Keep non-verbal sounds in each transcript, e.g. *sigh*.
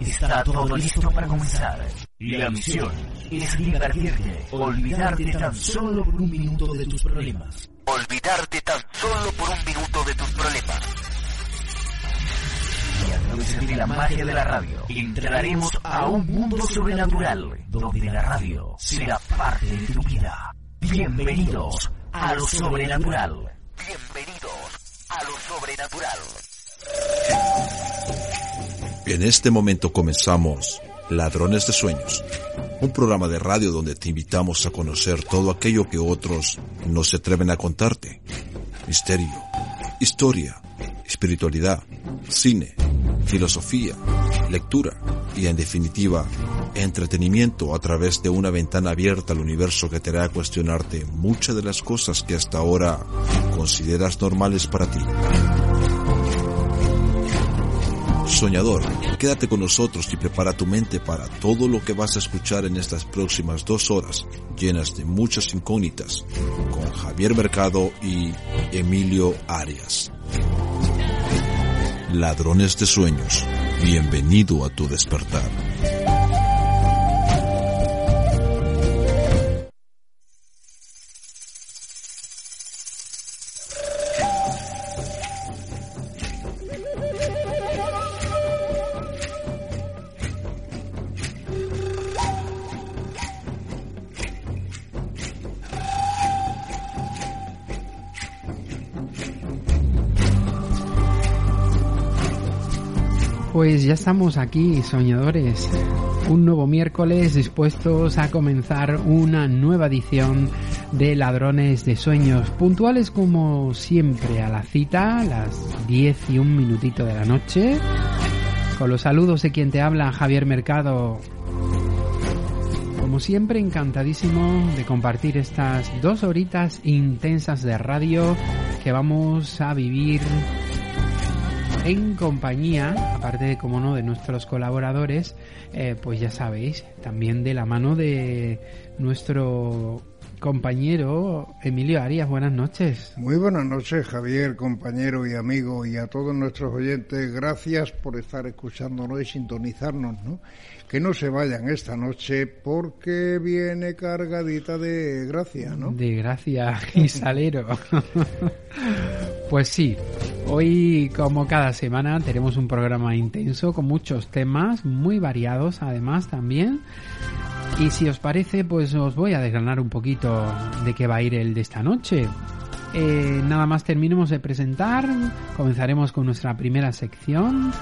Está todo listo para comenzar. Y la misión es divertirte, olvidarte tan solo por un minuto de tus problemas. Olvidarte tan solo por un minuto de tus problemas. Y a través de la magia de la radio, entraremos a un mundo sobrenatural, donde la radio será parte de tu vida. Bienvenidos a lo sobrenatural. Bienvenidos a lo sobrenatural. En este momento comenzamos Ladrones de Sueños, un programa de radio donde te invitamos a conocer todo aquello que otros no se atreven a contarte. Misterio, historia, espiritualidad, cine, filosofía, lectura y en definitiva, entretenimiento a través de una ventana abierta al universo que te hará cuestionarte muchas de las cosas que hasta ahora consideras normales para ti. Soñador, quédate con nosotros y prepara tu mente para todo lo que vas a escuchar en estas próximas dos horas, llenas de muchas incógnitas, con Javier Mercado y Emilio Arias. Ladrones de sueños, bienvenido a tu despertar. Pues ya estamos aquí, soñadores. Un nuevo miércoles dispuestos a comenzar una nueva edición de Ladrones de Sueños. Puntuales como siempre a la cita, las 10 y un minutito de la noche. Con los saludos de quien te habla, Javier Mercado. Como siempre, encantadísimo de compartir estas dos horitas intensas de radio que vamos a vivir en compañía, aparte de, como no, de nuestros colaboradores, eh, pues ya sabéis, también de la mano de nuestro compañero Emilio Arias. Buenas noches. Muy buenas noches, Javier, compañero y amigo, y a todos nuestros oyentes. Gracias por estar escuchándonos y sintonizarnos, ¿no? Que no se vayan esta noche porque viene cargadita de gracia, ¿no? De gracia y salero. *laughs* pues sí, hoy como cada semana tenemos un programa intenso con muchos temas muy variados además también. Y si os parece, pues os voy a desgranar un poquito de qué va a ir el de esta noche. Eh, nada más terminemos de presentar, comenzaremos con nuestra primera sección.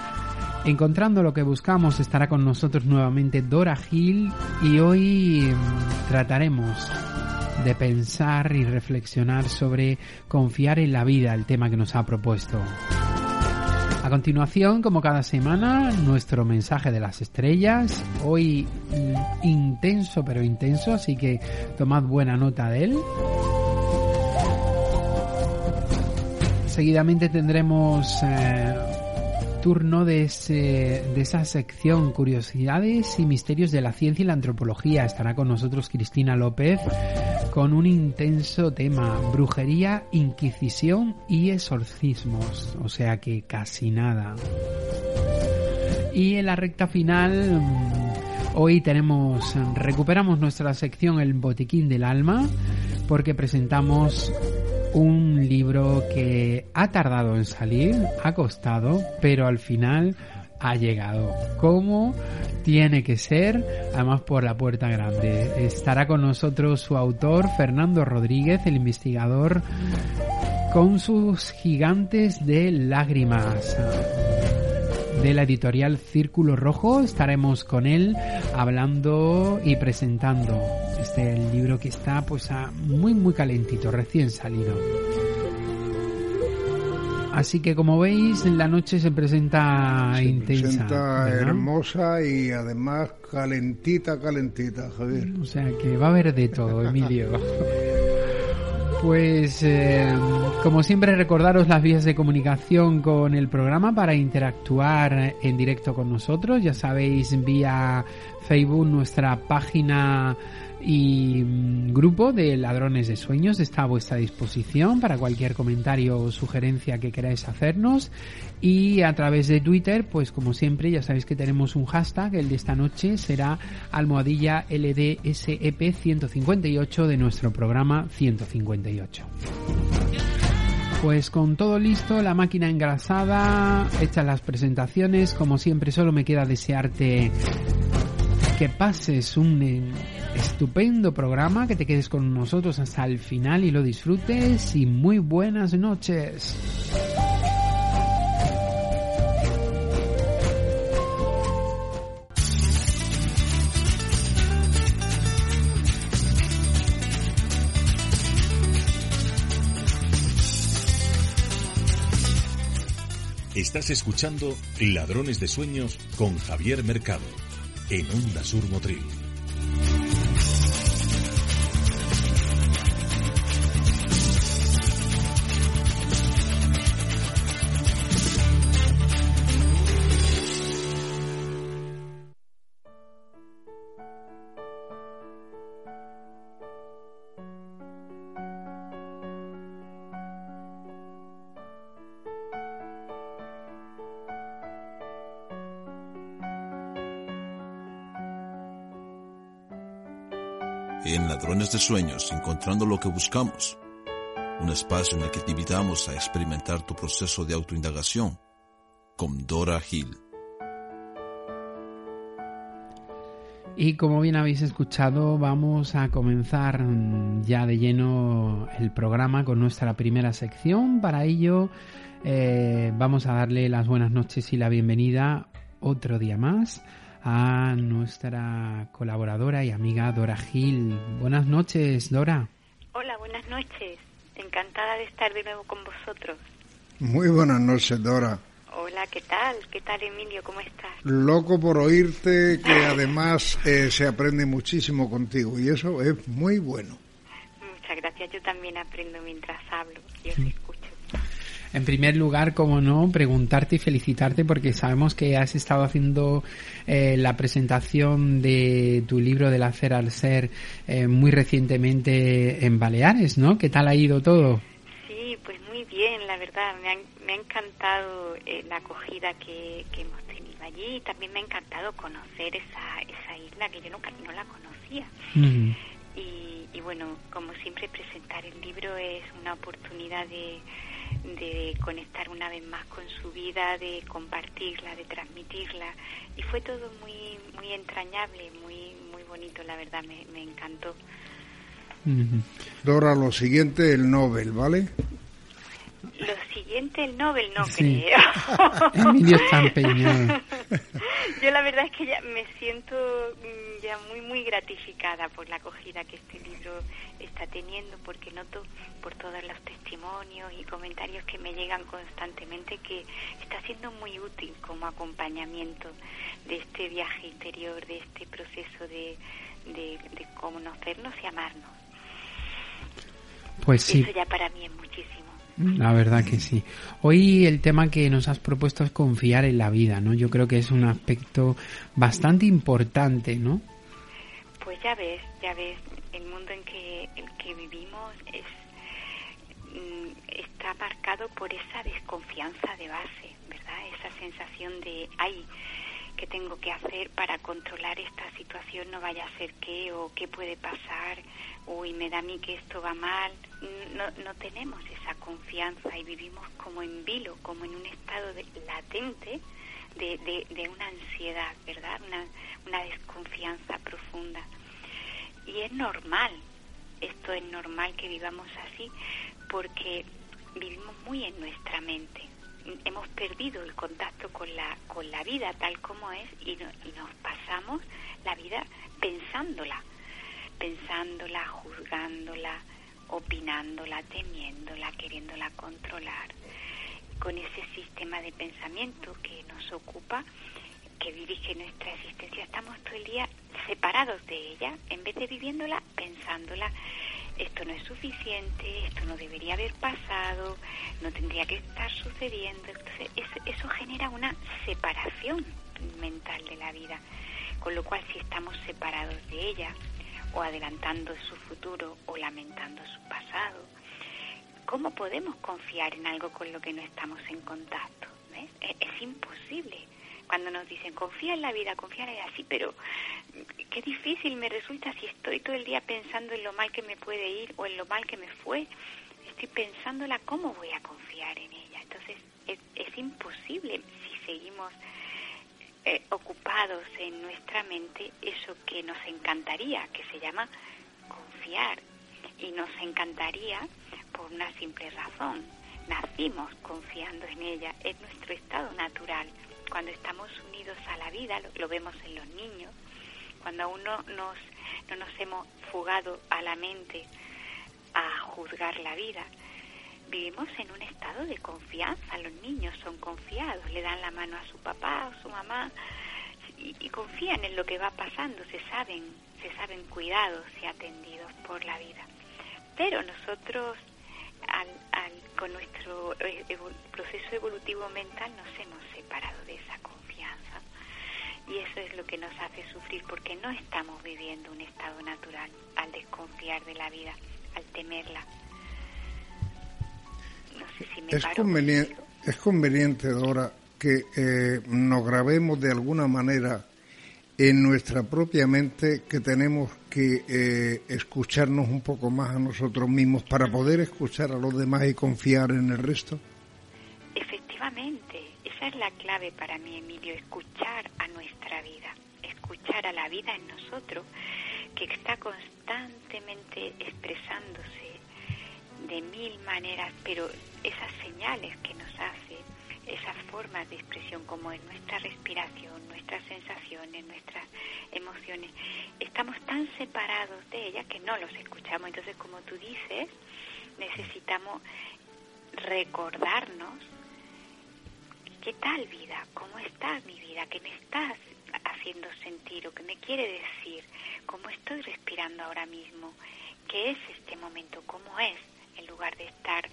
Encontrando lo que buscamos estará con nosotros nuevamente Dora Gil y hoy mm, trataremos de pensar y reflexionar sobre confiar en la vida, el tema que nos ha propuesto. A continuación, como cada semana, nuestro mensaje de las estrellas, hoy mm, intenso pero intenso, así que tomad buena nota de él. Seguidamente tendremos eh, turno de, ese, de esa sección Curiosidades y Misterios de la Ciencia y la Antropología. Estará con nosotros Cristina López con un intenso tema, brujería, inquisición y exorcismos. O sea que casi nada. Y en la recta final, hoy tenemos, recuperamos nuestra sección El Botiquín del Alma, porque presentamos un libro que ha tardado en salir, ha costado, pero al final ha llegado. ¿Cómo tiene que ser? Además por la puerta grande. Estará con nosotros su autor, Fernando Rodríguez, el investigador, con sus gigantes de lágrimas de la editorial Círculo Rojo. Estaremos con él hablando y presentando este libro que está pues muy muy calentito, recién salido. Así que como veis, la noche se presenta se intensa. Presenta hermosa y además calentita, calentita, Javier. O sea que va a haber de todo, Emilio. *laughs* Pues, eh, como siempre, recordaros las vías de comunicación con el programa para interactuar en directo con nosotros. Ya sabéis, vía Facebook, nuestra página y mm, grupo de Ladrones de Sueños está a vuestra disposición para cualquier comentario o sugerencia que queráis hacernos y a través de Twitter, pues como siempre ya sabéis que tenemos un hashtag, el de esta noche será almohadilla LDSEP 158 de nuestro programa 158. Pues con todo listo, la máquina engrasada, hechas las presentaciones, como siempre solo me queda desearte que pases un estupendo programa, que te quedes con nosotros hasta el final y lo disfrutes y muy buenas noches. Estás escuchando Ladrones de Sueños con Javier Mercado en Onda Sur Motril. De Sueños, encontrando lo que buscamos. Un espacio en el que te invitamos a experimentar tu proceso de autoindagación con Dora Hill. Y como bien habéis escuchado, vamos a comenzar ya de lleno el programa con nuestra primera sección. Para ello, eh, vamos a darle las buenas noches y la bienvenida otro día más a nuestra colaboradora y amiga Dora Gil. Buenas noches, Dora. Hola, buenas noches. Encantada de estar de nuevo con vosotros. Muy buenas noches, Dora. Hola, ¿qué tal? ¿Qué tal, Emilio? ¿Cómo estás? Loco por oírte, que además eh, se aprende muchísimo contigo y eso es muy bueno. Muchas gracias. Yo también aprendo mientras hablo y os escucho. En primer lugar, como no, preguntarte y felicitarte porque sabemos que has estado haciendo eh, la presentación de tu libro del hacer al ser eh, muy recientemente en Baleares, ¿no? ¿Qué tal ha ido todo? Sí, pues muy bien, la verdad. Me ha, me ha encantado eh, la acogida que, que, hemos tenido allí y también me ha encantado conocer esa, esa isla que yo nunca no la conocía. Uh -huh. y, y bueno, como siempre, presentar el libro es una oportunidad de de conectar una vez más con su vida, de compartirla, de transmitirla y fue todo muy muy entrañable, muy muy bonito, la verdad me, me encantó. Dora, lo siguiente el Nobel, ¿vale? Lo siguiente el Nobel no sí. creo. *laughs* Emilio está *laughs* empeñado. Yo la verdad es que ya me siento ya muy muy gratificada por la acogida que este libro está teniendo porque noto por todos los testimonios y comentarios que me llegan constantemente que está siendo muy útil como acompañamiento de este viaje interior, de este proceso de, de, de conocernos y amarnos. Pues sí. Eso ya para mí es muchísimo. La verdad que sí. Hoy el tema que nos has propuesto es confiar en la vida, ¿no? Yo creo que es un aspecto bastante importante, ¿no? Pues ya ves, ya ves, el mundo en que, el que vivimos es está marcado por esa desconfianza de base, ¿verdad? Esa sensación de, ay, ¿qué tengo que hacer para controlar esta situación? No vaya a ser qué o qué puede pasar, uy, me da a mí que esto va mal. No, no tenemos esa confianza y vivimos como en vilo, como en un estado de, latente de, de, de, una ansiedad, ¿verdad? Una, una desconfianza profunda. Y es normal, esto es normal que vivamos así, porque vivimos muy en nuestra mente. Hemos perdido el contacto con la, con la vida tal como es y, no, y nos pasamos la vida pensándola, pensándola, juzgándola, opinándola, temiéndola, queriéndola controlar. Con ese sistema de pensamiento que nos ocupa, que dirige nuestra existencia, estamos todo el día separados de ella, en vez de viviéndola, pensándola esto no es suficiente, esto no debería haber pasado, no tendría que estar sucediendo. Entonces, eso, genera una separación mental de la vida. Con lo cual, si estamos separados de ella o adelantando su futuro o lamentando su pasado. ¿Cómo podemos confiar en algo con lo que no estamos en contacto? Es, imposible. Cuando nos dicen confía en la vida, confía en así, pero qué difícil me resulta si estoy todo el día pensando en lo mal que me puede ir o en lo mal que me fue. Estoy pensándola cómo voy a confiar en ella. Entonces es, es imposible si seguimos eh, ocupados en nuestra mente eso que nos encantaría, que se llama confiar. Y nos encantaría por una simple razón. Nacimos confiando en ella, es nuestro estado natural. Cuando estamos unidos a la vida, lo, vemos en los niños, cuando aún no nos, no nos hemos fugado a la mente a juzgar la vida, vivimos en un estado de confianza. Los niños son confiados, le dan la mano a su papá o su mamá y, confían en lo que va pasando, se saben, se saben cuidados y atendidos por la vida. Pero nosotros, al, al, con nuestro eh, proceso evolutivo mental, nos hemos separado de esa confianza. Y eso es lo que nos hace sufrir porque no estamos viviendo un estado natural al desconfiar de la vida, al temerla es, conveniente, es conveniente, Dora, que eh, nos grabemos de alguna manera en nuestra propia mente que tenemos que eh, escucharnos un poco más a nosotros mismos para poder escuchar a los demás y confiar en el resto? Efectivamente, esa es la clave para mí, Emilio, escuchar a nuestra vida, escuchar a la vida en nosotros que está constantemente expresándose de mil maneras, pero esas señales que nos hace, esas formas de expresión como en nuestra respiración, nuestras sensaciones, nuestras emociones, estamos tan separados de ellas que no los escuchamos. Entonces, como tú dices, necesitamos recordarnos qué tal vida, cómo está mi vida, qué me estás haciendo sentir o qué me quiere decir, cómo estoy respirando ahora mismo, qué es este momento, cómo es en lugar de estar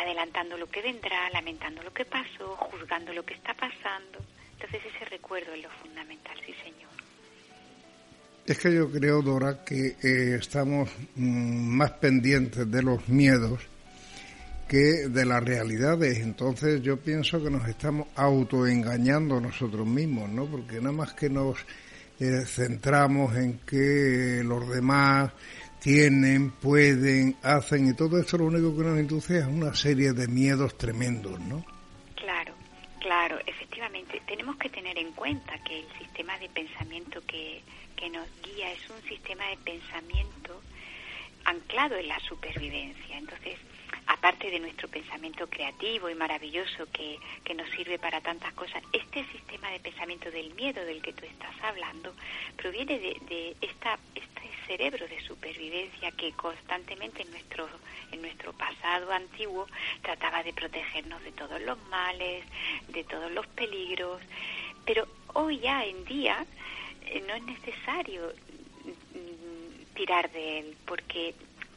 adelantando lo que vendrá, lamentando lo que pasó, juzgando lo que está pasando. Entonces ese recuerdo es lo fundamental, sí señor. Es que yo creo, Dora, que eh, estamos mm, más pendientes de los miedos que de las realidades. Entonces yo pienso que nos estamos autoengañando nosotros mismos, ¿no? Porque nada más que nos eh, centramos en que los demás tienen, pueden, hacen y todo esto lo único que nos induce es una serie de miedos tremendos, ¿no? Claro, claro, efectivamente. Tenemos que tener en cuenta que el sistema de pensamiento que, que nos guía es un sistema de pensamiento anclado en la supervivencia. Entonces, aparte de nuestro pensamiento creativo y maravilloso que, que, nos sirve para tantas cosas, este sistema de pensamiento del miedo del que tú estás hablando proviene de, de esta, este cerebro de supervivencia que constantemente en nuestro, en nuestro pasado antiguo trataba de protegernos de todos los males, de todos los peligros, pero hoy ya en día eh, no es necesario mm, tirar de él porque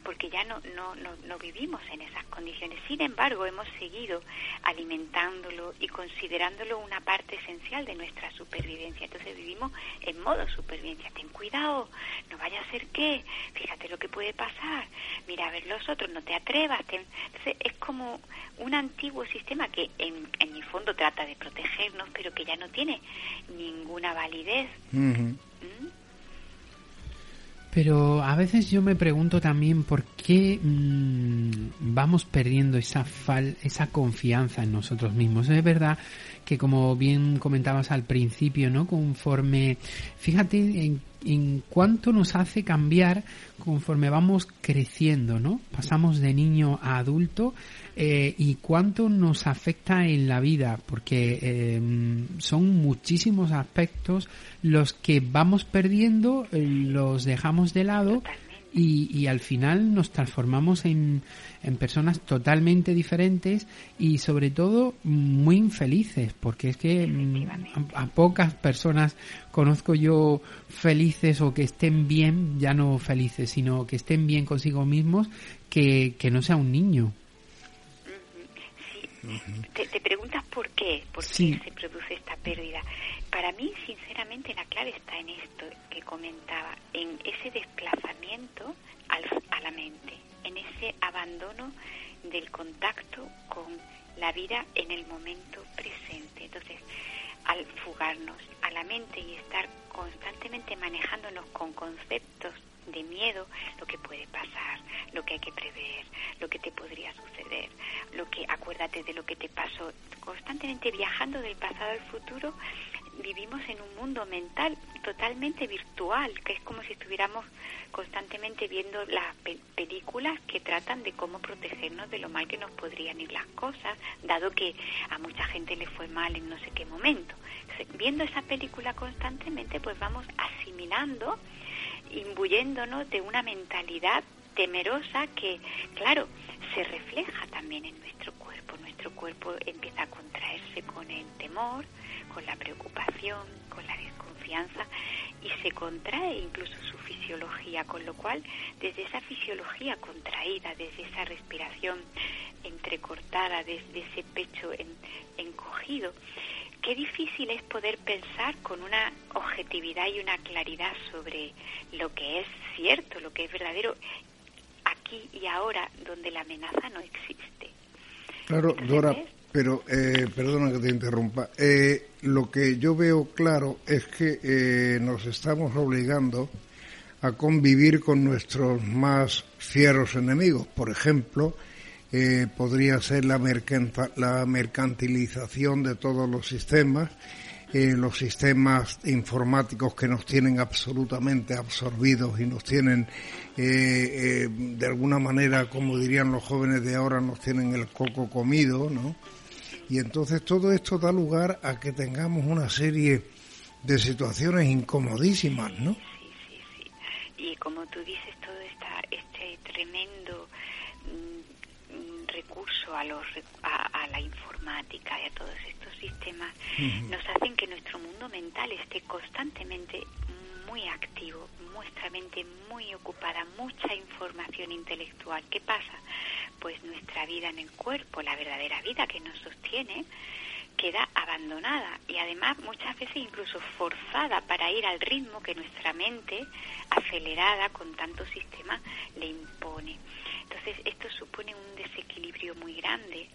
porque ya no, no, no, no, vivimos en esas condiciones. Sin embargo, hemos seguido alimentándolo y considerándolo una parte esencial de nuestra supervivencia. Entonces vivimos en modo supervivencia. Ten cuidado, no vaya a ser que, fíjate lo que puede pasar, mira a ver los otros, no te atrevas. Entonces es como un antiguo sistema que en, en mi fondo trata de protegernos, pero que ya no tiene ninguna validez. Pero a veces yo me pregunto también por qué mmm, vamos perdiendo esa fal esa confianza en nosotros mismos. Es verdad que como bien comentabas al principio, ¿no? Conforme, fíjate en, en cuánto nos hace cambiar conforme vamos creciendo, ¿no? Pasamos de niño a adulto eh, y cuánto nos afecta en la vida, porque eh, son muchísimos aspectos los que vamos perdiendo, eh, los dejamos de lado y, y al final nos transformamos en, en personas totalmente diferentes y sobre todo muy infelices, porque es que mm, a, pocas personas conozco yo felices o que estén bien, ya no felices, sino que estén bien consigo mismos, que, que no sea un niño. te, preguntas por qué, por qué se produce esta pérdida. para mí, sinceramente, la clave está en esto comentaba, en ese desplazamiento a la mente, en ese abandono del contacto con la vida en el momento presente. Entonces, al fugarnos a la mente y estar constantemente manejándonos con conceptos de miedo, lo que puede pasar, lo que hay que prever, lo que te podría suceder, lo que acuérdate de lo que te pasó, constantemente viajando del pasado al futuro, vivimos en un mundo mental totalmente virtual, que es como si estuviéramos constantemente viendo las películas que tratan de cómo protegernos de lo mal que nos podrían ir las cosas, dado que a mucha gente le fue mal en no sé qué momento. viendo esa película constantemente, pues vamos asimilando, imbuyéndonos de una mentalidad temerosa que, claro, se refleja también en nuestro cuerpo. Nuestro cuerpo empieza a contraerse con el temor, con la preocupación, con la desconfianza y se contrae incluso su fisiología, con lo cual desde esa fisiología contraída, desde esa respiración entrecortada, desde ese pecho encogido, qué difícil es poder pensar con una objetividad y una claridad sobre lo que es cierto, lo que es verdadero, aquí y ahora, donde la amenaza no existe. Claro, Dora, pero, eh, perdona que te interrumpa, eh, lo que yo veo claro es que eh, nos estamos obligando a convivir con nuestros más fieros enemigos. Por ejemplo, eh, podría ser la, la mercantilización de todos los sistemas, eh, los sistemas informáticos que nos tienen absolutamente absorbidos y nos tienen, eh, de alguna manera, como dirían los jóvenes de ahora, nos tienen el coco comido, ¿no? Y entonces todo esto da lugar a que tengamos una serie de situaciones incomodísimas, ¿no? Sí, sí, sí. Y como tú dices, todo esta, este tremendo mm, recurso a, los, a, la informática y a todos estos sistemas nos hacen que nuestro mundo mental esté constantemente muy activo, nuestra mente muy ocupada, mucha información intelectual. ¿Qué pasa? pues nuestra vida en el cuerpo, la verdadera vida que nos sostiene, queda abandonada y además muchas veces incluso forzada para ir al ritmo que nuestra mente, acelerada con tanto sistema, le impone. Entonces esto supone un desequilibrio muy grande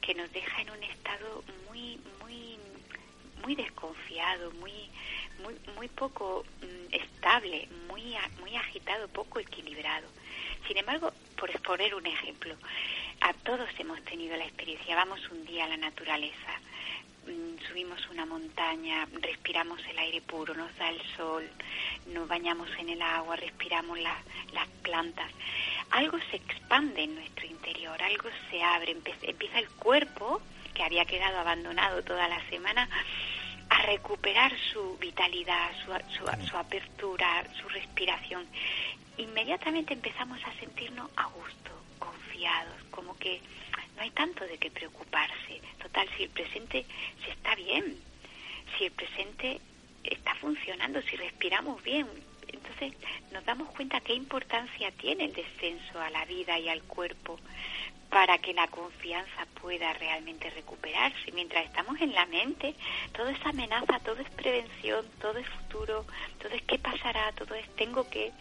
que nos deja en un estado muy, muy, muy desconfiado, muy, muy, muy poco mm, estable, muy, muy agitado, poco equilibrado. Sin embargo, por exponer un ejemplo, a todos hemos tenido la experiencia, vamos un día a la naturaleza, mm, subimos una montaña, respiramos el aire puro, nos da el sol, nos bañamos en el agua, respiramos las, las plantas. Algo se expande en nuestro interior, algo se abre, empieza el cuerpo, que había quedado abandonado toda la semana, a recuperar su vitalidad, su, su apertura, su respiración inmediatamente empezamos a sentirnos a gusto, confiados, como que no hay tanto de qué preocuparse. Total, si el presente se está bien, si el presente está funcionando, si respiramos bien, entonces nos damos cuenta qué importancia tiene el descenso a la vida y al cuerpo para que la confianza pueda realmente recuperarse. Mientras estamos en la mente, todo es amenaza, todo es prevención, todo es futuro, todo es qué pasará, todo es tengo que,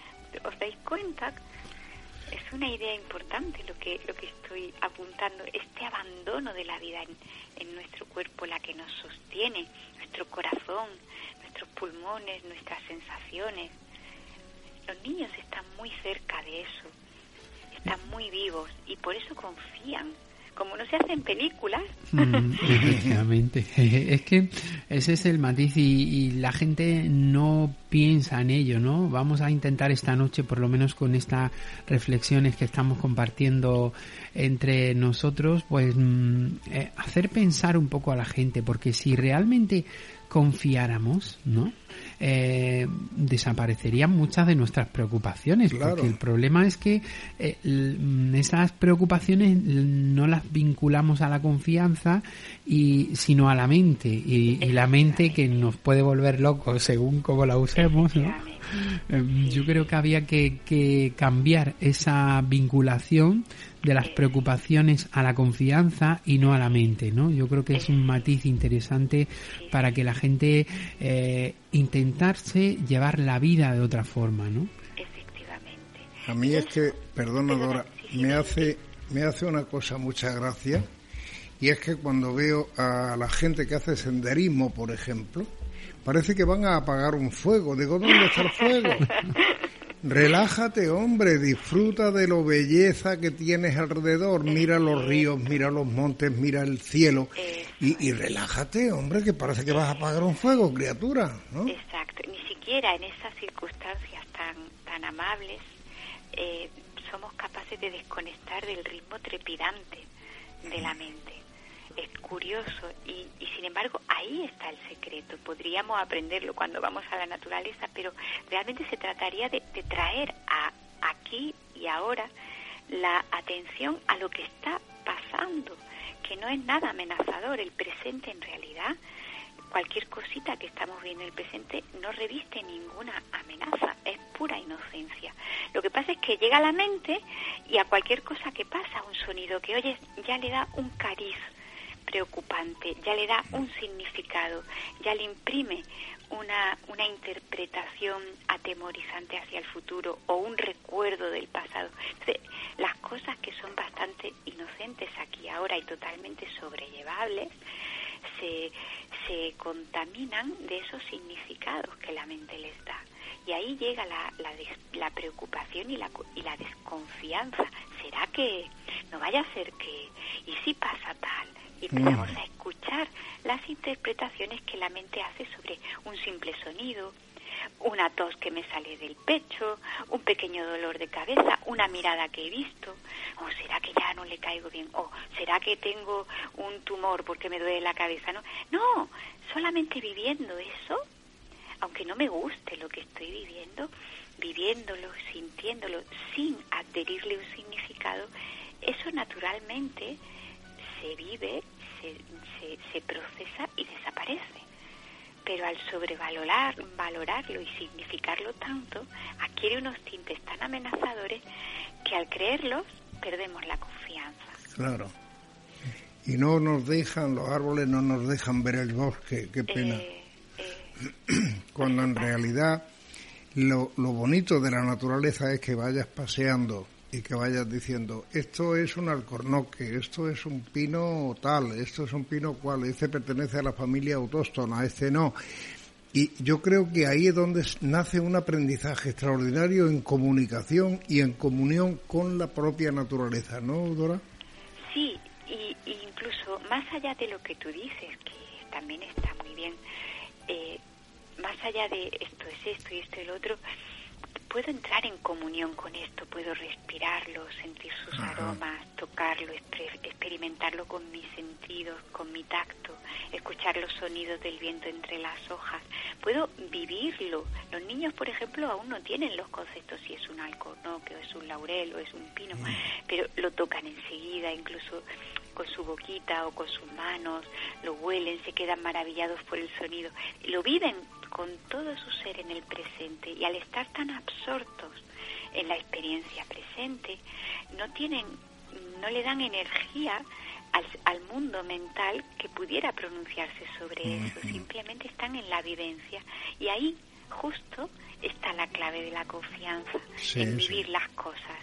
os dais cuenta, es una idea importante lo que, lo que estoy apuntando, este abandono de la vida en, en nuestro cuerpo, la que nos sostiene, nuestro corazón, nuestros pulmones, nuestras sensaciones. Los niños están muy cerca de eso, están muy vivos y por eso confían como no se hacen películas. Mm, *laughs* efectivamente. *laughs* Es que ese es el matiz y, la gente no piensa en ello, ¿no? Vamos a intentar esta noche, por lo menos con estas reflexiones que estamos compartiendo entre nosotros, pues mm, eh, hacer pensar un poco a la gente, porque si realmente confiáramos, ¿no? Eh, desaparecerían muchas de nuestras preocupaciones, porque el problema es que eh, esas preocupaciones no las vinculamos a la confianza y sino a la mente y, la mente que nos puede volver locos según cómo la usemos, ¿no? Em, yo creo que había que, que cambiar esa vinculación de las preocupaciones a la confianza y no a la mente, ¿no? Yo creo que es un matiz interesante para que la gente eh, intentarse llevar la vida de otra forma, ¿no? Efectivamente. A mí es que, perdona Dora, me hace, me hace una cosa mucha gracia y es que cuando veo a la gente que hace senderismo, por ejemplo, parece que van a apagar un fuego. Digo, ¿dónde está el fuego? *laughs* Relájate, hombre, disfruta de lo belleza que tienes alrededor. Mira los ríos, mira los montes, mira el cielo. Y, y relájate, hombre, que parece que vas a apagar un fuego, criatura, ¿no? Exacto. Ni siquiera en esas circunstancias tan, tan amables eh, somos capaces de desconectar del ritmo trepidante de la mente. Es curioso y, sin embargo ahí está el secreto. Podríamos aprenderlo cuando vamos a la naturaleza, pero realmente se trataría de, de traer a aquí y ahora la atención a lo que está pasando, que no es nada amenazador. El presente en realidad cualquier cosita que estamos viendo en el presente no reviste ninguna amenaza, es pura inocencia. Lo que pasa es que llega a la mente y a cualquier cosa que pasa, un sonido que oyes, ya le da un cariz preocupante, ya le da un significado, ya le imprime una, una interpretación atemorizante hacia el futuro o un recuerdo del pasado. Las cosas que son bastante inocentes aquí ahora y totalmente sobrellevables, se, se contaminan de esos significados que la mente les da. Y ahí llega la, la, des- la preocupación y la, y la desconfianza. ¿Será que no vaya a ser que, y si pasa tal? Y empezamos a escuchar las interpretaciones que la mente hace sobre un simple sonido, una tos que me sale del pecho, un pequeño dolor de cabeza, una mirada que he visto, o será que ya no le caigo bien, o será que tengo un tumor porque me duele la cabeza, no, no, solamente viviendo eso, aunque no me guste lo que estoy viviendo, viviéndolo, sintiéndolo, sin adherirle un significado, eso naturalmente se vive, se, se, se procesa y desaparece pero al sobrevalorar valorarlo y significarlo tanto, adquiere unos tintes tan amenazadores que al creerlos perdemos la confianza. Claro. Y no nos dejan, los árboles no nos dejan ver el bosque, qué pena. Eh, eh, *clears throat* Cuando en realidad lo, lo bonito de la naturaleza es que vayas paseando y que vayas diciendo, esto es un alcornoque, esto es un pino tal, esto es un pino cual, este pertenece a la familia autóctona, este no. Y yo creo que ahí es donde nace un aprendizaje extraordinario en comunicación y en comunión con la propia naturaleza, ¿no, Dora? sí, y, y incluso más allá de lo que tú dices, que también está muy bien, eh, más allá de esto es esto y esto es el otro, puedo entrar en comunión con esto, puedo respirarlo, sentir sus aromas, tocarlo, experimentarlo con mis sentidos, con mi tacto, escuchar los sonidos del viento entre las hojas, puedo vivirlo. Los niños, por ejemplo, aún no tienen los conceptos si es un alcornoque o es un laurel o es un pino, pero lo tocan enseguida, incluso con su boquita o con sus manos, lo huelen, se quedan maravillados por el sonido, lo viven con todo su ser en el presente y al estar tan absortos en la experiencia presente, no tienen, no le dan energía al, al mundo mental que pudiera pronunciarse sobre eso, simplemente están en la vivencia y ahí justo está la clave de la confianza, Sí, en sí. vivir las cosas,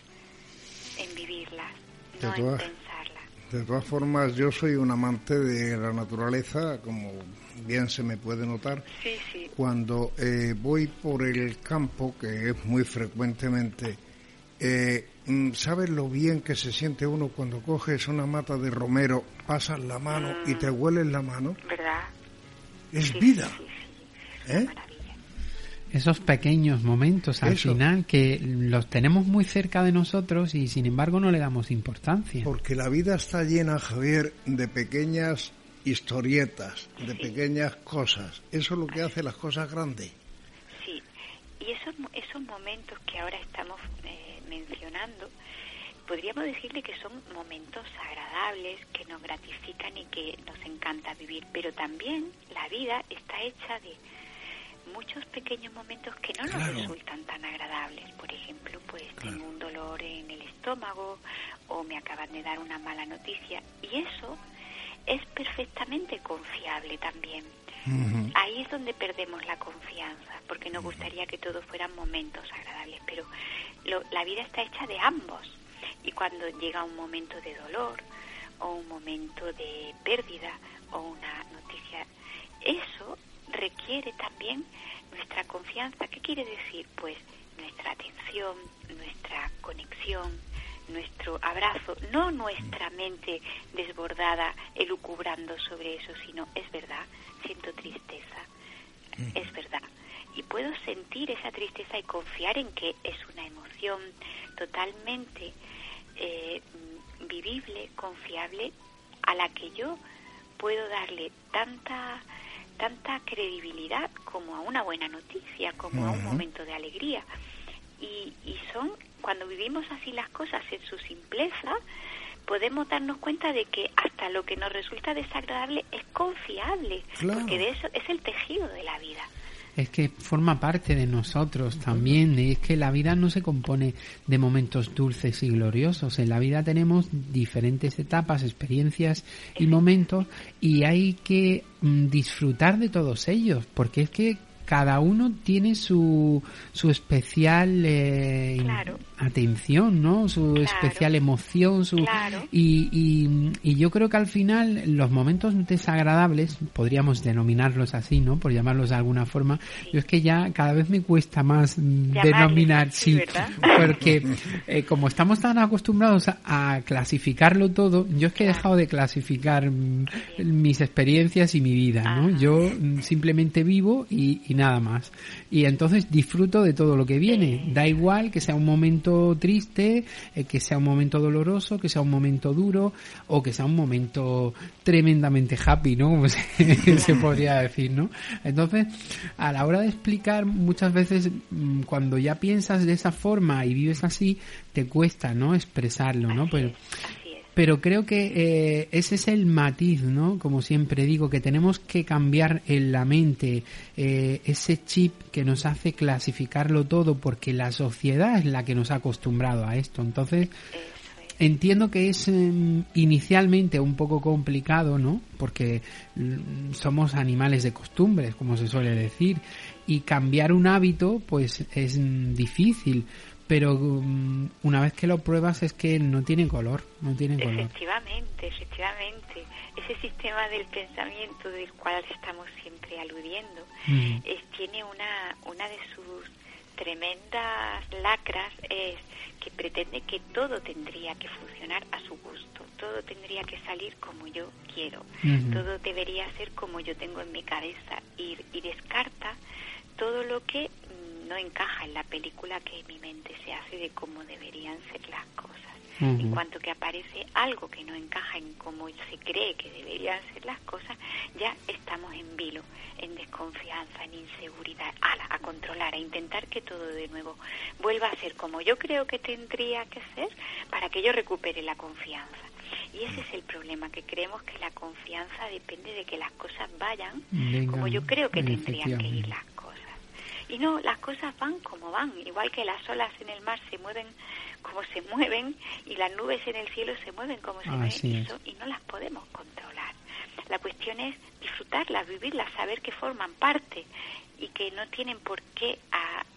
en vivirlas, no en pensarlas. De todas formas, yo soy un amante de la naturaleza, como bien se me puede notar. Sí, sí. Cuando eh, voy por el campo, que es muy frecuentemente, eh, mm, ¿sabes lo bien que se siente uno cuando coges una mata de romero, pasas la mano y te hueles la mano? ¿Verdad? Es Sí, vida. ¿eh? Esos pequeños momentos al Eso. final que los tenemos muy cerca de nosotros y sin embargo no le damos importancia. Porque la vida está llena, Javier, de pequeñas historietas, de pequeñas cosas. Eso es lo que hace las cosas grandes. Sí, y esos, esos momentos que ahora estamos eh, mencionando, podríamos decirle que son momentos agradables, que nos gratifican y que nos encanta vivir, pero también la vida está hecha de, muchos pequeños momentos que no nos resultan tan agradables. Por ejemplo, pues tengo un dolor en el estómago o me acaban de dar una mala noticia y eso es perfectamente confiable también. Ahí es donde perdemos la confianza, porque nos gustaría que todos fueran momentos agradables, pero la vida está hecha de ambos. Y cuando llega un momento de dolor o un momento de pérdida o una noticia, eso requiere también nuestra confianza. ¿Qué quiere decir? Pues nuestra atención, nuestra conexión, nuestro abrazo, no nuestra mente desbordada elucubrando sobre eso, sino es verdad, siento tristeza, es verdad. Y puedo sentir esa tristeza y confiar en que es una emoción totalmente eh, vivible, confiable, a la que yo puedo darle tanta tanta credibilidad como a una buena noticia, como a un momento de alegría. Y, y son, cuando vivimos así las cosas en su simpleza, podemos darnos cuenta de que hasta lo que nos resulta desagradable es confiable, porque de eso es el tejido de la vida es que forma parte de nosotros también. Y es que la vida no se compone de momentos dulces y gloriosos. En la vida tenemos diferentes etapas, experiencias y momentos y hay que mm, disfrutar de todos ellos, porque es que cada uno tiene su, su especial eh, atención, ¿no? Su especial emoción, su y, y, y, yo creo que al final los momentos desagradables, podríamos denominarlos así, ¿no? Por llamarlos de alguna forma, yo es que ya cada vez me cuesta más denominar, sí, porque *laughs* eh, como estamos tan acostumbrados a, clasificarlo todo, yo es que he dejado de clasificar mm, mis experiencias y mi vida, ¿no? Yo mm, simplemente vivo y, y nada más. Y entonces disfruto de todo lo que viene. Da igual que sea un momento triste, eh, que sea un momento doloroso, que sea un momento duro o que sea un momento tremendamente happy, ¿no? *laughs* Como se, podría decir, ¿no? Entonces, a la hora de explicar, muchas veces mm, cuando ya piensas de esa forma y vives así, te cuesta, ¿no? Expresarlo, ¿no? Pero pero creo que eh, ese es el matiz, ¿no? Como siempre digo, que tenemos que cambiar en la mente eh, ese chip que nos hace clasificarlo todo porque la sociedad es la que nos ha acostumbrado a esto. Entonces, entiendo que es em, inicialmente un poco complicado, ¿no? Porque mm, somos animales de costumbres, como se suele decir, y cambiar un hábito, pues es mm, difícil pero um, una vez que lo pruebas es que no tiene color, no tiene color. Efectivamente, efectivamente. Ese sistema del pensamiento del cual estamos siempre aludiendo es, tiene una, una de sus tremendas lacras es que pretende que todo tendría que funcionar a su gusto, todo tendría que salir como yo quiero, todo debería ser como yo tengo en mi cabeza y, y descarta todo lo que no encaja en la película que mi mente se hace de cómo deberían ser las cosas. En cuanto que aparece algo que no encaja en cómo se cree que deberían ser las cosas, ya estamos en vilo, en desconfianza, en inseguridad, a, a controlar, a intentar que todo de nuevo vuelva a ser como yo creo que tendría que ser para que yo recupere la confianza. Y ese es el problema, que creemos que la confianza depende de que las cosas vayan como yo creo que tendrían que ir las y no, las cosas van como van, igual que las olas en el mar se mueven como se mueven y las nubes en el cielo se mueven como se mueven y no las podemos controlar. La cuestión es disfrutarlas, vivirlas, saber que forman parte y que no tienen por qué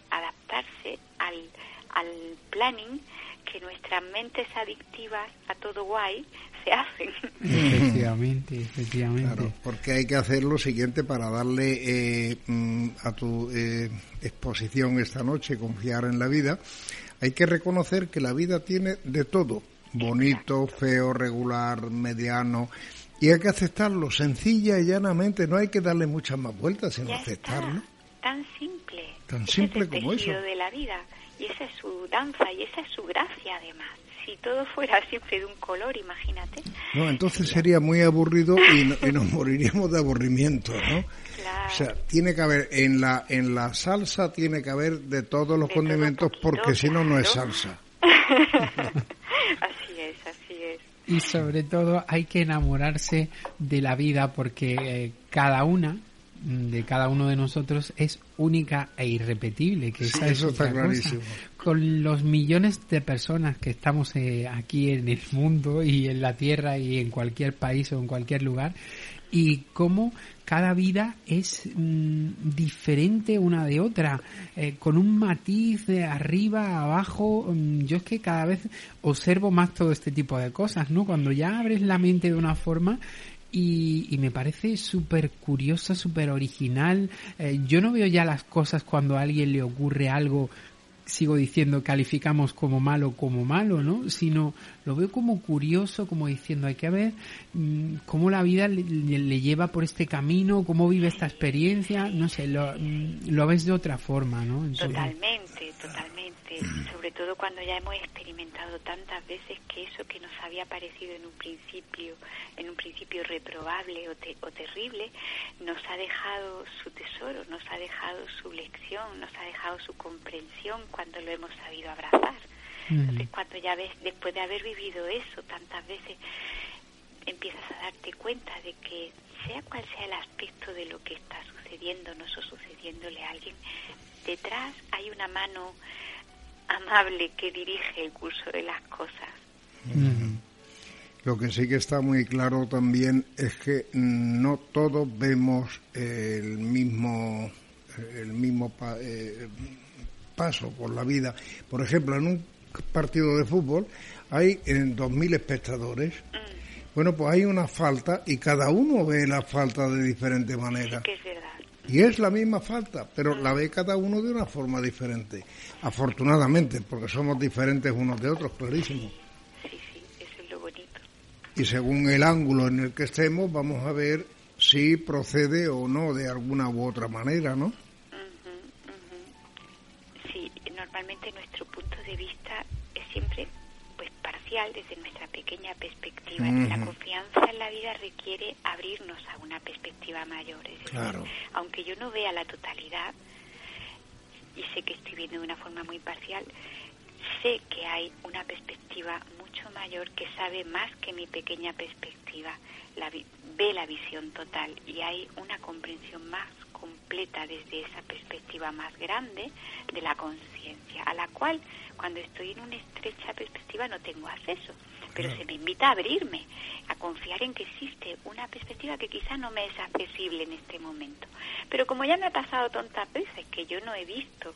adaptarse al, al planning que nuestras mentes adictivas a todo guay hacen. Efectivamente, efectivamente. Claro, porque hay que hacer lo siguiente para darle eh, mm, a tu eh, exposición esta noche, confiar en la vida. Hay que reconocer que la vida tiene de todo, bonito, feo, regular, mediano, y hay que aceptarlo sencilla y llanamente, no hay que darle muchas más vueltas, sino aceptarlo. Tan simple. Tan simple como eso. de la vida. Y esa es su danza y esa es su gracia además. Si todo fuera *laughs* siempre de un color, imagínate. No, entonces sería muy aburrido y, nos moriríamos de aburrimiento, ¿no? Claro. O sea, tiene que haber, en la, en la salsa tiene que haber de todos los condimentos porque si no, no es salsa. *laughs* así es, así es. Y sobre todo hay que enamorarse de la vida porque eh, cada una de cada uno de nosotros es única e irrepetible. Que esa eso es está cosa. Con los millones de personas que estamos eh, aquí en el mundo y en la Tierra y en cualquier país o en cualquier lugar, y cómo cada vida es mm, diferente una de otra, eh, con un matiz de arriba, abajo. mm, yo es que cada vez observo más todo este tipo de cosas, ¿no? Cuando ya abres la mente de una forma y, y me parece súper curiosa, súper original. Eh, yo no veo ya las cosas cuando a alguien le ocurre algo sigo diciendo, calificamos como malo como malo, ¿no? Sino lo veo como curioso, como diciendo, hay que ver mm, cómo la vida le, le- le lleva por este camino, cómo vive esta experiencia, no sé, lo, mm, lo ves de otra forma, ¿no? Totalmente, totalmente. Sobre todo cuando ya hemos experimentado tantas veces que eso que nos había parecido en un principio, en un principio reprobable o, te- o terrible, nos ha dejado su tesoro, nos ha dejado su lección, nos ha dejado su comprensión cuando lo hemos sabido abrazar. Entonces, cuando ya ves, después de haber vivido eso tantas veces, empiezas a darte cuenta de que sea cual sea el aspecto de lo que está sucediéndonos o sucediéndole a alguien, detrás hay una mano amable que dirige el curso de las cosas. Lo que sí que está muy claro también es que no todos vemos el mismo el mismo pa- eh, paso por la vida. Por ejemplo, en un partido de fútbol hay en 2.000 espectadores. Bueno, pues hay una falta y cada uno ve la falta de diferente manera. Y es la misma falta, pero la ve cada uno de una forma diferente. Afortunadamente, porque somos diferentes unos de otros, clarísimo. Sí, sí, eso es lo bonito. y según el ángulo en el que estemos vamos a ver si procede o no de alguna u otra manera, ¿no? Sí, normalmente nuestro punto de vista es siempre desde nuestra pequeña perspectiva. La confianza en la vida requiere abrirnos a una perspectiva mayor. Es decir, Claro. aunque yo no vea la totalidad y sé que estoy viendo de una forma muy parcial, sé que hay una perspectiva mucho mayor que sabe más que mi pequeña perspectiva, la vi- ve la visión total y hay una comprensión más completa desde esa perspectiva más grande de la conciencia, a la cual cuando estoy en una estrecha perspectiva no tengo acceso, pero se me invita a abrirme, a confiar en que existe una perspectiva que quizá no me es accesible en este momento. Pero como ya me ha pasado tantas veces que yo no he visto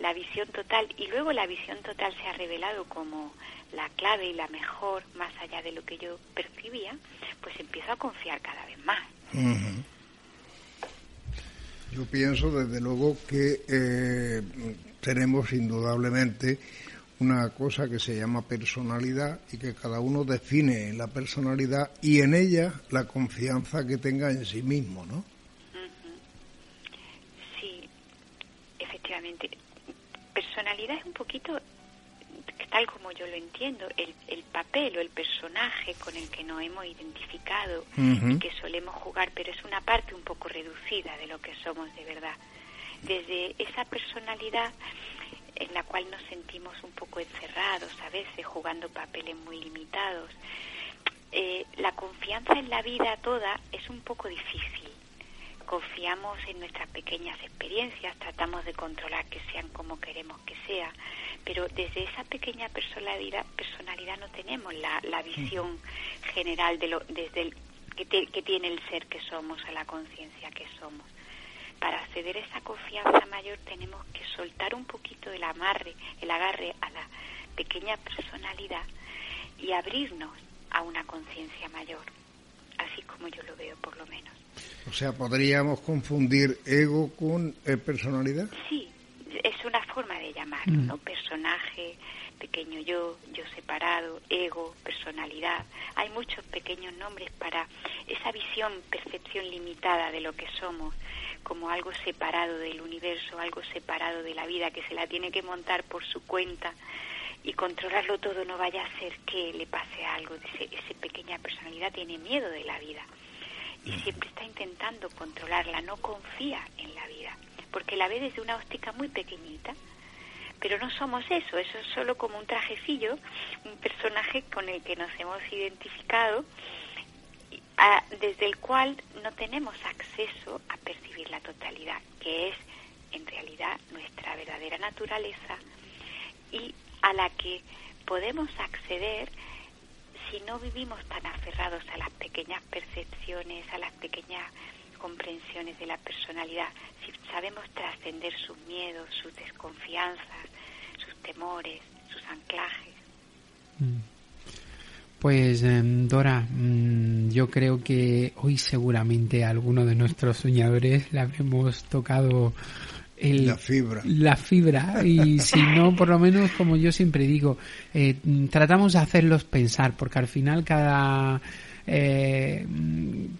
la visión total y luego la visión total se ha revelado como la clave y la mejor más allá de lo que yo percibía, pues empiezo a confiar cada vez más. Yo pienso desde luego que eh, tenemos indudablemente una cosa que se llama personalidad y que cada uno define la personalidad y en ella la confianza que tenga en sí mismo, ¿no? Sí, efectivamente. Personalidad es un poquito, tal como yo lo entiendo, el, el papel o el personaje con el que nos hemos identificado y que solemos jugar, pero es una parte un poco reducida de lo que somos de verdad. Desde esa personalidad en la cual nos sentimos un poco encerrados a veces, jugando papeles muy limitados, eh, la confianza en la vida toda es un poco difícil confiamos en nuestras pequeñas experiencias, tratamos de controlar que sean como queremos que sea, pero desde esa pequeña personalidad, personalidad no tenemos la, la visión general de lo, desde el, que, te- que tiene el ser que somos, a la conciencia que somos. Para acceder a esa confianza mayor tenemos que soltar un poquito el amarre, el agarre a la pequeña personalidad y abrirnos a una conciencia mayor, así como yo lo veo por lo menos. O sea, podríamos confundir ego con eh, personalidad. Sí, es una forma de llamarlo, ¿no? Personaje, pequeño yo, yo separado, ego, personalidad. Hay muchos pequeños nombres para esa visión, percepción limitada de lo que somos, como algo separado del universo, algo separado de la vida, que se la tiene que montar por su cuenta y controlarlo todo no vaya a ser que le pase algo. Ese, esa pequeña personalidad tiene miedo de la vida y siempre está intentando controlarla, no confía en la vida, porque la ve desde una óptica muy pequeñita. Pero no somos eso, eso es solo como un trajecillo, un personaje con el que nos hemos identificado y, desde el cual no tenemos acceso a percibir la totalidad, que es en realidad nuestra verdadera naturaleza y a la que podemos acceder si no vivimos tan aferrados a las pequeñas percepciones, a las pequeñas comprensiones de la personalidad, si sabemos trascender sus miedos, sus desconfianzas, sus temores, sus anclajes. Mm. Pues em, Dora, mm, yo creo que hoy seguramente a alguno de nuestros soñadores le habremos tocado la fibra. La fibra. Y si no, por lo menos, como yo siempre digo, eh, tratamos de hacerlos pensar, porque al final cada, eh,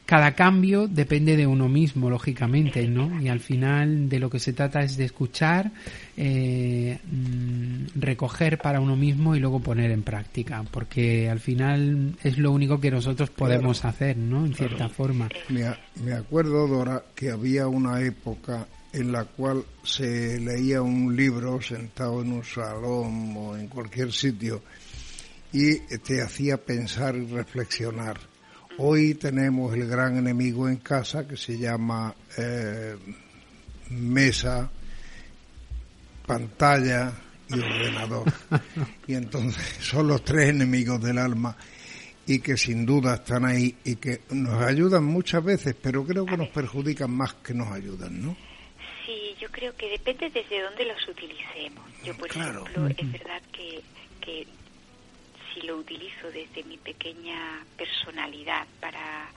cada cambio depende de uno mismo, lógicamente, ¿no? Y al final de lo que se trata es de escuchar, eh, mm, recoger para uno mismo y luego poner en práctica, porque al final es lo único que nosotros podemos hacer, ¿no? En cierta forma. Me, me acuerdo, Dora, que había una época en la cual se leía un libro sentado en un salón o en cualquier sitio y te hacía pensar y reflexionar. Hoy tenemos el gran enemigo en casa que se llama eh, mesa, pantalla y ordenador. Y entonces *laughs* son los tres enemigos del alma y que sin duda están ahí y que nos ayudan muchas veces, pero creo que nos perjudican más que nos ayudan, ¿no? Yo creo que depende desde dónde los utilicemos. Yo, por ejemplo, es verdad que, que si lo utilizo desde mi pequeña personalidad para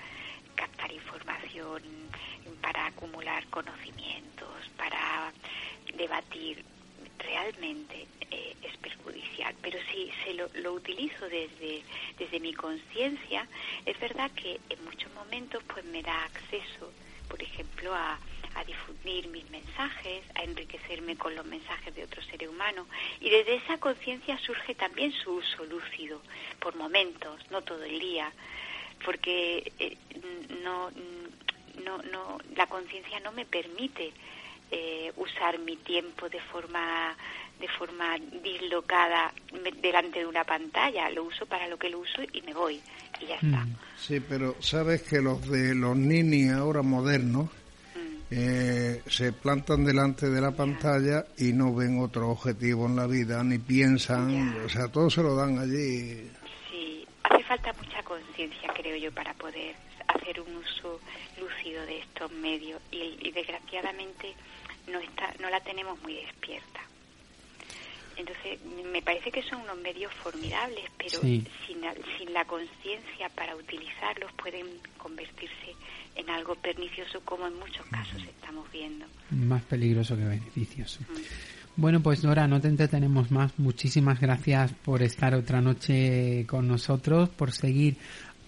captar información, para acumular conocimientos, para debatir, realmente eh, es perjudicial. Pero si se lo, lo utilizo desde, desde mi conciencia, es verdad que en muchos momentos pues me da acceso, por ejemplo, a, a difundir mis mensajes, a enriquecerme con los mensajes de otro ser humano. Y desde esa conciencia surge también su uso lúcido, por momentos, no todo el día, porque eh, no, no, no, la conciencia no me permite eh, usar mi tiempo de forma de forma dislocada delante de una pantalla lo uso para lo que lo uso y me voy y ya está mm. sí pero sabes que los de los nini ahora modernos eh, se plantan delante de la pantalla y no ven otro objetivo en la vida, ni piensan, o sea, todo se lo dan allí. Sí, hace falta mucha conciencia, creo yo, para poder hacer un uso lúcido de estos medios y, desgraciadamente no, está, no la tenemos muy despierta. Entonces, me parece que son unos medios formidables, pero sin, sin la conciencia para utilizarlos pueden convertirse en algo pernicioso como en muchos casos estamos viendo. Más peligroso que beneficioso. Bueno, pues Nora, no te entretenemos más. Muchísimas gracias por estar otra noche con nosotros, por seguir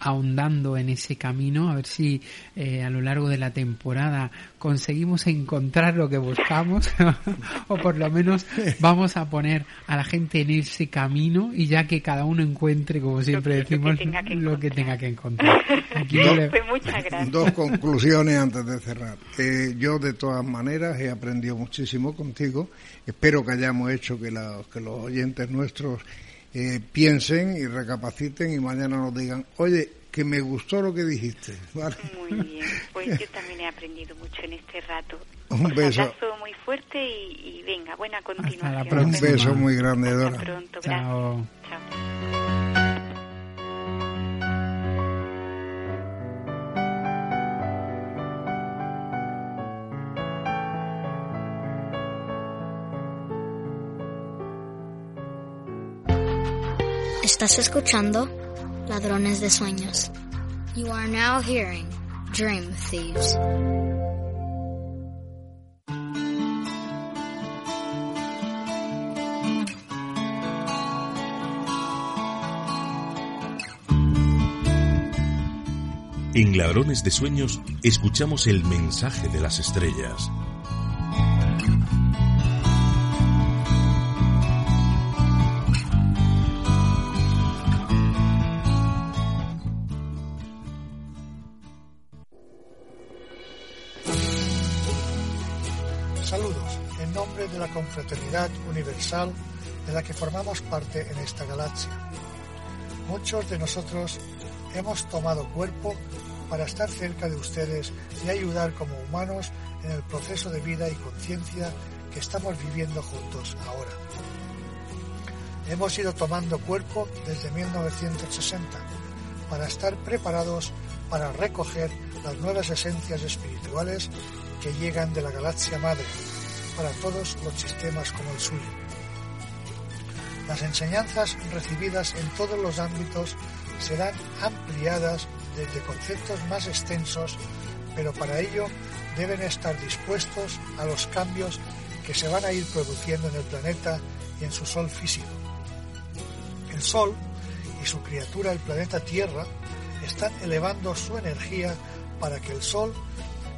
ahondando en ese camino, a ver si eh, a lo largo de la temporada conseguimos encontrar lo que buscamos *laughs* o por lo menos vamos a poner a la gente en ese camino y ya que cada uno encuentre, como siempre decimos, lo que tenga que encontrar. Pues dos conclusiones antes de cerrar. Eh, yo de todas maneras he aprendido muchísimo contigo. Espero que hayamos hecho que, que los oyentes nuestros eh, piensen y recapaciten y mañana nos digan, oye, que me gustó lo que dijiste. *laughs* Muy bien, pues yo también he aprendido mucho en este rato. Un beso. abrazo muy fuerte y, venga, buena continuación. Un beso muy grande, Dora. Hasta pronto, Chao. Chao. Estás escuchando Ladrones de Sueños. You are now hearing Dream Thieves. En Ladrones de Sueños escuchamos el mensaje de las estrellas universal de la que formamos parte en esta galaxia. Muchos de nosotros hemos tomado cuerpo para estar cerca de ustedes y ayudar como humanos en el proceso de vida y conciencia que estamos viviendo juntos ahora. Hemos ido tomando cuerpo desde 1960 para estar preparados para recoger las nuevas esencias espirituales que llegan de la galaxia madre para todos los sistemas como el suyo. Las enseñanzas recibidas en todos los ámbitos serán ampliadas desde conceptos más extensos, pero para ello deben estar dispuestos a los cambios que se van a ir produciendo en el planeta y en su Sol físico. El Sol y su criatura, el planeta Tierra, están elevando su energía para que el Sol,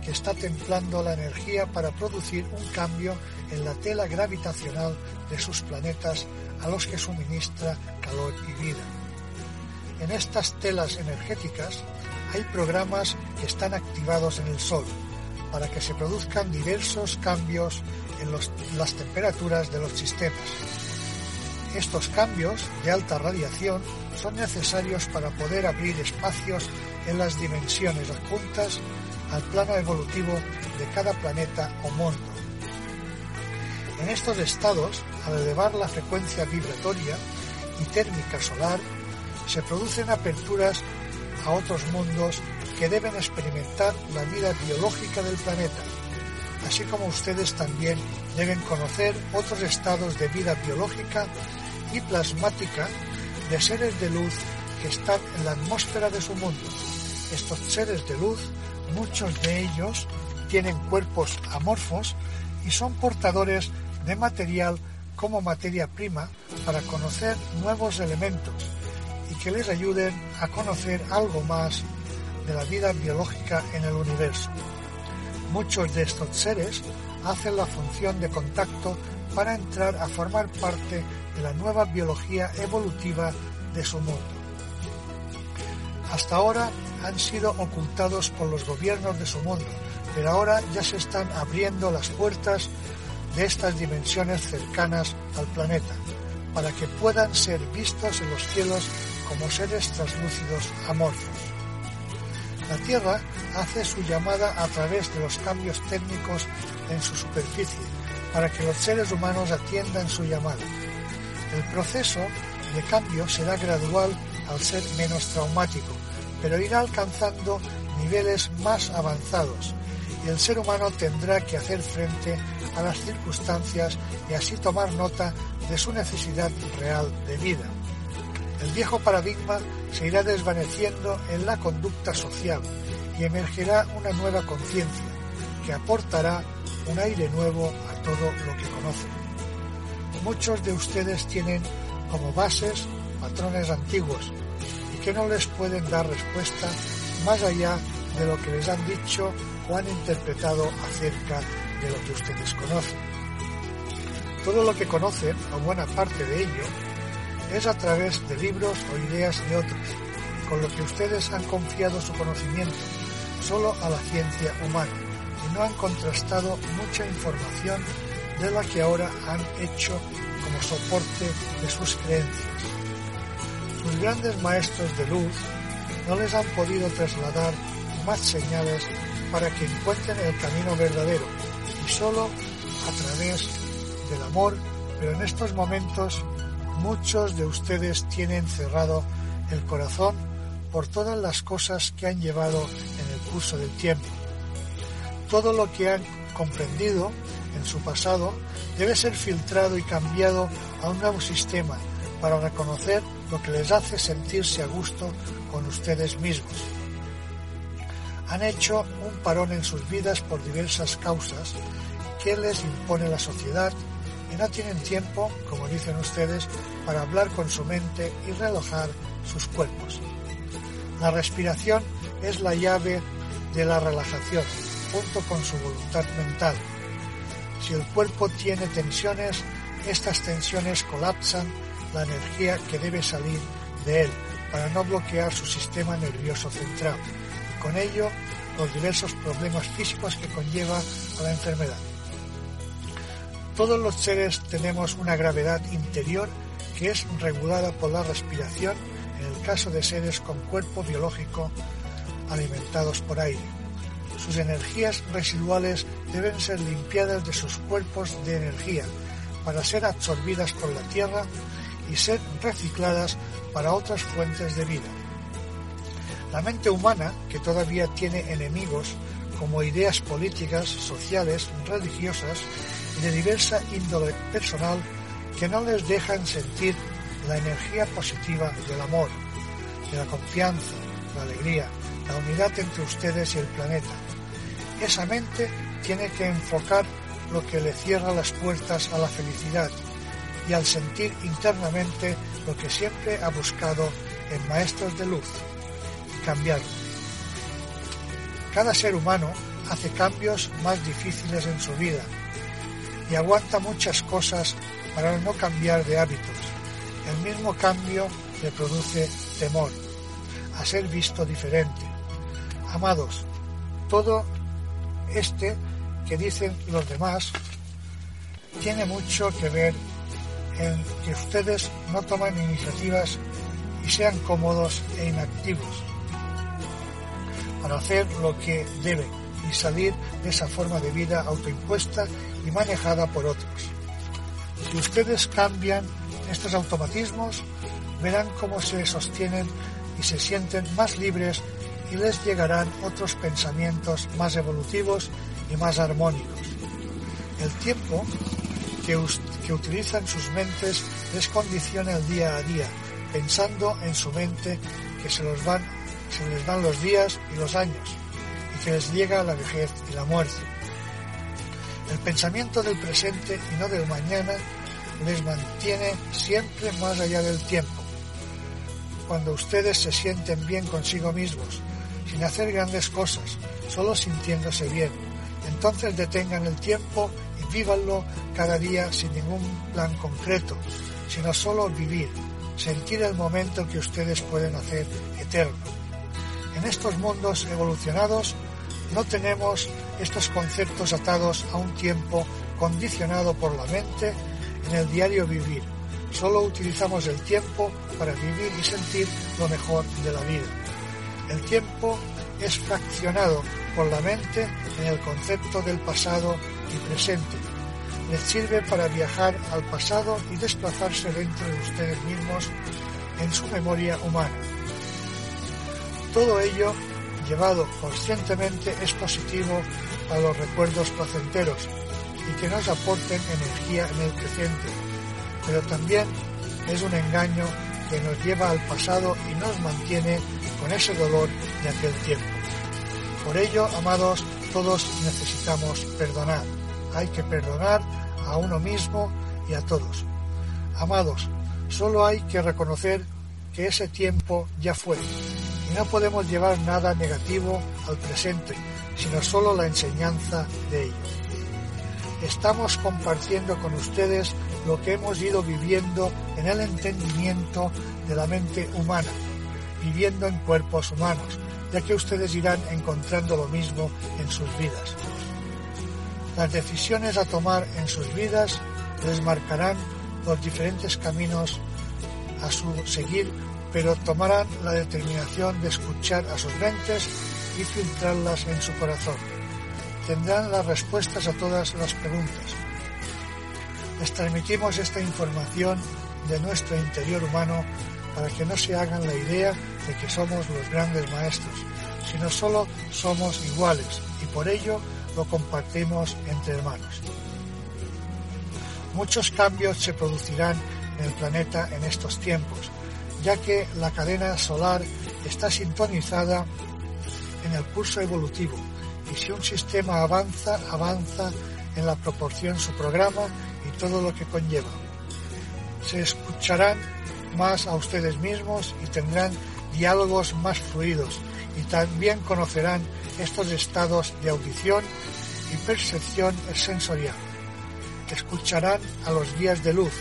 que está templando la energía para producir un cambio en la tela gravitacional de sus planetas a los que suministra calor y vida. En estas telas energéticas hay programas que están activados en el Sol para que se produzcan diversos cambios en las temperaturas de los sistemas. Estos cambios de alta radiación son necesarios para poder abrir espacios en las dimensiones adjuntas al plano evolutivo de cada planeta o mundo. En estos estados, al elevar la frecuencia vibratoria y térmica solar, se producen aperturas a otros mundos que deben experimentar la vida biológica del planeta, así como ustedes también deben conocer otros estados de vida biológica y plasmática de seres de luz que están en la atmósfera de su mundo. Estos seres de luz, muchos de ellos tienen cuerpos amorfos y son portadores de material como materia prima para conocer nuevos elementos y que les ayuden a conocer algo más de la vida biológica en el universo. Muchos de estos seres hacen la función de contacto para entrar a formar parte de la nueva biología evolutiva de su mundo. Hasta ahora han sido ocultados por los gobiernos de su mundo, pero ahora ya se están abriendo las puertas de estas dimensiones cercanas al planeta, para que puedan ser vistos en los cielos como seres translúcidos amorfos. La Tierra hace su llamada a través de los cambios técnicos en su superficie, para que los seres humanos atiendan su llamada. El proceso de cambio será gradual al ser menos traumático, pero irá alcanzando niveles más avanzados y el ser humano tendrá que hacer frente a las circunstancias y así tomar nota de su necesidad real de vida. El viejo paradigma se irá desvaneciendo en la conducta social y emergerá una nueva conciencia que aportará un aire nuevo a todo lo que conocen. Muchos de ustedes tienen como bases patrones antiguos que no les pueden dar respuesta más allá de lo que les han dicho o han interpretado acerca de lo que ustedes conocen. Todo lo que conocen, o buena parte de ello, es a través de libros o ideas de otros, con lo que ustedes han confiado su conocimiento solo a la ciencia humana y no han contrastado mucha información de la que ahora han hecho como soporte de sus creencias. Sus grandes maestros de luz no les han podido trasladar más señales para que encuentren el camino verdadero y solo a través del amor, pero en estos momentos muchos de ustedes tienen cerrado el corazón por todas las cosas que han llevado en el curso del tiempo. Todo lo que han comprendido en su pasado debe ser filtrado y cambiado a un nuevo sistema para reconocer lo que les hace sentirse a gusto con ustedes mismos. Han hecho un parón en sus vidas por diversas causas que les impone la sociedad y no tienen tiempo, como dicen ustedes, para hablar con su mente y relajar sus cuerpos. La respiración es la llave de la relajación, junto con su voluntad mental. Si el cuerpo tiene tensiones, estas tensiones colapsan la energía que debe salir de él para no bloquear su sistema nervioso central y con ello los diversos problemas físicos que conlleva a la enfermedad. Todos los seres tenemos una gravedad interior que es regulada por la respiración en el caso de seres con cuerpo biológico alimentados por aire. Sus energías residuales deben ser limpiadas de sus cuerpos de energía para ser absorbidas por la Tierra y ser recicladas para otras fuentes de vida. La mente humana, que todavía tiene enemigos como ideas políticas, sociales, religiosas y de diversa índole personal, que no les dejan sentir la energía positiva del amor, de la confianza, la alegría, la unidad entre ustedes y el planeta. Esa mente tiene que enfocar lo que le cierra las puertas a la felicidad y al sentir internamente lo que siempre ha buscado en maestros de luz y cambiarlo. Cada ser humano hace cambios más difíciles en su vida y aguanta muchas cosas para no cambiar de hábitos. El mismo cambio le produce temor a ser visto diferente. Amados, todo este que dicen los demás tiene mucho que ver en que ustedes no toman iniciativas y sean cómodos e inactivos para hacer lo que deben y salir de esa forma de vida autoimpuesta y manejada por otros. Si ustedes cambian estos automatismos, verán cómo se sostienen y se sienten más libres y les llegarán otros pensamientos más evolutivos y más armónicos. El tiempo que, que utilizan sus mentes les condiciona el día a día, pensando en su mente que se, los van, se les van los días y los años, y que les llega la vejez y la muerte. El pensamiento del presente y no del mañana les mantiene siempre más allá del tiempo. Cuando ustedes se sienten bien consigo mismos, sin hacer grandes cosas, solo sintiéndose bien, entonces detengan el tiempo vívanlo cada día sin ningún plan concreto, sino solo vivir, sentir el momento que ustedes pueden hacer eterno. En estos mundos evolucionados no tenemos estos conceptos atados a un tiempo condicionado por la mente en el diario vivir. Solo utilizamos el tiempo para vivir y sentir lo mejor de la vida. El tiempo es fraccionado por la mente en el concepto del pasado y presente. Les sirve para viajar al pasado y desplazarse dentro de ustedes mismos en su memoria humana. Todo ello, llevado conscientemente, es positivo a los recuerdos placenteros y que nos aporten energía en el presente, pero también es un engaño que nos lleva al pasado y nos mantiene con ese dolor de aquel tiempo. Por ello, amados, todos necesitamos perdonar. Hay que perdonar a uno mismo y a todos. Amados, solo hay que reconocer que ese tiempo ya fue y no podemos llevar nada negativo al presente, sino solo la enseñanza de ello. Estamos compartiendo con ustedes lo que hemos ido viviendo en el entendimiento de la mente humana, viviendo en cuerpos humanos, ya que ustedes irán encontrando lo mismo en sus vidas. Las decisiones a tomar en sus vidas les marcarán los diferentes caminos a su seguir, pero tomarán la determinación de escuchar a sus mentes y filtrarlas en su corazón. Tendrán las respuestas a todas las preguntas. Les transmitimos esta información de nuestro interior humano para que no se hagan la idea de que somos los grandes maestros, sino solo somos iguales y por ello lo compartimos entre hermanos. Muchos cambios se producirán en el planeta en estos tiempos, ya que la cadena solar está sintonizada en el curso evolutivo y si un sistema avanza, avanza en la proporción su programa y todo lo que conlleva. Se escucharán más a ustedes mismos y tendrán diálogos más fluidos y también conocerán estos estados de audición y percepción sensorial. Escucharán a los guías de luz.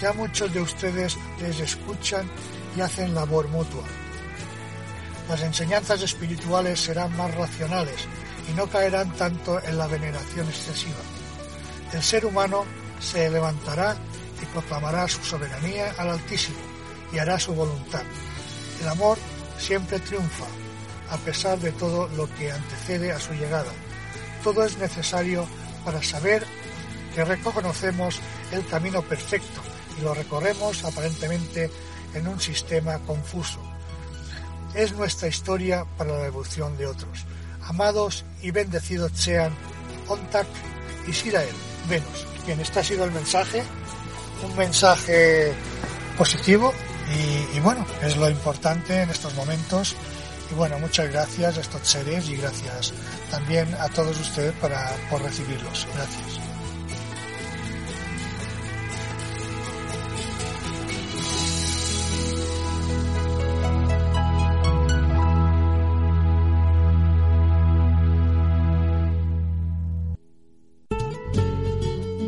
Ya muchos de ustedes les escuchan y hacen labor mutua. Las enseñanzas espirituales serán más racionales y no caerán tanto en la veneración excesiva. El ser humano se levantará y proclamará su soberanía al Altísimo y hará su voluntad. El amor siempre triunfa. a pesar de todo lo que antecede a su llegada. Todo es necesario para saber que reconocemos el camino perfecto y lo recorremos aparentemente en un sistema confuso. Es nuestra historia para la evolución de otros. Amados y bendecidos sean Ontak y Sirael, Venus. Bien, este ha sido el mensaje, un mensaje positivo y, bueno, es lo importante en estos momentos. Y bueno, muchas gracias a estos seres y gracias también a todos ustedes para, por recibirlos. Gracias.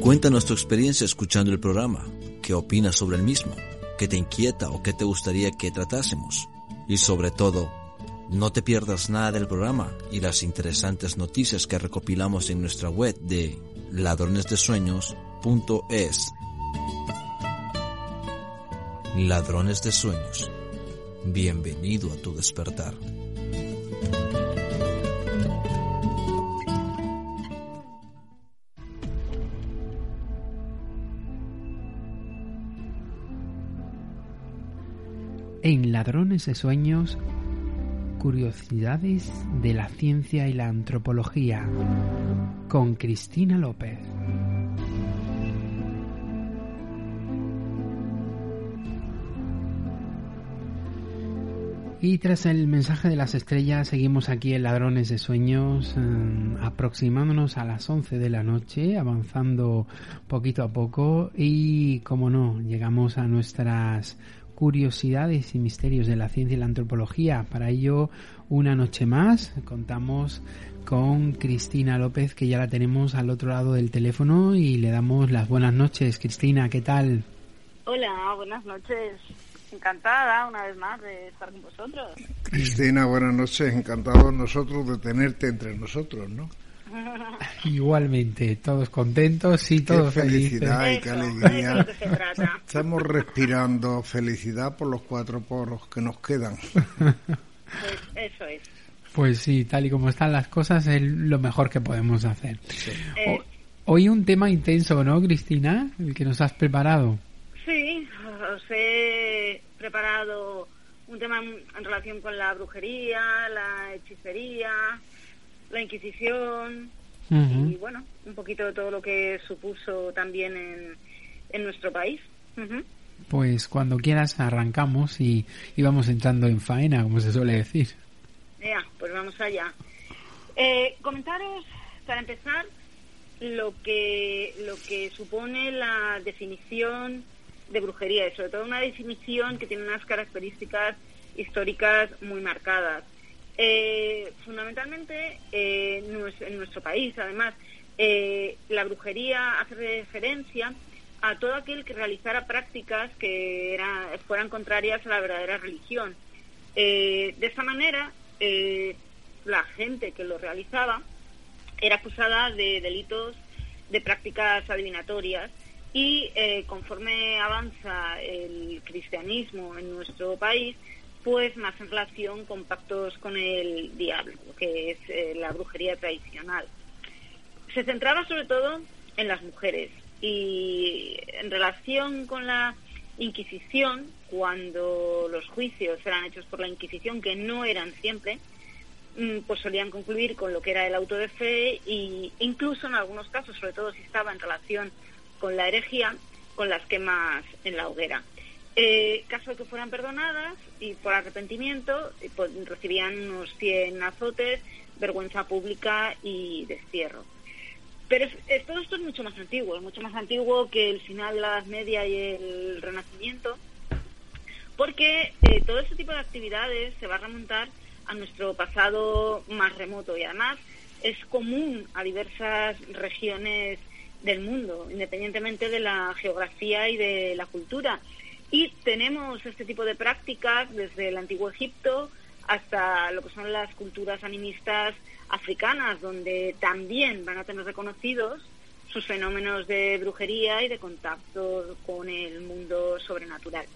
Cuéntanos tu experiencia escuchando el programa. ¿Qué opinas sobre el mismo? ¿Qué te inquieta o qué te gustaría que tratásemos? Y sobre todo, no te pierdas nada del programa y las interesantes noticias que recopilamos en nuestra web de ladronesdesueños.es. Ladrones de Sueños. Bienvenido a tu despertar. En Ladrones de Sueños, curiosidades de la ciencia y la antropología, con Cristina López. Y tras el mensaje de las estrellas, seguimos aquí en Ladrones de Sueños, eh, aproximándonos a las 11 de la noche, avanzando poquito a poco y, como no, llegamos a nuestras curiosidades y misterios de la ciencia y la antropología. Para ello, una noche más, contamos con Cristina López, que ya la tenemos al otro lado del teléfono y le damos las buenas noches. Cristina, ¿qué tal? Hola, buenas noches. Encantada una vez más de estar con vosotros. Cristina, buenas noches. Encantados nosotros de tenerte entre nosotros, ¿no? *laughs* Igualmente, todos contentos y todos qué felicidad y qué alegría. Estamos respirando felicidad por los cuatro poros que nos quedan. Pues eso es. Pues sí, tal y como están las cosas es lo mejor que podemos hacer. Hoy un tema intenso, ¿no, Cristina? El que nos has preparado. Sí, os he preparado un tema en relación con la brujería, la hechicería, la Inquisición y bueno, un poquito de todo lo que supuso también en, en nuestro país. Pues cuando quieras arrancamos y, y, vamos entrando en faena, como se suele decir. Ya, pues vamos allá. Eh, comentaros, para empezar, lo que, lo que supone la definición de brujería, y sobre todo una definición que tiene unas características históricas muy marcadas. Eh, fundamentalmente, eh, en nuestro país, además, eh, la brujería hace referencia a todo aquel que realizara prácticas que era, fueran contrarias a la verdadera religión. de esta manera, la gente que lo realizaba era acusada de delitos de prácticas adivinatorias y conforme avanza el cristianismo en nuestro país, pues más en relación con pactos con el diablo, que es eh, la brujería tradicional. Se centraba sobre todo en las mujeres y en relación con la Inquisición, cuando los juicios eran hechos por la Inquisición, que no eran siempre, mm, pues solían concluir con lo que era el auto de fe e incluso en algunos casos, sobre todo si estaba en relación con la herejía, con las quemas en la hoguera. Eh, caso de que fueran perdonadas y por arrepentimiento pues, recibían unos 100 azotes, vergüenza pública y destierro. Pero todo esto es mucho más antiguo, es mucho más antiguo que el final de la Edad Media y el Renacimiento, porque eh, todo este tipo de actividades se va a remontar a nuestro pasado más remoto y además es común a diversas regiones del mundo, independientemente de la geografía y de la cultura. Y tenemos este tipo de prácticas desde el antiguo Egipto hasta lo que son las culturas animistas africanas, donde también van a tener reconocidos sus fenómenos de brujería y de contacto con el mundo sobrenatural.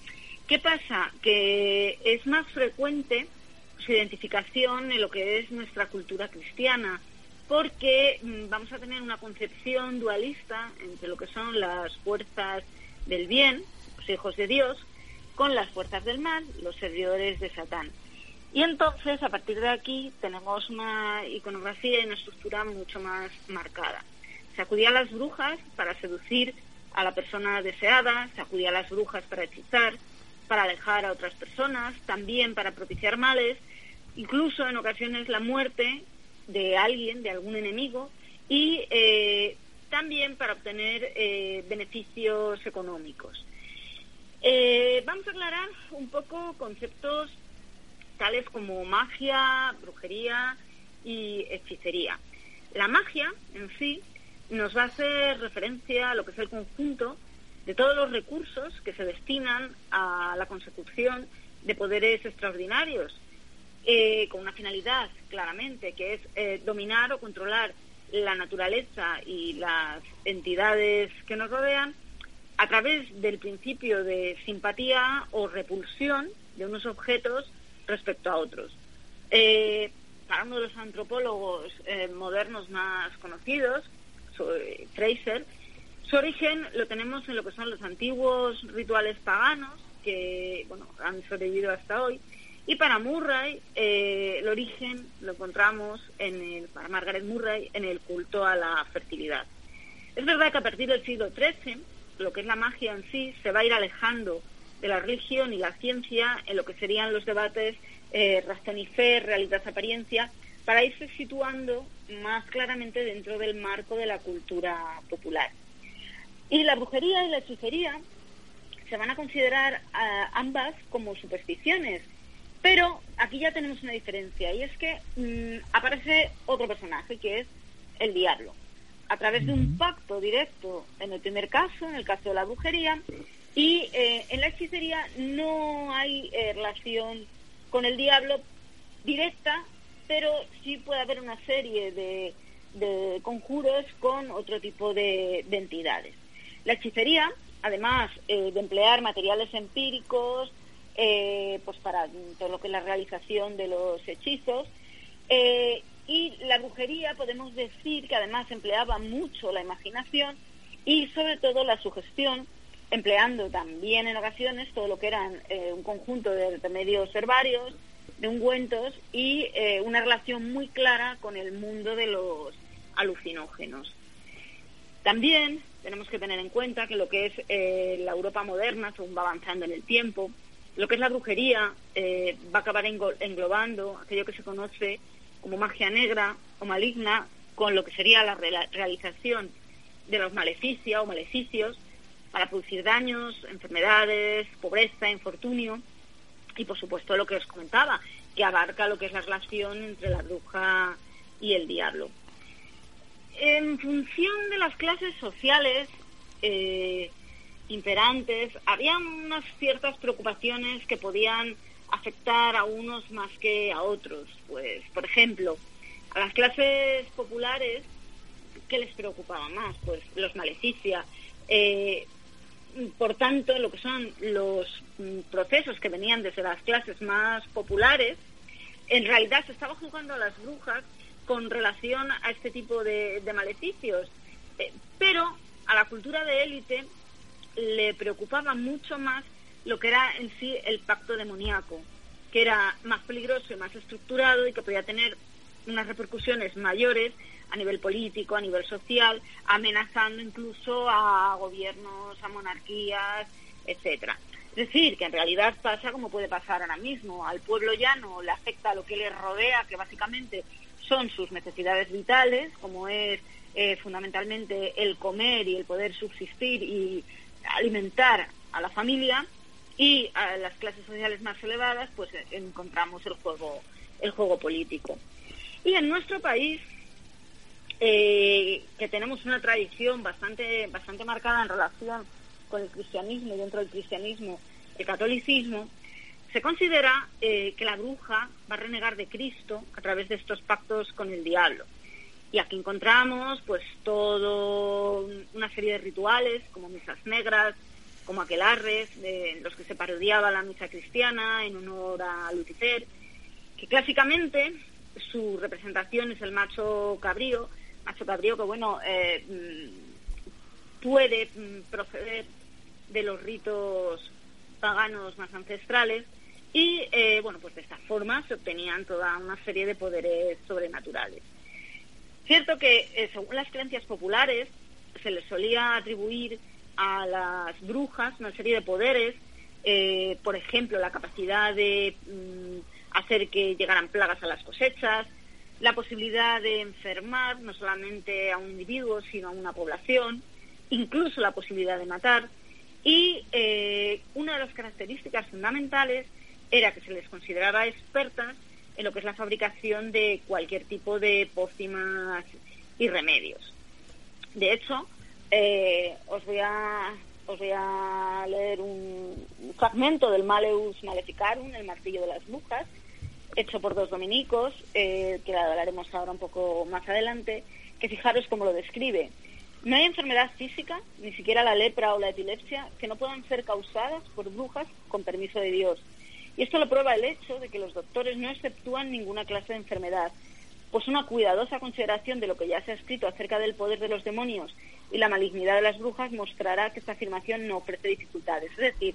¿Qué pasa? Que es más frecuente, su identificación en lo que es nuestra cultura cristiana, porque mm, vamos a tener una concepción dualista entre lo que son las fuerzas del bien, hijos de Dios, con las fuerzas del mal, los servidores de Satán. Y entonces, a partir de aquí, tenemos una iconografía y una estructura mucho más marcada. Se acudía a las brujas para seducir a la persona deseada, se acudía a las brujas para hechizar, para alejar a otras personas, también para propiciar males, incluso en ocasiones la muerte de alguien, de algún enemigo, y eh, también para obtener eh, beneficios económicos. Eh, vamos a aclarar un poco conceptos tales como magia, brujería y hechicería. La magia en sí nos va a hacer referencia a lo que es el conjunto de todos los recursos que se destinan a la consecución de poderes extraordinarios, eh, con una finalidad claramente, que es eh, dominar o controlar la naturaleza y las entidades que nos rodean a través del principio de simpatía o repulsión de unos objetos respecto a otros. Eh, para uno de los antropólogos modernos más conocidos, Fraser, su origen lo tenemos en lo que son los antiguos rituales paganos que bueno, han sobrevivido hasta hoy. Y para Murray, eh, el origen lo encontramos en el, para Margaret Murray en el culto a la fertilidad. Es verdad que a partir del siglo XIII, lo que es la magia en sí se va a ir alejando de la religión y la ciencia en lo que serían los debates eh, razón y fe, realidad, apariencia, para irse situando más claramente dentro del marco de la cultura popular. Y la brujería y la hechicería se van a considerar ambas como supersticiones, pero aquí ya tenemos una diferencia y es que mm, aparece otro personaje que es el diablo. A través de un pacto directo en el primer caso, en el caso de la brujería, y eh, en la hechicería no hay eh, relación con el diablo directa, pero sí puede haber una serie de, conjuros con otro tipo de entidades. La hechicería, además eh, de emplear materiales empíricos, pues para todo lo que es la realización de los hechizos, eh, y la brujería podemos decir que además empleaba mucho la imaginación y sobre todo la sugestión, empleando también en ocasiones todo lo que eran un conjunto de remedios herbarios, de ungüentos y una relación muy clara con el mundo de los alucinógenos. También tenemos que tener en cuenta que lo que es eh, la Europa moderna, según va avanzando en el tiempo, lo que es la brujería eh, va a acabar englobando aquello que se conoce como magia negra o maligna, con lo que sería la realización de los maleficios o maleficios para producir daños, enfermedades, pobreza, infortunio y por supuesto lo que os comentaba, que abarca lo que es la relación entre la bruja y el diablo. En función de las clases sociales eh, imperantes, había unas ciertas preocupaciones que podían afectar a unos más que a otros. Pues, por ejemplo, a las clases populares, ¿qué les preocupaba más? Pues los maleficios. Eh, por tanto, lo que son los mm, procesos que venían desde las clases más populares, en realidad se estaba jugando a las brujas con relación a este tipo de, maleficios. Eh, pero a la cultura de élite le preocupaba mucho más lo que era en sí el pacto demoníaco, que era más peligroso y más estructurado y que podía tener unas repercusiones mayores a nivel político, a nivel social, amenazando incluso a gobiernos, a monarquías, etcétera. Es decir, que en realidad pasa como puede pasar ahora mismo. Al pueblo llano le afecta lo que le rodea, que básicamente son sus necesidades vitales, como es eh, fundamentalmente el comer y el poder subsistir y alimentar a la familia, y a las clases sociales más elevadas, pues eh, encontramos el juego, el juego político. Y en nuestro país, eh, que tenemos una tradición bastante, bastante marcada en relación con el cristianismo y dentro del cristianismo el catolicismo, se considera eh, que la bruja va a renegar de Cristo a través de estos pactos con el diablo. Y aquí encontramos pues todo una serie de rituales como misas negras, como aquelarres, de los que se parodiaba la misa cristiana en honor a Lucifer, que clásicamente su representación es el macho cabrío, macho cabrío que bueno eh, mm, puede mm, proceder de los ritos paganos más ancestrales y eh, bueno pues de esta forma se obtenían toda una serie de poderes sobrenaturales. Cierto que eh, según las creencias populares se les solía atribuir a las brujas una serie de poderes, por ejemplo la capacidad de mm, hacer que llegaran plagas a las cosechas, la posibilidad de enfermar no solamente a un individuo, sino a una población, incluso la posibilidad de matar. Y eh, una de las características fundamentales era que se les consideraba expertas en lo que es la fabricación de cualquier tipo de pócimas y remedios. De hecho, eh, os, voy a, os voy a leer un, fragmento del Maleus Maleficarum, el martillo de las brujas, hecho por dos dominicos, eh, que hablaremos ahora un poco más adelante, que fijaros cómo lo describe. No hay enfermedad física, ni siquiera la lepra o la epilepsia, que no puedan ser causadas por brujas con permiso de Dios. Y esto lo prueba el hecho de que los doctores no exceptúan ninguna clase de enfermedad, pues una cuidadosa consideración de lo que ya se ha escrito acerca del poder de los demonios y la malignidad de las brujas mostrará que esta afirmación no ofrece dificultades. Es decir,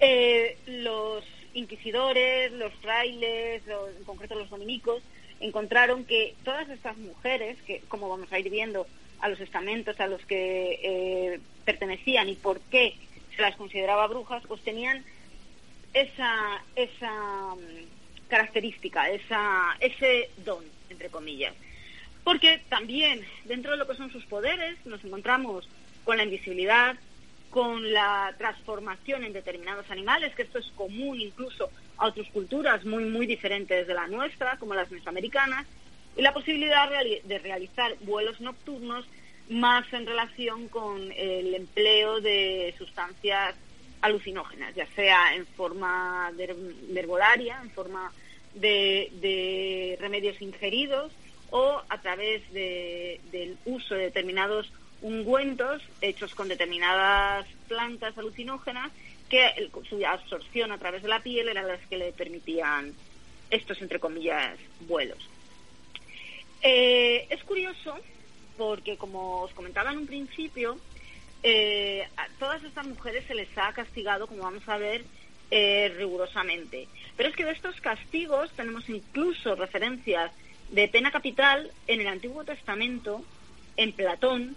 eh, los inquisidores, los frailes, en concreto los dominicos, encontraron que todas estas mujeres, que como vamos a ir viendo a los estamentos a los que eh, pertenecían y por qué se las consideraba brujas, pues tenían esa, esa mm, característica, esa, ese don, entre comillas. Porque también dentro de lo que son sus poderes nos encontramos con la invisibilidad, con la transformación en determinados animales, que esto es común incluso a otras culturas muy, muy diferentes de la nuestra, como las mesoamericanas, y la posibilidad de realizar vuelos nocturnos más en relación con el empleo de sustancias alucinógenas, ya sea en forma de en forma de, remedios ingeridos o a través del uso de determinados ungüentos hechos con determinadas plantas alucinógenas que su absorción a través de la piel eran las que le permitían estos, entre comillas, vuelos. Eh, es curioso porque, como os comentaba en un principio, eh, a todas estas mujeres se les ha castigado, como vamos a ver, eh, rigurosamente. Pero es que de estos castigos tenemos incluso referencias de pena capital en el Antiguo Testamento, en Platón,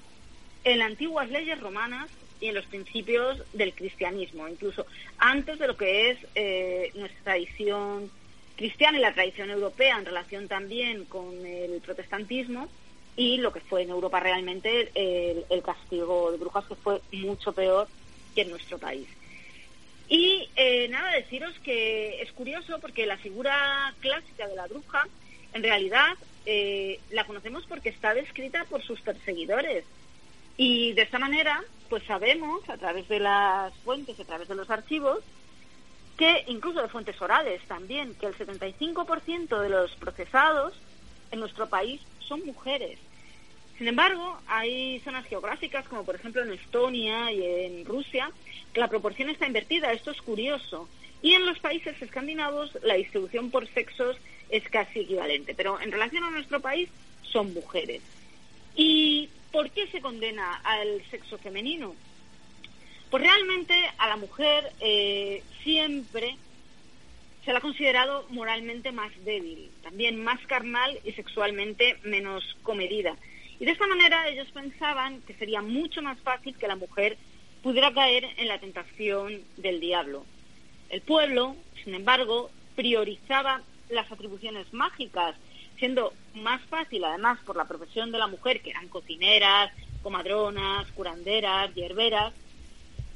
en las antiguas leyes romanas y en los principios del cristianismo, incluso antes de lo que es eh, nuestra tradición cristiana y la tradición europea en relación también con el protestantismo y lo que fue en Europa realmente el, castigo de brujas que fue mucho peor que en nuestro país. Y eh, nada, deciros que es curioso porque la figura clásica de la bruja en realidad eh, la conocemos porque está descrita por sus perseguidores. Y de esta manera, pues sabemos, a través de las fuentes, a través de los archivos, que incluso de fuentes orales también, que el 75% de los procesados en nuestro país son mujeres. Sin embargo, hay zonas geográficas, como por ejemplo en Estonia y en Rusia, que la proporción está invertida. Esto es curioso. Y en los países escandinavos la distribución por sexos es casi equivalente. Pero en relación a nuestro país son mujeres. Y ¿Por qué se condena al sexo femenino? Pues realmente a la mujer eh, siempre se la ha considerado moralmente más débil, también más carnal y sexualmente menos comedida. Y de esta manera ellos pensaban que sería mucho más fácil que la mujer pudiera caer en la tentación del diablo. El pueblo, sin embargo, priorizaba las atribuciones mágicas siendo más fácil, además, por la profesión de la mujer, que eran cocineras, comadronas, curanderas, hierberas,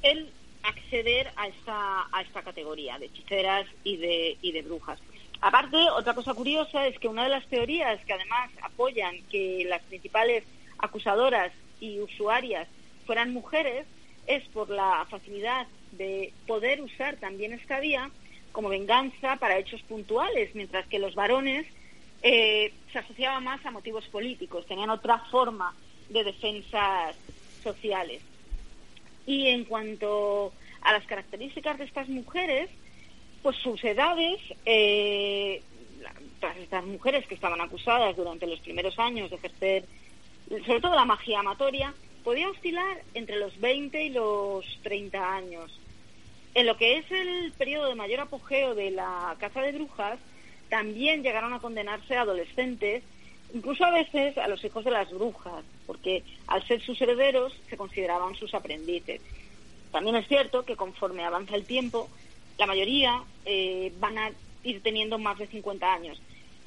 el acceder a esta, a esta categoría de hechiceras y de, y de brujas. Aparte, otra cosa curiosa es que una de las teorías que además apoyan que las principales acusadoras y usuarias fueran mujeres es por la facilidad de poder usar también esta vía como venganza para hechos puntuales, mientras que los varones eh, se asociaba más a motivos políticos, tenían otra forma de defensas sociales. Y en cuanto a las características de estas mujeres, pues sus edades eh, estas mujeres que estaban acusadas durante los primeros años de ejercer, sobre todo la magia amatoria, podía oscilar entre los 20 y los 30 años. En lo que es el periodo de mayor apogeo de la caza de brujas, también llegaron a condenarse adolescentes, incluso a veces a los hijos de las brujas, porque al ser sus herederos se consideraban sus aprendices. También es cierto que conforme avanza el tiempo, la mayoría eh, van a ir teniendo más de 50 años.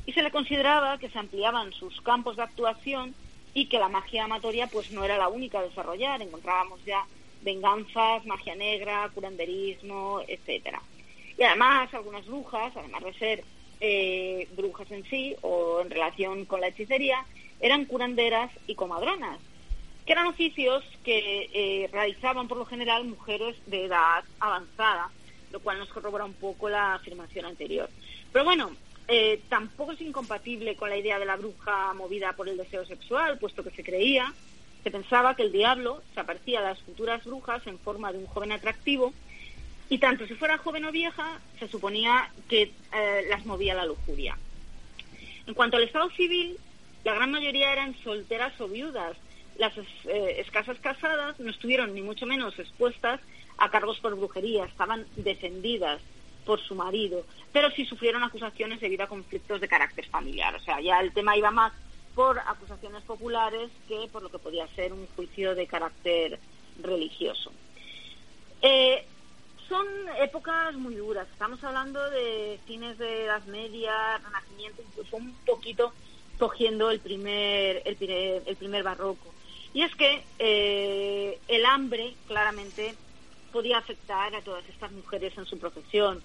Y se le consideraba que se ampliaban sus campos de actuación y que la magia amatoria pues no era la única a desarrollar. Encontrábamos ya venganzas, magia negra, curanderismo, etcétera. Y además algunas brujas, además de ser eh, brujas en sí o en relación con la hechicería, eran curanderas y comadronas, que eran oficios que eh, realizaban por lo general mujeres de edad avanzada, lo cual nos corrobora un poco la afirmación anterior. Pero bueno, eh, tampoco es incompatible con la idea de la bruja movida por el deseo sexual, puesto que se creía, se pensaba que el diablo se aparecía a las futuras brujas en forma de un joven atractivo y tanto si fuera joven o vieja, se suponía que eh, las movía la lujuria. En cuanto al estado civil, la gran mayoría eran solteras o viudas. Las eh, escasas casadas no estuvieron ni mucho menos expuestas a cargos por brujería, estaban defendidas por su marido, pero sí sufrieron acusaciones debido a conflictos de carácter familiar. O sea, ya el tema iba más por acusaciones populares que por lo que podía ser un juicio de carácter religioso. Eh, son épocas muy duras. Estamos hablando de fines de Edad Media, Renacimiento, incluso un poquito cogiendo el primer, el primer, el primer barroco. Y es que eh, el hambre claramente podía afectar a todas estas mujeres en su profesión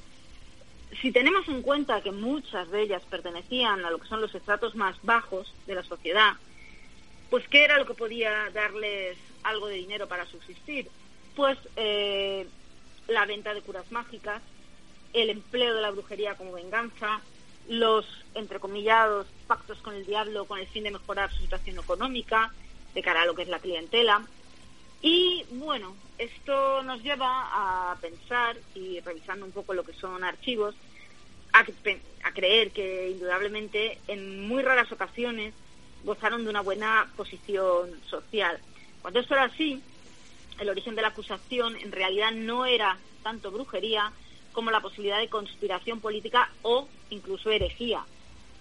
si tenemos en cuenta que muchas de ellas pertenecían a lo que son los estratos más bajos de la sociedad, pues ¿qué era lo que podía darles algo de dinero para subsistir? Pues eh, la venta de curas mágicas, el empleo de la brujería como venganza, los entrecomillados pactos con el diablo con el fin de mejorar su situación económica de cara a lo que es la clientela. Y bueno, esto nos lleva a pensar, y revisando un poco lo que son archivos, a, creer que indudablemente en muy raras ocasiones gozaron de una buena posición social. Cuando esto era así, el origen de la acusación en realidad no era tanto brujería como la posibilidad de conspiración política o incluso herejía.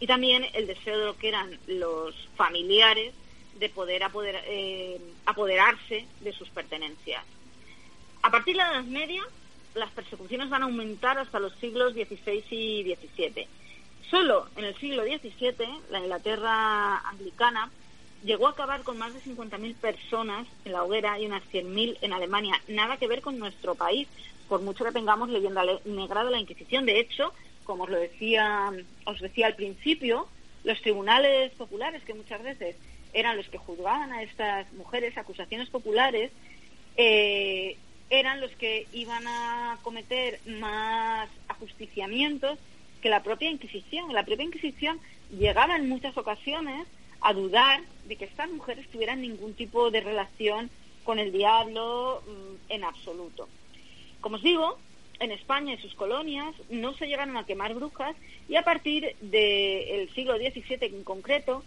Y también el deseo de lo que eran los familiares de poder eh, apoderarse de sus pertenencias. A partir de la Edad Media, las persecuciones van a aumentar hasta los siglos XVI y XVII. Solo en el siglo XVII, la Inglaterra anglicana llegó a acabar con más de 50.000 personas en la hoguera y unas 100.000 en Alemania. Nada que ver con nuestro país, por mucho que tengamos leyenda negra de la Inquisición. De hecho, como os lo decía, os decía al principio, los tribunales populares, que muchas veces eran los que juzgaban a estas mujeres, acusaciones populares, eh, eran los que iban a cometer más ajusticiamientos que la propia Inquisición. La propia Inquisición llegaba en muchas ocasiones a dudar de que estas mujeres tuvieran ningún tipo de relación con el diablo mm, en absoluto. Como os digo, en España y sus colonias no se llegaron a quemar brujas y a partir del siglo XVII en concreto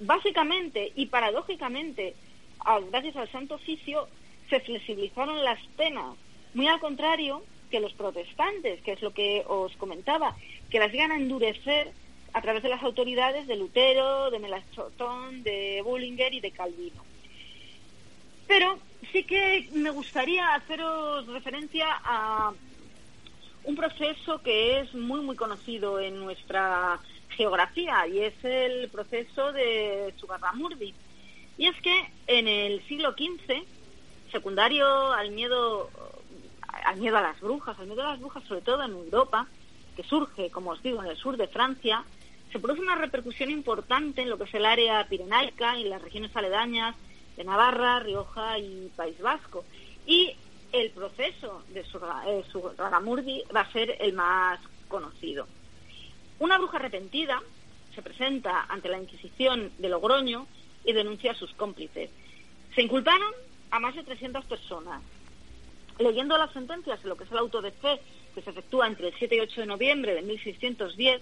básicamente y paradójicamente, gracias al Santo Oficio, se flexibilizaron las penas. Muy al contrario que los protestantes, que es lo que os comentaba, que las llegan a endurecer a través de las autoridades de Lutero, de Melanchthon, de Bullinger y de Calvino. Pero sí que me gustaría haceros referencia a un proceso que es muy muy conocido en nuestra geografía y es el proceso de Sugarramurdi. Y es que en el siglo XV, secundario al miedo, al miedo a las brujas, al miedo a las brujas sobre todo en Europa, que surge, como os digo, en el sur de Francia, se produce una repercusión importante en lo que es el área pirenaica y las regiones aledañas de Navarra, Rioja y País Vasco. Y el proceso de Sugarramurdi va a ser el más conocido. Una bruja arrepentida se presenta ante la Inquisición de Logroño y denuncia a sus cómplices. Se inculparon a más de 300 personas. Leyendo las sentencias en lo que es el auto de fe que se efectúa entre el 7 y 8 de noviembre de 1610,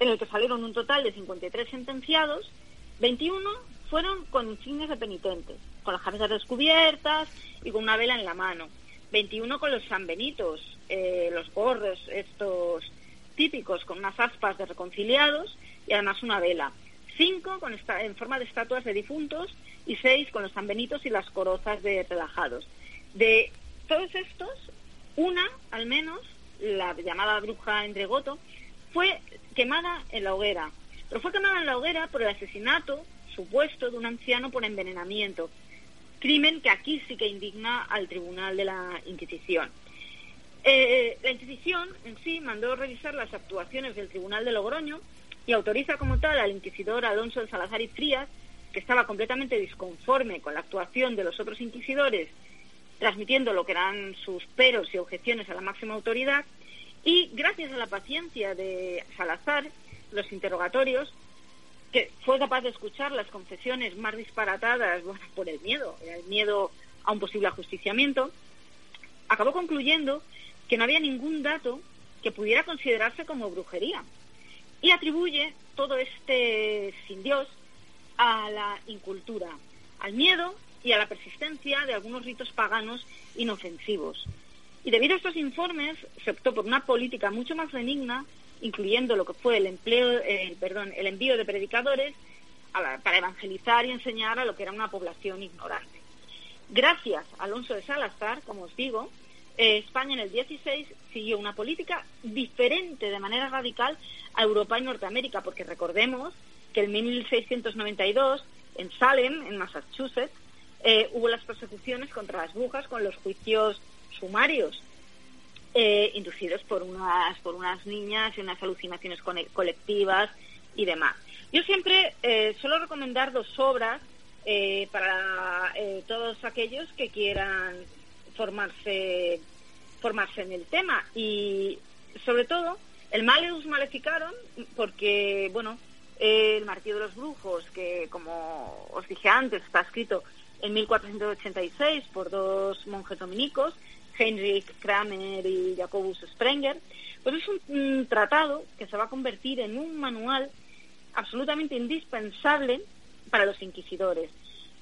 en el que salieron un total de 53 sentenciados, 21 fueron con insignias de penitentes, con las cabezas descubiertas y con una vela en la mano. 21 con los sanbenitos, eh, los gorros estos típicos con unas aspas de reconciliados y además una vela. 5 con en forma de estatuas de difuntos y 6 con los sanbenitos y las corozas de relajados. De todos estos, una al menos, la llamada bruja Endregoto, fue quemada en la hoguera. Pero fue quemada en la hoguera por el asesinato supuesto de un anciano por envenenamiento, crimen que aquí sí que indigna al Tribunal de la Inquisición. Eh, la Inquisición en sí mandó revisar las actuaciones del Tribunal de Logroño y autoriza como tal al inquisidor Alonso de Salazar y Frías, que estaba completamente disconforme con la actuación de los otros inquisidores, transmitiendo lo que eran sus peros y objeciones a la máxima autoridad, y gracias a la paciencia de Salazar, los interrogatorios que fue capaz de escuchar las confesiones más disparatadas bueno, por el miedo, el miedo a un posible ajusticiamiento, acabó concluyendo que no había ningún dato que pudiera considerarse como brujería y atribuye todo este sin Dios a la incultura, al miedo y a la persistencia de algunos ritos paganos inofensivos. Y debido a estos informes se optó por una política mucho más benigna incluyendo lo que fue el empleo, el envío de predicadores para evangelizar y enseñar a lo que era una población ignorante. Gracias a Alonso de Salazar, como os digo, eh, España en el 16 siguió una política diferente de manera radical a Europa y Norteamérica, porque recordemos que en 1692 en Salem, en Massachusetts, eh, hubo las persecuciones contra las brujas con los juicios sumarios eh, inducidos por unas, por unas niñas y unas alucinaciones colectivas y demás. Yo siempre suelo recomendar dos obras eh, para eh, todos aquellos que quieran formarse, formarse en el tema. Y sobre todo el Maleus Maleficaron porque, bueno, el Martillo de los Brujos, que como os dije antes está escrito en 1486 por dos monjes dominicos, Heinrich Kramer y Jacobus Sprenger, pues es un, tratado que se va a convertir en un manual absolutamente indispensable para los inquisidores,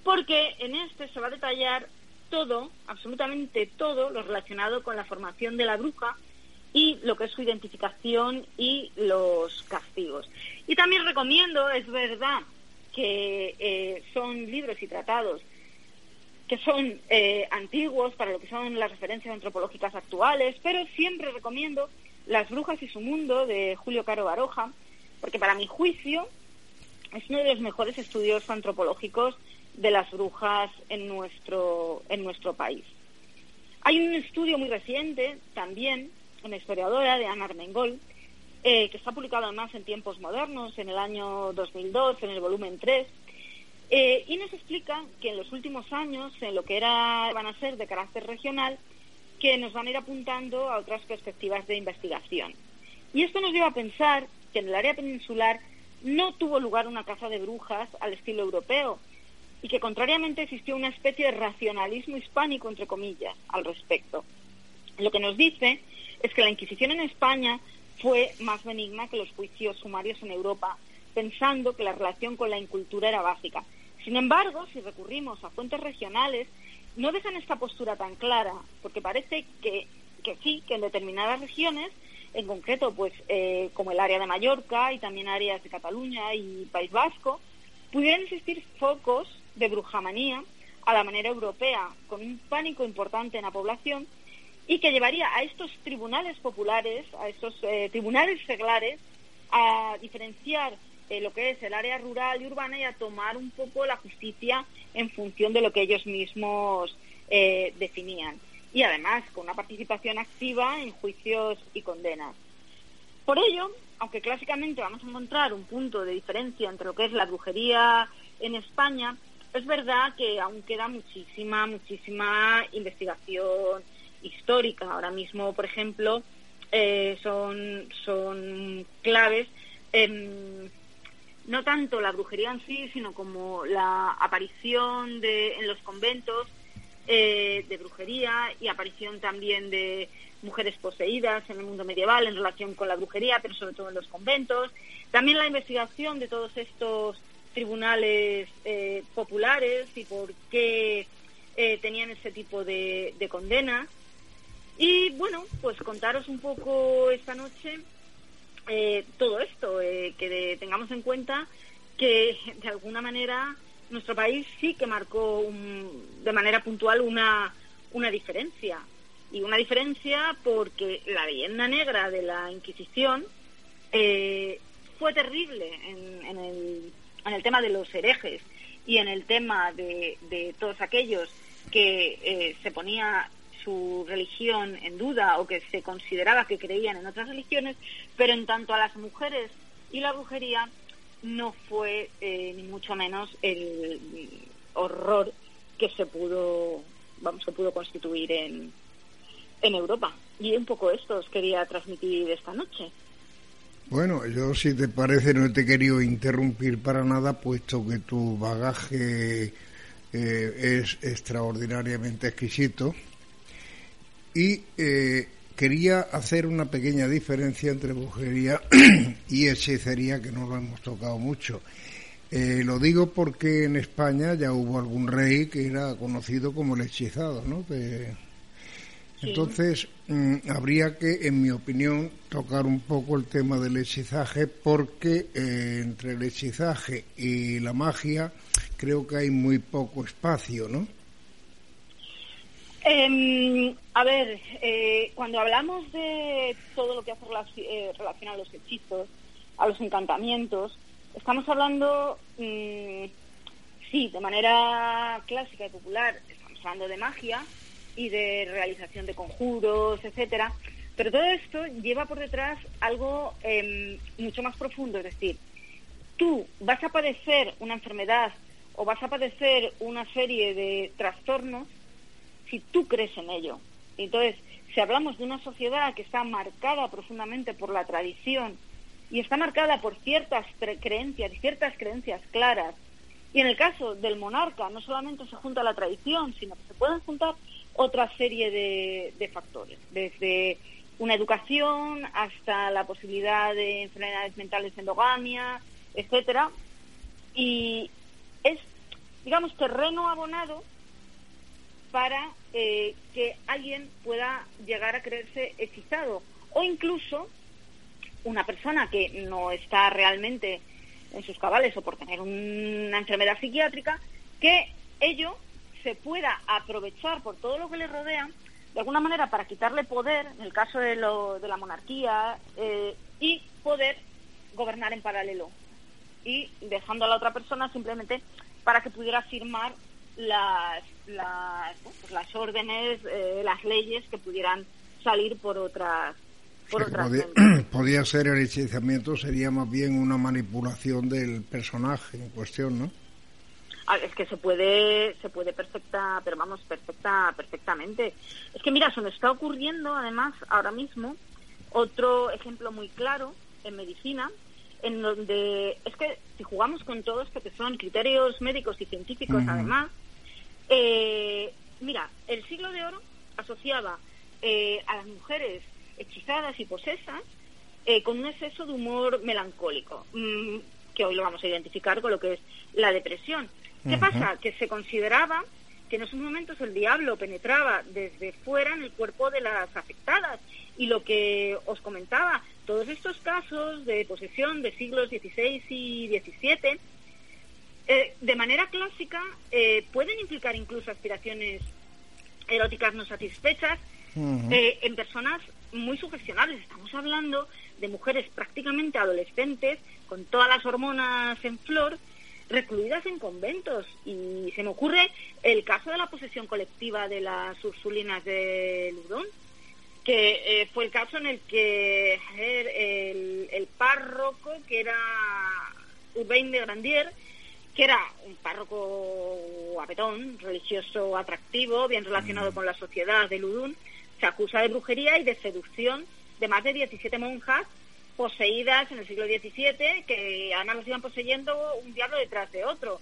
porque en este se va a detallar todo, absolutamente todo, lo relacionado con la formación de la bruja y lo que es su identificación y los castigos. Y también recomiendo, es verdad, que eh, son libros y tratados que son eh, antiguos para lo que son las referencias antropológicas actuales, pero siempre recomiendo Las Brujas y su Mundo de Julio Caro Baroja, porque para mi juicio es uno de los mejores estudios antropológicos de las brujas en nuestro, en nuestro país. Hay un estudio muy reciente también, una historiadora de Ana Armengol, eh, que está publicado además en tiempos modernos, en el año 2002, en el volumen 3, eh, y nos explica que en los últimos años, en lo que era, van a ser de carácter regional, que nos van a ir apuntando a otras perspectivas de investigación. Y esto nos lleva a pensar que en el área peninsular no tuvo lugar una caza de brujas al estilo europeo y que contrariamente existió una especie de racionalismo hispánico, entre comillas, al respecto. Lo que nos dice es que la Inquisición en España fue más benigna que los juicios sumarios en Europa, pensando que la relación con la incultura era básica. Sin embargo, si recurrimos a fuentes regionales, no dejan esta postura tan clara, porque parece que, sí, que en determinadas regiones, en concreto, pues eh, como el área de Mallorca y también áreas de Cataluña y País Vasco, pudieran existir focos de brujamanía a la manera europea, con un pánico importante en la población y que llevaría a estos tribunales populares, a estos eh, tribunales seglares, a diferenciar eh, lo que es el área rural y urbana y a tomar un poco la justicia en función de lo que ellos mismos definían. Y además con una participación activa en juicios y condenas. Por ello, aunque clásicamente vamos a encontrar un punto de diferencia entre lo que es la brujería en España, es verdad que aún queda muchísima, muchísima investigación histórica. Ahora mismo, por ejemplo, eh, son, son claves no tanto la brujería en sí, sino como la aparición de, en los conventos eh, de brujería y aparición también de mujeres poseídas en el mundo medieval en relación con la brujería, pero sobre todo en los conventos. También la investigación de todos estos tribunales eh, populares y por qué eh, tenían ese tipo de, de condenas. Y bueno, pues contaros un poco esta noche eh, todo esto, eh, que tengamos en cuenta que de alguna manera nuestro país sí que marcó de manera puntual una, una diferencia. Y una diferencia porque la leyenda negra de la Inquisición eh, fue terrible en, el, en, el, tema de los herejes y en el tema de, de todos aquellos que eh, se ponía su religión en duda o que se consideraba que creían en otras religiones, pero en tanto a las mujeres y la brujería no fue eh, ni mucho menos el horror que se pudo, vamos, que pudo constituir en, en Europa. Y un poco esto os quería transmitir esta noche. Bueno, yo si te parece no te he querido interrumpir para nada, puesto que tu bagaje eh, es extraordinariamente exquisito y eh, quería hacer una pequeña diferencia entre brujería *clears throat* y hechicería que no lo hemos tocado mucho. Eh, lo digo porque en España ya hubo algún rey que era conocido como el hechizado, ¿no? Entonces, mm, habría que, en mi opinión, tocar un poco el tema del hechizaje porque eh, entre el hechizaje y la magia creo que hay muy poco espacio, ¿no? Eh, a ver, eh, cuando hablamos de todo lo que hace eh, relación a los hechizos, a los encantamientos, estamos hablando, mm, sí, de manera clásica y popular, estamos hablando de magia y de realización de conjuros, etcétera, pero todo esto lleva por detrás algo em, mucho más profundo, es decir, tú vas a padecer una enfermedad o vas a padecer una serie de trastornos si tú crees en ello. Entonces, si hablamos de una sociedad que está marcada profundamente por la tradición y está marcada por ciertas creencias y ciertas creencias claras, y en el caso del monarca no solamente se junta la tradición, sino que se pueden juntar otra serie de, de factores, desde una educación hasta la posibilidad de enfermedades mentales endogamia, etcétera, y es, digamos, terreno abonado para eh, que alguien pueda llegar a creerse hechizado o incluso una persona que no está realmente en sus cabales o por tener una enfermedad psiquiátrica, que ello se pueda aprovechar por todo lo que le rodea, de alguna manera para quitarle poder, en el caso de, lo, de la monarquía, eh, y poder gobernar en paralelo. Y dejando a la otra persona simplemente para que pudiera firmar las, las, pues las órdenes, eh, las leyes que pudieran salir por otras por otras *clears throat* podía, ser el hechizamiento sería más bien una manipulación del personaje en cuestión, ¿no? Ah, es que se puede se puede perfecta pero vamos perfecta perfectamente. Es que mira se nos está ocurriendo además ahora mismo otro ejemplo muy claro en medicina en donde es que si jugamos con todo esto que son criterios médicos y científicos además eh, mira, el siglo de oro asociaba eh, a las mujeres hechizadas y posesas eh, con un exceso de humor melancólico, mm, que hoy lo vamos a identificar con lo que es la depresión. ¿Qué pasa? Que se consideraba que en esos momentos el diablo penetraba desde fuera en el cuerpo de las afectadas. Y lo que os comentaba, todos estos casos de posesión de siglos XVI y XVII eh, de manera clásica eh, pueden implicar incluso aspiraciones eróticas no satisfechas eh, en personas muy sugestionables. Estamos hablando de mujeres prácticamente adolescentes con todas las hormonas en flor recluidas en conventos y se me ocurre el caso de la posesión colectiva de las Ursulinas de Ludón que fue el caso en el que el, el párroco que era Urbain de Grandier que era un párroco apetón, religioso atractivo, bien relacionado con la sociedad de Ludun, se acusa de brujería y de seducción de más de 17 monjas poseídas en el siglo XVII, que además los iban poseyendo un diablo detrás de otro.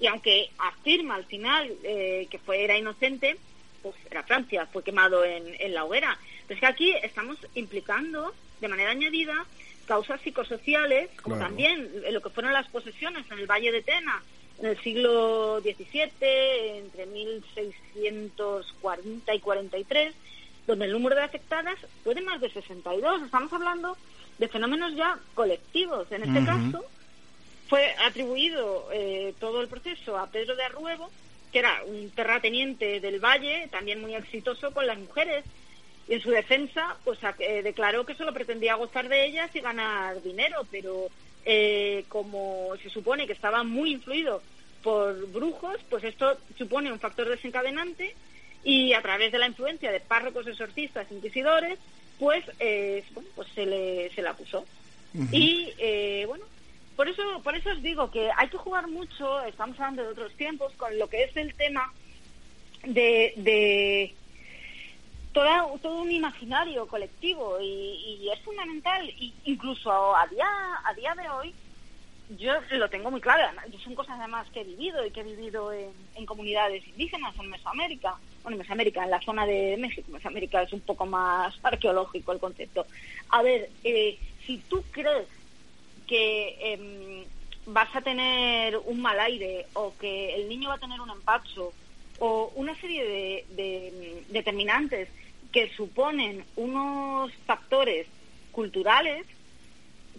y aunque afirma al final eh, que fue era inocente, pues era Francia, fue quemado en, en la hoguera. Pero es que aquí estamos implicando de manera añadida causas psicosociales, como Claro. también lo que fueron las posesiones en el Valle de Tena en el siglo XVII, entre 1640 y 43, donde el número de afectadas fue de más de 62. Estamos hablando de fenómenos ya colectivos. En este caso, fue atribuido eh, todo el proceso a Pedro de Arruebo, que era un terrateniente del Valle, también muy exitoso con las mujeres. Y en su defensa, pues eh, declaró que solo pretendía gozar de ellas y ganar dinero, pero eh, como se supone que estaba muy influido por brujos, pues esto supone un factor desencadenante y a través de la influencia de párrocos, exorcistas, inquisidores, pues, eh, bueno, pues se le, se le acusó. Y eh, bueno, por eso, por eso os digo que hay que jugar mucho, estamos hablando de otros tiempos, con lo que es el tema de, de todo un imaginario colectivo y, es fundamental, y incluso a día, a día de hoy, yo lo tengo muy claro, son cosas además que he vivido y que he vivido en, en comunidades indígenas en Mesoamérica, bueno, en Mesoamérica, en la zona de México, Mesoamérica es un poco más arqueológico el concepto. A ver, eh, si tú crees que em, vas a tener un mal aire o que el niño va a tener un empacho o una serie de, de, mm, determinantes que suponen unos factores culturales,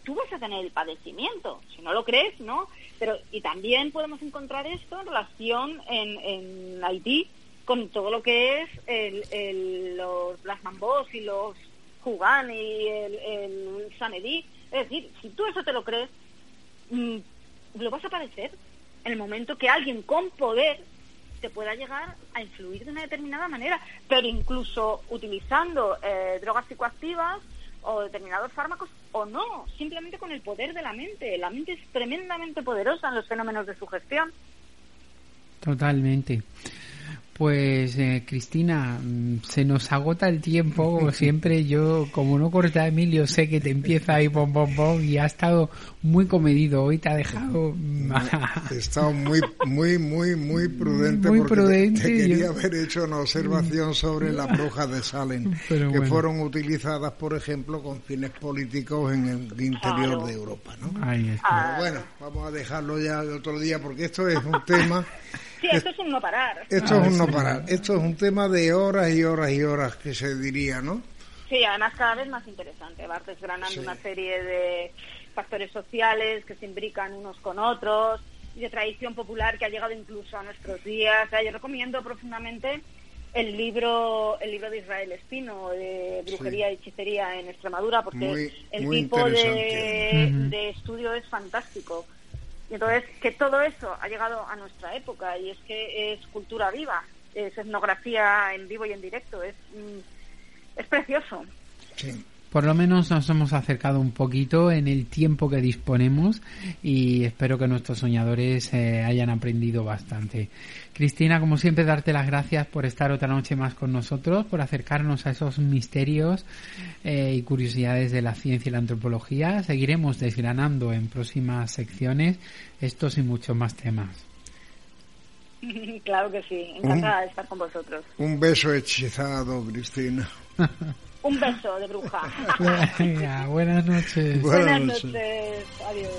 tú vas a tener el padecimiento. Si no lo crees, ¿no? Pero y también podemos encontrar esto en relación en, en Haití con todo lo que es el, los las mambos y los jugán y el, el sanedí. Es decir, si tú eso te lo crees, mm, lo vas a padecer en el momento que alguien con poder te pueda llegar a influir de una determinada manera, pero incluso utilizando eh, drogas psicoactivas o determinados fármacos o no, simplemente con el poder de la mente. La mente es tremendamente poderosa en los fenómenos de sugestión. Totalmente. Pues eh, Cristina, mm, se nos agota el tiempo, como *laughs* siempre. Yo, como no corta Emilio, sé que te empieza ahí pom pom pom y ha estado muy comedido. Hoy te ha dejado. mm, He estado muy, muy, muy, muy *laughs* prudente Muy porque te- prudente, te, quería yo- haber hecho una observación sobre las *laughs* brujas de Salem, Pero que bueno. fueron utilizadas, por ejemplo, con fines políticos en el interior Claro. de Europa, ¿no? Ahí está. Pero bueno, vamos a dejarlo ya de otro día porque esto es un tema, sí, esto es un no parar. esto es un no parar, esto es un tema de horas y horas y horas que se diría, ¿no? Sí, además cada vez más interesante. Vas desgranando Sí. una serie de factores sociales que se imbrican unos con otros y de tradición popular que ha llegado incluso a nuestros días. O sea, yo recomiendo profundamente el libro el libro de Israel Espino de brujería y hechicería en Extremadura porque Muy- el muy tipo de, de estudio es fantástico. Y entonces que todo eso ha llegado a nuestra época y es que es cultura viva, es etnografía en vivo y en directo, es mm, es precioso. Por lo menos nos hemos acercado un poquito en el tiempo que disponemos y espero que nuestros soñadores eh, hayan aprendido bastante. Cristina, como siempre, darte las gracias por estar otra noche más con nosotros, por acercarnos a esos misterios eh, y curiosidades de la ciencia y la antropología. Seguiremos desgranando en próximas secciones estos y muchos más temas. *laughs* claro que sí, encantada de estar con vosotros. Un beso hechizado, Cristina. *laughs* Un beso de bruja. Venga, buenas noches. Buenas Buenas noches. noches, adiós.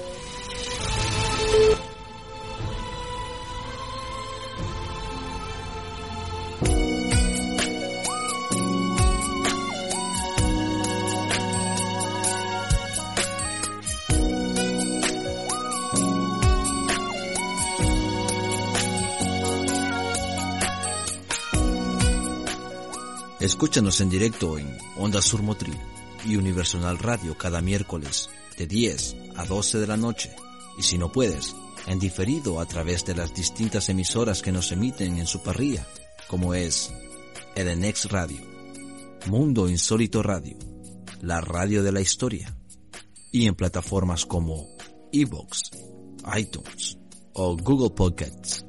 Escúchanos en directo en Onda Sur Motril y Universal Radio cada miércoles de 10 a 12 de la noche. Y si no puedes, en diferido a través de las distintas emisoras que nos emiten en su parrilla, como es Edenex Radio, Mundo Insólito Radio, la radio de la historia, y en plataformas como Evox, iTunes o Google Podcasts,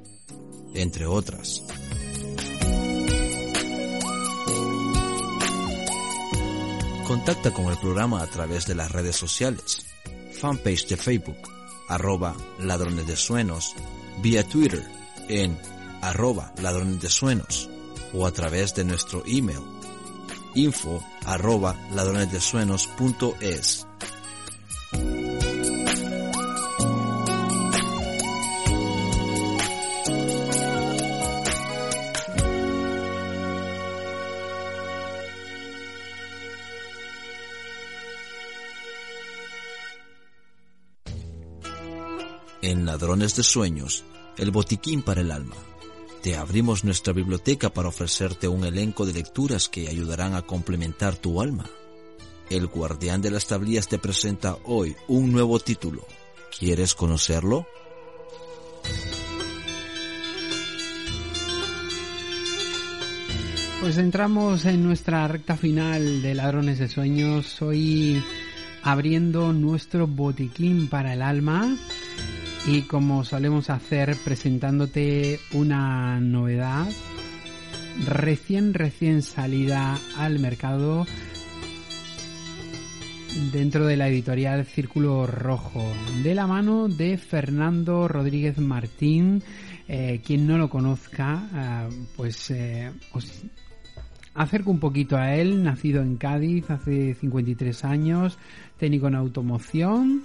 entre otras. Contacta con el programa a través de las redes sociales, fanpage de Facebook, arroba ladrones de sueños vía Twitter en arroba ladrones de sueños o a través de nuestro email info arroba. En Ladrones de Sueños, el botiquín para el alma. Te abrimos nuestra biblioteca para ofrecerte un elenco de lecturas que ayudarán a complementar tu alma. El guardián de las tablillas te presenta hoy un nuevo título. ¿Quieres conocerlo? Pues entramos en nuestra recta final de Ladrones de Sueños, hoy abriendo nuestro botiquín para el alma y como solemos hacer presentándote una novedad recién recién salida al mercado dentro de la editorial Círculo Rojo de la mano de Fernando Rodríguez Martín. Eh, quien no lo conozca eh, pues eh, os acerco un poquito a él. Nacido en Cádiz hace 53 años técnico en automoción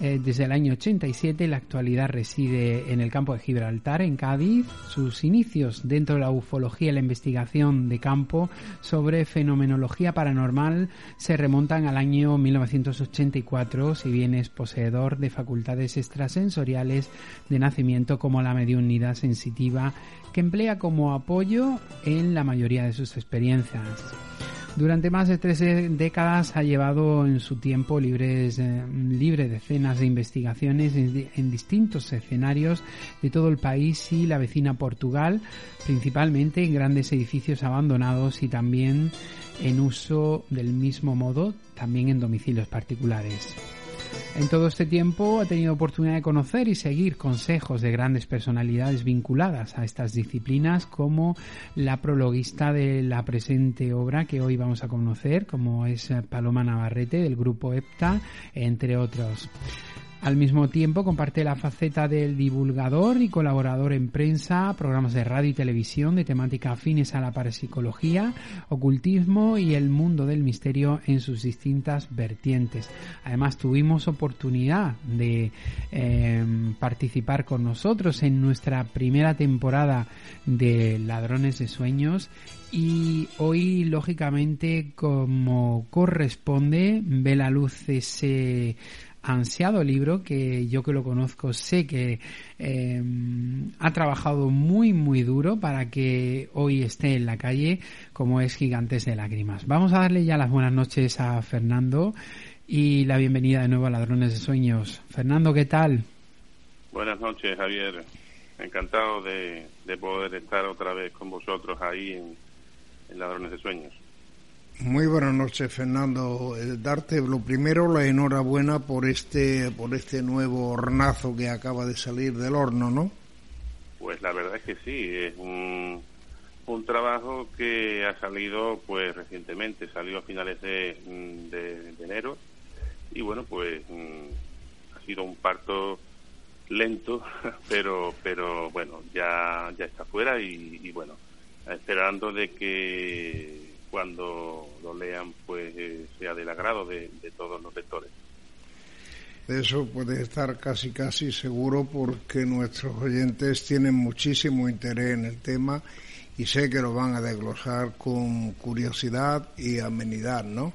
eh, desde el año 87, en la actualidad reside en el campo de Gibraltar, en Cádiz. Sus inicios dentro de la ufología y la investigación de campo sobre fenomenología paranormal se remontan al año 1984, si bien es poseedor de facultades extrasensoriales de nacimiento como la mediunidad sensitiva, que emplea como apoyo en la mayoría de sus experiencias. Durante más de tres décadas ha llevado en su tiempo libres, eh, libre decenas de investigaciones en, en, distintos escenarios de todo el país y la vecina Portugal, principalmente en grandes edificios abandonados y también en uso del mismo modo también en domicilios particulares. En todo este tiempo ha tenido oportunidad de conocer y seguir consejos de grandes personalidades vinculadas a estas disciplinas como la prologuista de la presente obra que hoy vamos a conocer, como es Paloma Navarrete del grupo EPTA, entre otros. Al mismo tiempo comparte la faceta del divulgador y colaborador en prensa, programas de radio y televisión de temática afines a la parapsicología, ocultismo y el mundo del misterio en sus distintas vertientes. Además tuvimos oportunidad de eh, participar con nosotros en nuestra primera temporada de Ladrones de Sueños y hoy lógicamente como corresponde ve la luz ese ansiado libro que yo que lo conozco sé que eh, ha trabajado muy muy duro para que hoy esté en la calle como es Gigantes de Lágrimas. Vamos a darle ya las buenas noches a Fernando y la bienvenida de nuevo a Ladrones de Sueños. Fernando, ¿qué tal? Buenas noches, Javier. Encantado de, poder estar otra vez con vosotros ahí en Ladrones de Sueños. Muy buenas noches, Fernando. Eh, darte lo primero la enhorabuena por este por este nuevo hornazo que acaba de salir del horno, ¿no? Pues la verdad es que sí, es un, un trabajo que ha salido pues recientemente, salió a finales de, de, enero y bueno pues mm, ha sido un parto lento, *laughs* pero pero bueno ya ya está fuera y bueno esperando de que cuando lo lean pues eh, sea del agrado de, todos los lectores. De eso puede estar casi casi seguro porque nuestros oyentes tienen muchísimo interés en el tema y sé que lo van a desglosar con curiosidad y amenidad, ¿no?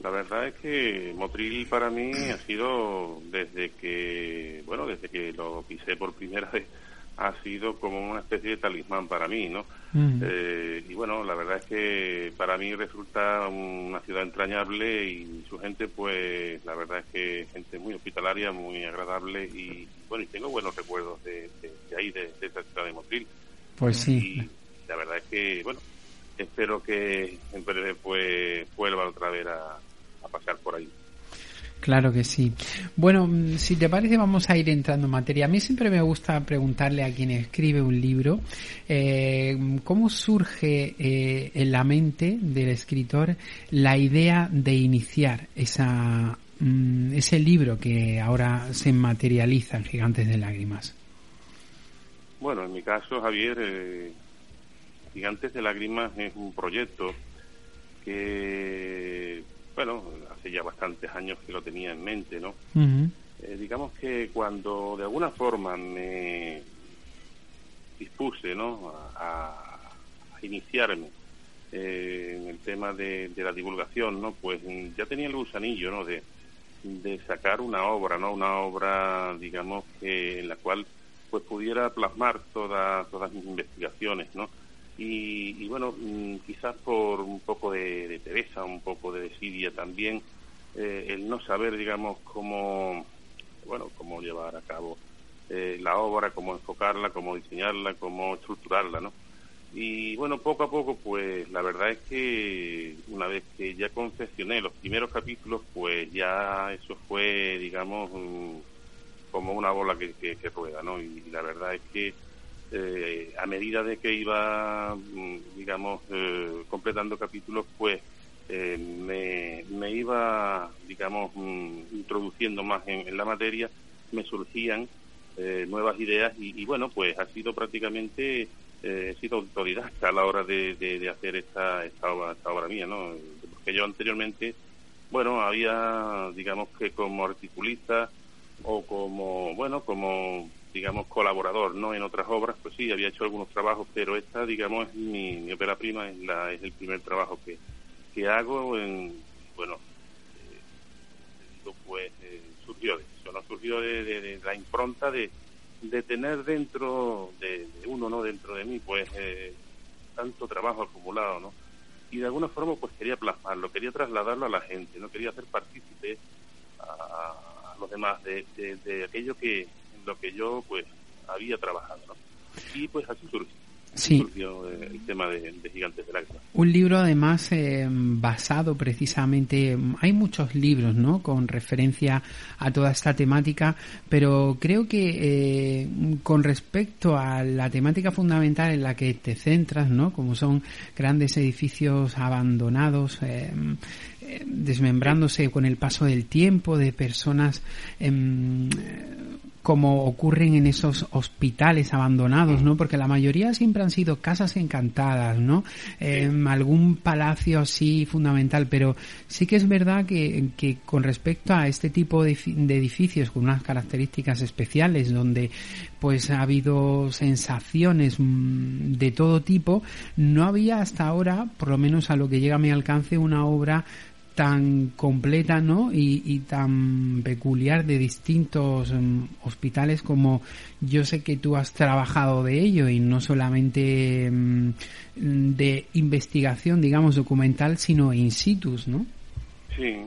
La verdad es que Motril para mí ha sido desde que, bueno, desde que lo pisé por primera *laughs* vez ha sido como una especie de talismán para mí, ¿no? Mm. Eh, y bueno, la verdad es que para mí resulta una ciudad entrañable y su gente, pues la verdad es que gente muy hospitalaria, muy agradable y bueno, y tengo buenos recuerdos de, ahí, de, esa ciudad de Motril. Pues sí. Y la verdad es que, bueno, espero que en breve pues vuelva otra vez a, a pasar por ahí. Claro que sí. Bueno, mm, si te parece vamos a ir entrando en materia. A mí siempre me gusta preguntarle a quien escribe un libro eh, cómo surge eh, en la mente del escritor la idea de iniciar esa, mm, ese libro que ahora se materializa en Gigantes de Lágrimas. Bueno, en mi caso, Javier, eh, Gigantes de Lágrimas es un proyecto que, bueno, hace ya bastantes años que lo tenía en mente, ¿no? Eh, digamos que cuando de alguna forma me dispuse, ¿no? A, iniciarme eh, en el tema de, la divulgación, ¿no? Pues ya tenía el gusanillo, ¿no? De, de sacar una obra, ¿no? Una obra, digamos, que en la cual pues pudiera plasmar todas todas mis investigaciones, ¿no? Y, bueno, mm, quizás por un poco de, de pereza, un poco de desidia también, eh, el no saber, digamos, cómo, bueno, cómo llevar a cabo eh, la obra, cómo enfocarla, cómo diseñarla, cómo estructurarla, ¿no? Y bueno, poco a poco, pues la verdad es que una vez que ya confeccioné los primeros capítulos, pues ya eso fue, digamos, como una bola que, que, rueda, ¿no? Y, la verdad es que eh, a medida de que iba, mm, digamos, eh, completando capítulos, pues eh, me, me, iba, digamos, mm, introduciendo más en, la materia, me surgían nuevas ideas y, bueno, pues ha sido prácticamente he sido autodidacta a la hora de, de, hacer esta, esta, obra, esta obra mía, ¿no? Porque yo anteriormente, bueno, había, digamos que como articulista o como, bueno, como, digamos, colaborador, ¿no? En otras obras, pues sí, había hecho algunos trabajos, pero esta, digamos, es mi, mi ópera prima, es, la, es el primer trabajo que, que hago en, bueno, eh, pues eh, surgió de eso, ¿no? Surgió de la impronta de de tener dentro de, uno, ¿no? Dentro de mí, pues, eh, tanto trabajo acumulado, ¿no? Y de alguna forma, pues, quería plasmarlo, quería trasladarlo a la gente, ¿no? Quería hacer partícipe a, los demás de, de, aquello que, lo que yo, pues, había trabajado, ¿no? Y, pues, así surgió. Sí. el tema de, Gigantes del Agua. Un libro además eh, basado precisamente, hay muchos libros, ¿no? Con referencia a toda esta temática, pero creo que eh, con respecto a la temática fundamental en la que te centras, ¿no? Como son grandes edificios abandonados, eh, desmembrándose con el paso del tiempo de personas em, como ocurren en esos hospitales abandonados, ¿no? Porque la mayoría siempre han sido casas encantadas, ¿no? Eh, algún palacio así fundamental, pero sí que es verdad que, que con respecto a este tipo de, de, edificios con unas características especiales, donde pues ha habido sensaciones mm, de todo tipo, no había hasta ahora, por lo menos a lo que llega a mi alcance, una obra tan completa ¿no? y, tan peculiar de distintos mm, hospitales como yo sé que tú has trabajado de ello y no solamente mm, de investigación digamos documental sino in situ ¿no? Sí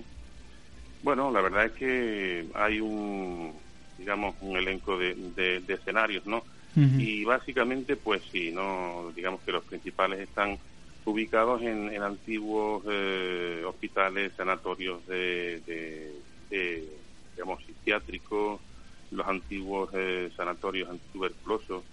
bueno la verdad es que hay un digamos un elenco de, de, escenarios ¿no? y básicamente pues sí no digamos que los principales están ubicados en, antiguos eh, hospitales, sanatorios de, digamos, psiquiátricos, los antiguos eh, sanatorios antituberculosos.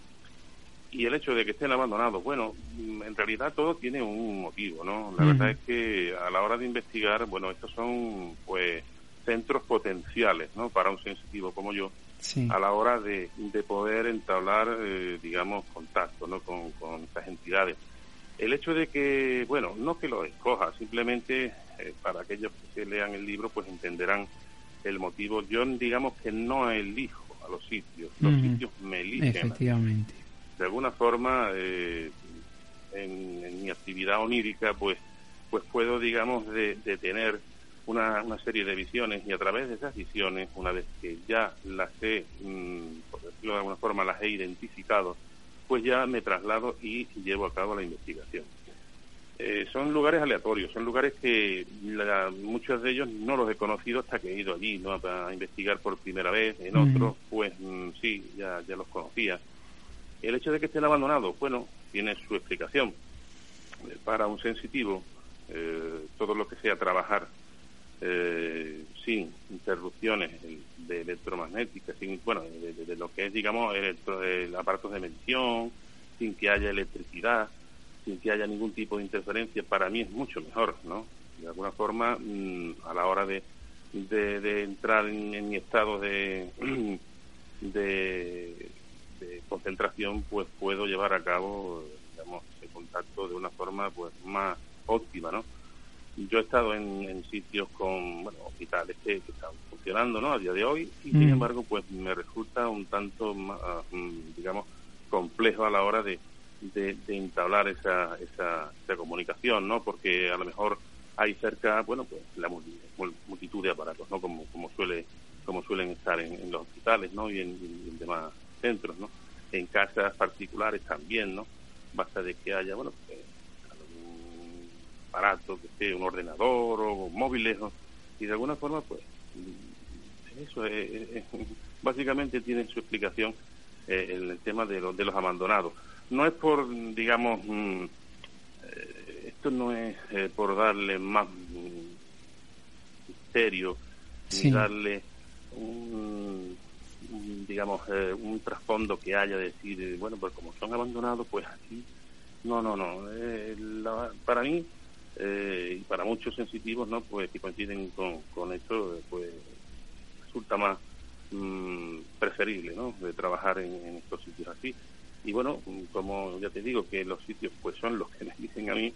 Y el hecho de que estén abandonados, bueno, mm, en realidad todo tiene un motivo, ¿no? La verdad es que a la hora de investigar, bueno, estos son, pues, centros potenciales, ¿no? Para un sensitivo como yo, a la hora de, de poder entablar, eh, digamos, contacto, ¿no? Con, con estas entidades el hecho de que, bueno, no que lo escoja, simplemente eh, para aquellos que lean el libro, pues entenderán el motivo. Yo digamos que no elijo a los sitios, los sitios me eligen. Efectivamente. De alguna forma, eh, en, mi actividad onírica, pues, pues puedo, digamos, de, tener una, una, serie de visiones y a través de esas visiones, una vez que ya las he, mm, por decirlo de alguna forma, las he identificado, pues ya me traslado y llevo a cabo la investigación. Eh, son lugares aleatorios, son lugares que muchos de ellos no los he conocido hasta que he ido allí ¿no? a investigar por primera vez, en otros pues mm, sí, ya, ya los conocía. El hecho de que estén abandonados, bueno, tiene su explicación. Eh, para un sensitivo, eh, todo lo que sea trabajar sin interrupciones de electromagnética, sin, bueno, de, lo que es, digamos, electro, aparatos de medición, sin que haya electricidad, sin que haya ningún tipo de interferencia, para mí es mucho mejor, ¿no? De alguna forma, mm, a la hora de, de, entrar en, mi estado *clears throat* de, de, concentración, pues puedo llevar a cabo, digamos, ese contacto de una forma pues más óptima, ¿no? Yo he estado en, sitios con, bueno, hospitales que, están funcionando, ¿no? A día de hoy, y sin mm. embargo, pues me resulta un tanto, más, mm, digamos, complejo a la hora de, de, entablar esa, esa, esa, comunicación, ¿no? Porque a lo mejor hay cerca, bueno, pues la multitud de aparatos, ¿no? Como, como suele como suelen estar en, los hospitales, ¿no? Y en, demás centros, ¿no? En casas particulares también, ¿no? Basta de que haya, bueno, pues, aparato, que sea un ordenador o móviles, y de alguna forma, pues, eso es, básicamente tiene su explicación eh, el tema de, los de los abandonados. No es por, digamos, mm, eh, esto no es eh, por darle más mm, misterio, ni darle un, digamos, eh, un trasfondo que haya, decir, eh, bueno, pues como son abandonados, pues aquí, no, no, no. Eh, para mí, y para muchos sensitivos, ¿no? Pues que coinciden con, con esto, pues resulta más mm, preferible, ¿no? De trabajar en, estos sitios así. Y bueno, como ya te digo, que los sitios pues son los que me dicen a mí,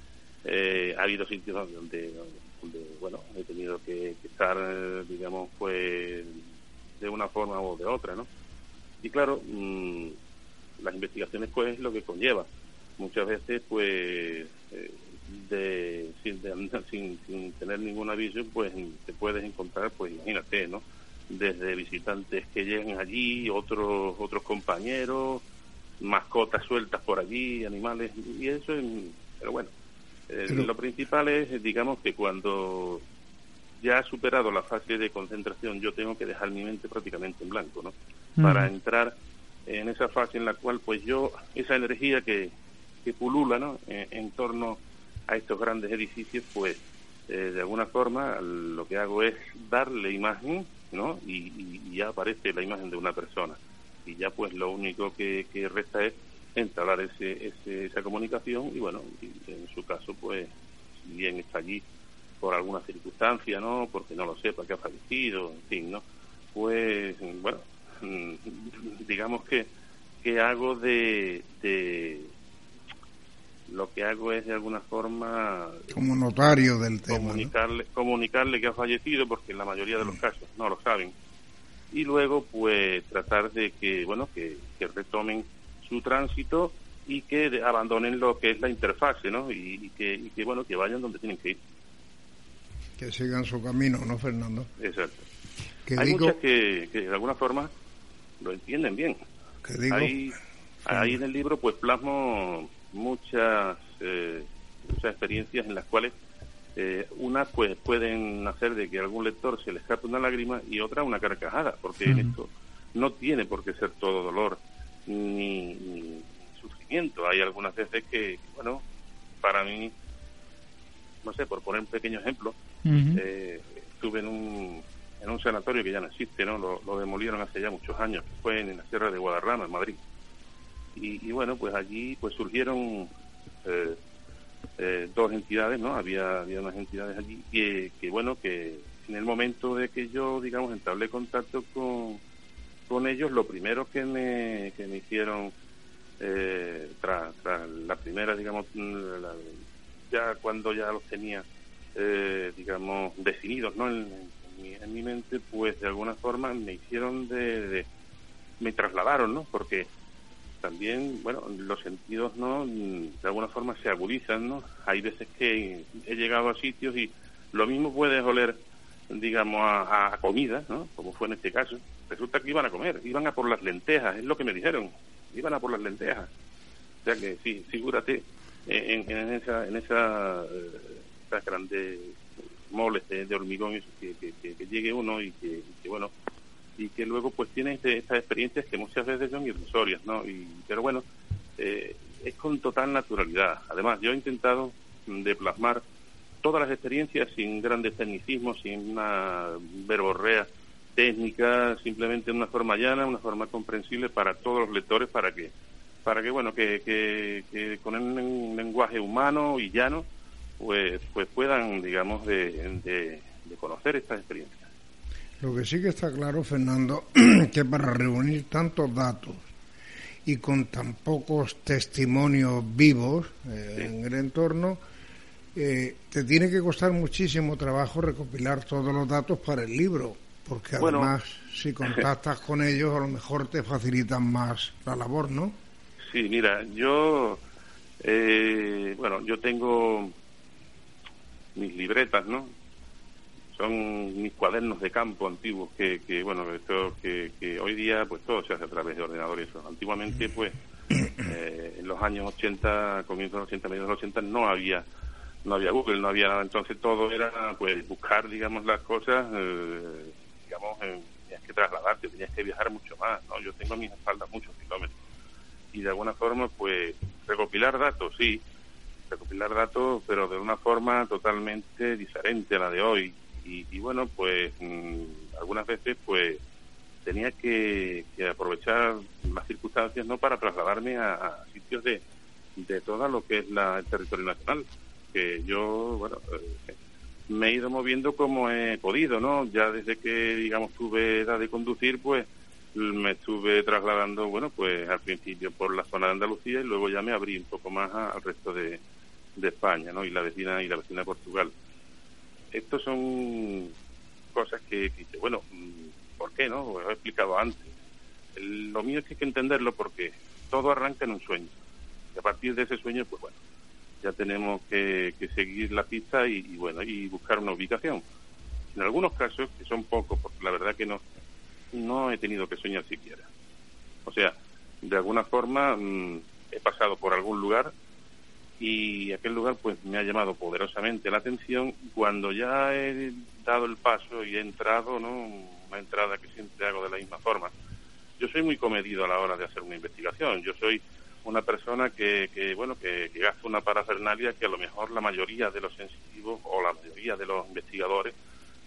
ha habido sitios donde, donde, bueno, he tenido que, que estar, digamos, pues de una forma o de otra, ¿no? Y claro, mmm, las investigaciones pues lo que conlleva. Muchas veces pues eh, de, sin, *laughs* sin, sin, tener ningún aviso pues te puedes encontrar pues imagínate, ¿no? Desde visitantes que llegan allí, otros otros compañeros, mascotas sueltas por allí, animales y eso, pero bueno, eh, lo principal es digamos que cuando ya ha superado la fase de concentración, yo tengo que dejar mi mente prácticamente en blanco, ¿no? Para entrar en esa fase en la cual, pues yo, esa energía que, que pulula, ¿no? En, torno a estos grandes edificios, pues eh, de alguna forma lo que hago es darle imagen, ¿no? Y, ya aparece la imagen de una persona. Y ya, pues lo único que, que resta es entablar ese, esa comunicación y, bueno, en su caso, pues, si bien está allí por alguna circunstancia, ¿no? Porque no lo sepa que ha fallecido, en fin, ¿no? Pues, bueno, *laughs* digamos que, que hago de, de lo que hago es de alguna forma como notario del tema comunicarle comunicarle que ha fallecido porque en la mayoría de los mm. casos no lo saben y luego pues tratar de que bueno que, que retomen su tránsito y que abandonen lo que es la interfase no y, que, y que bueno que vayan donde tienen que ir que sigan su camino, ¿no, Fernando? Exacto. Hay muchas que, de alguna forma lo entienden bien. Ahí, ahí en el libro pues plasmo muchas, eh, muchas experiencias en las cuales eh, unas pues pueden hacer de que a algún lector se le escape una lágrima y otra una carcajada, porque esto no tiene por qué ser todo dolor ni, sufrimiento. Hay algunas veces que, bueno, para mí, no sé, por poner un pequeño ejemplo, eh, estuve en un, en un sanatorio que ya no existe, ¿no? Lo, demolieron hace ya muchos años, fue en, la Sierra de Guadarrama, en Madrid. Y, bueno, pues allí pues surgieron eh, eh, dos entidades, ¿no? Había, había unas entidades allí que, que, bueno, que en el momento de que yo, digamos, entablé contacto con, con ellos, lo primero que me, que me hicieron eh, tras, la primera, digamos, ya cuando ya los tenía eh, digamos, definidos ¿no? En, mi, mente, pues de alguna forma me hicieron de, me trasladaron, ¿no? Porque también, bueno, los sentidos, ¿no? De alguna forma se agudizan, ¿no? Hay veces que he llegado a sitios y lo mismo puedes oler, digamos, a, comida, ¿no? Como fue en este caso. Resulta que iban a comer, iban a por las lentejas, es lo que me dijeron, iban a por las lentejas. O sea que sí, figúrate en, en esa, en esa eh, estas grandes moles de, hormigón que, que, llegue uno y que, bueno y que luego pues tiene este, estas experiencias que muchas veces son irrisorias no y pero bueno eh, es con total naturalidad además yo he intentado de plasmar todas las experiencias sin grandes tecnicismos sin una verborrea técnica simplemente de una forma llana una forma comprensible para todos los lectores para que para que bueno que, que con un lenguaje humano y llano pues, pues puedan, digamos, de, conocer estas experiencias. Lo que sí que está claro, Fernando, *clears throat* que para reunir tantos datos y con tan pocos testimonios vivos eh, en el entorno, eh, te tiene que costar muchísimo trabajo recopilar todos los datos para el libro, porque además si contactas con ellos a lo mejor te facilitan más la labor, ¿no? Sí, mira, yo, eh, bueno, yo tengo mis libretas, ¿no? Son mis cuadernos de campo antiguos que, que bueno, esto, que, que hoy día pues todo se hace a través de ordenadores. Antiguamente pues *coughs* eh, en los años 80, comienzos de los 80, mediados de los 80 no había no había Google, no había nada, entonces todo era pues buscar digamos las cosas, eh, digamos, tenías que trasladarte, tenías que viajar mucho más, ¿no? Yo tengo a mis espaldas muchos kilómetros y de alguna forma pues recopilar datos, sí, recopilar datos, pero de una forma totalmente diferente a la de hoy. Y, bueno, pues mm, algunas veces pues tenía que, aprovechar las circunstancias no para trasladarme a, sitios de, de todo lo que es la, el territorio nacional, que yo, bueno, eh, me he ido moviendo como he podido, ¿no? Ya desde que, digamos, tuve edad de conducir, pues me estuve trasladando, bueno, pues al principio por la zona de Andalucía y luego ya me abrí un poco más al resto de, España, ¿no? Y la vecina y la vecina de Portugal. Estos son cosas que, bueno, ¿por qué no? Lo he explicado antes. lo mío es que hay que entenderlo porque todo arranca en un sueño. Y a partir de ese sueño, pues bueno, ya tenemos que, seguir la pista y, y, bueno, y buscar una ubicación. En algunos casos, que son pocos, porque la verdad que no, no he tenido que soñar siquiera. O sea, de alguna forma mm, he pasado por algún lugar y aquel lugar pues me ha llamado poderosamente la atención cuando ya he dado el paso y he entrado, ¿no? Una entrada que siempre hago de la misma forma. Yo soy muy comedido a la hora de hacer una investigación. Yo soy una persona que, que bueno, que, que gasta una parafernalia que a lo mejor la mayoría de los sensitivos o la mayoría de los investigadores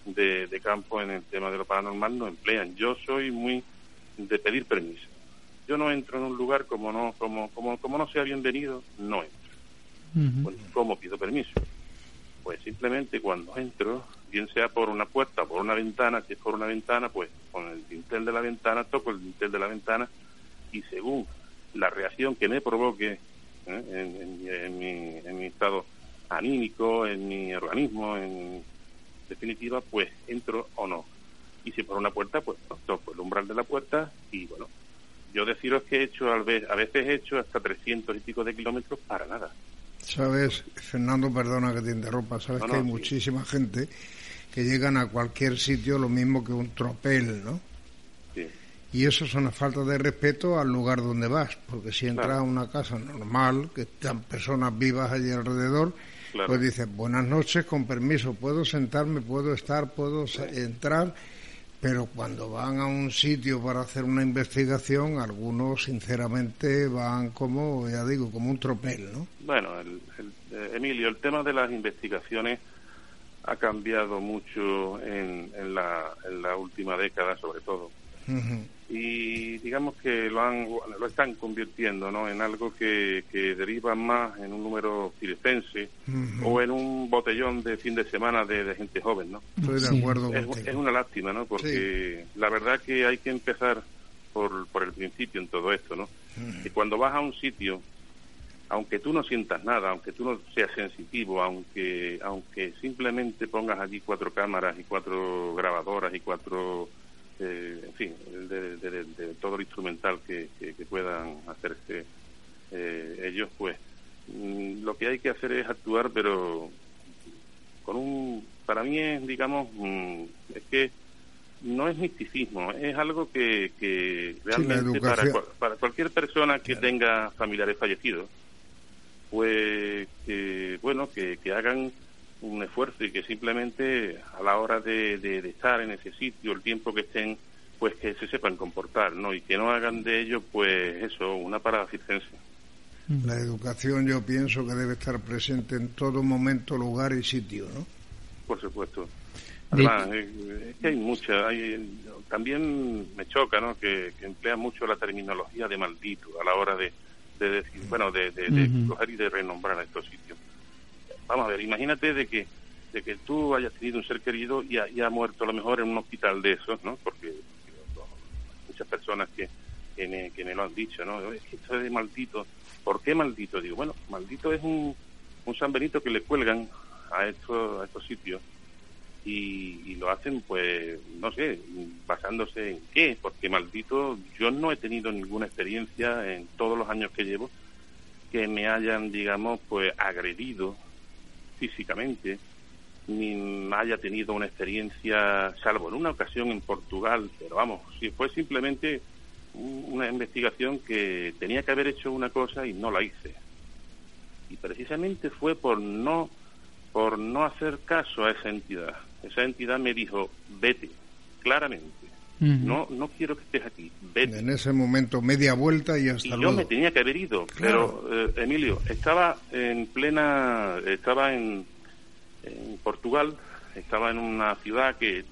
de, campo en el tema de lo paranormal no emplean. Yo soy muy de pedir permiso. Yo no entro en un lugar como no como como como no sea bienvenido, no entro. ¿Cómo pido permiso? Pues simplemente cuando entro, bien sea por una puerta por una ventana, si es por una ventana, pues con el dintel de la ventana, toco el dintel de la ventana y según la reacción que me provoque ¿eh? en, mi, en mi estado anímico, en mi organismo, en definitiva, pues entro o no. Y si por una puerta, pues toco el umbral de la puerta y bueno, yo deciros que he hecho, a veces he hecho hasta 300 y pico de kilómetros para nada. Sabes, Fernando, perdona que te interrumpa, sabes que hay muchísima gente que llegan a cualquier sitio lo mismo que un tropel, ¿no? Sí. Y eso es una falta de respeto al lugar donde vas, porque si entras a una casa normal, que están personas vivas allí alrededor, pues dice, buenas noches, con permiso, puedo sentarme, puedo estar, puedo entrar, pero cuando van a un sitio para hacer una investigación, algunos sinceramente van como, ya digo, como un tropel, ¿no? Bueno, el, eh, Emilio, el tema de las investigaciones ha cambiado mucho en, en, la, en la última década, sobre todo y digamos que lo han lo están convirtiendo ¿no? en algo que, que deriva más en un número circense o en un botellón de fin de semana de, gente joven ¿no? Estoy de acuerdo es, es, una lástima ¿no? porque la verdad que hay que empezar por, por el principio en todo esto ¿no? y cuando vas a un sitio aunque tú no sientas nada, aunque tú no seas sensitivo, aunque aunque simplemente pongas allí cuatro cámaras y cuatro grabadoras y cuatro en fin, de, todo el instrumental que, puedan hacerse eh, ellos, pues mm, lo que hay que hacer es actuar, pero con un, para mí es, digamos, mm, es que no es misticismo, es algo que, que realmente para, para cualquier persona que tenga familiares fallecidos, pues que, bueno, que, que hagan un esfuerzo y que simplemente a la hora de, de, estar en ese sitio, el tiempo que estén, pues que se sepan comportar, ¿no? Y que no hagan de ello, pues eso, una parasistencia. La educación yo pienso que debe estar presente en todo momento, lugar y sitio, ¿no? Por supuesto. Además, es que hay mucha, hay, también me choca, ¿no? Que, que emplea mucho la terminología de maldito a la hora de, de decir, bueno, de, de coger y de renombrar a estos sitios vamos a ver, imagínate de que de que tú hayas tenido un ser querido y ha, ha muerto a lo mejor en un hospital de esos, ¿no? Porque, muchas personas que, que me, que me lo han dicho, ¿no? Es que esto es de maldito. ¿Por qué maldito? Digo, bueno, maldito es un, un San Benito que le cuelgan a estos, a estos sitios y, y, lo hacen, pues, no sé, basándose en qué, porque maldito, yo no he tenido ninguna experiencia en todos los años que llevo que me hayan, digamos, pues, agredido físicamente, ni haya tenido una experiencia, salvo en una ocasión en Portugal, pero vamos, si fue simplemente una investigación que tenía que haber hecho una cosa y no la hice. Y precisamente fue por no por no hacer caso a esa entidad. Esa entidad me dijo, vete, claramente. No no quiero que estés aquí, vete. En ese momento, media vuelta y hasta y yo me tenía que haber ido, pero eh, Emilio, estaba en plena, estaba en, en Portugal, estaba en una ciudad que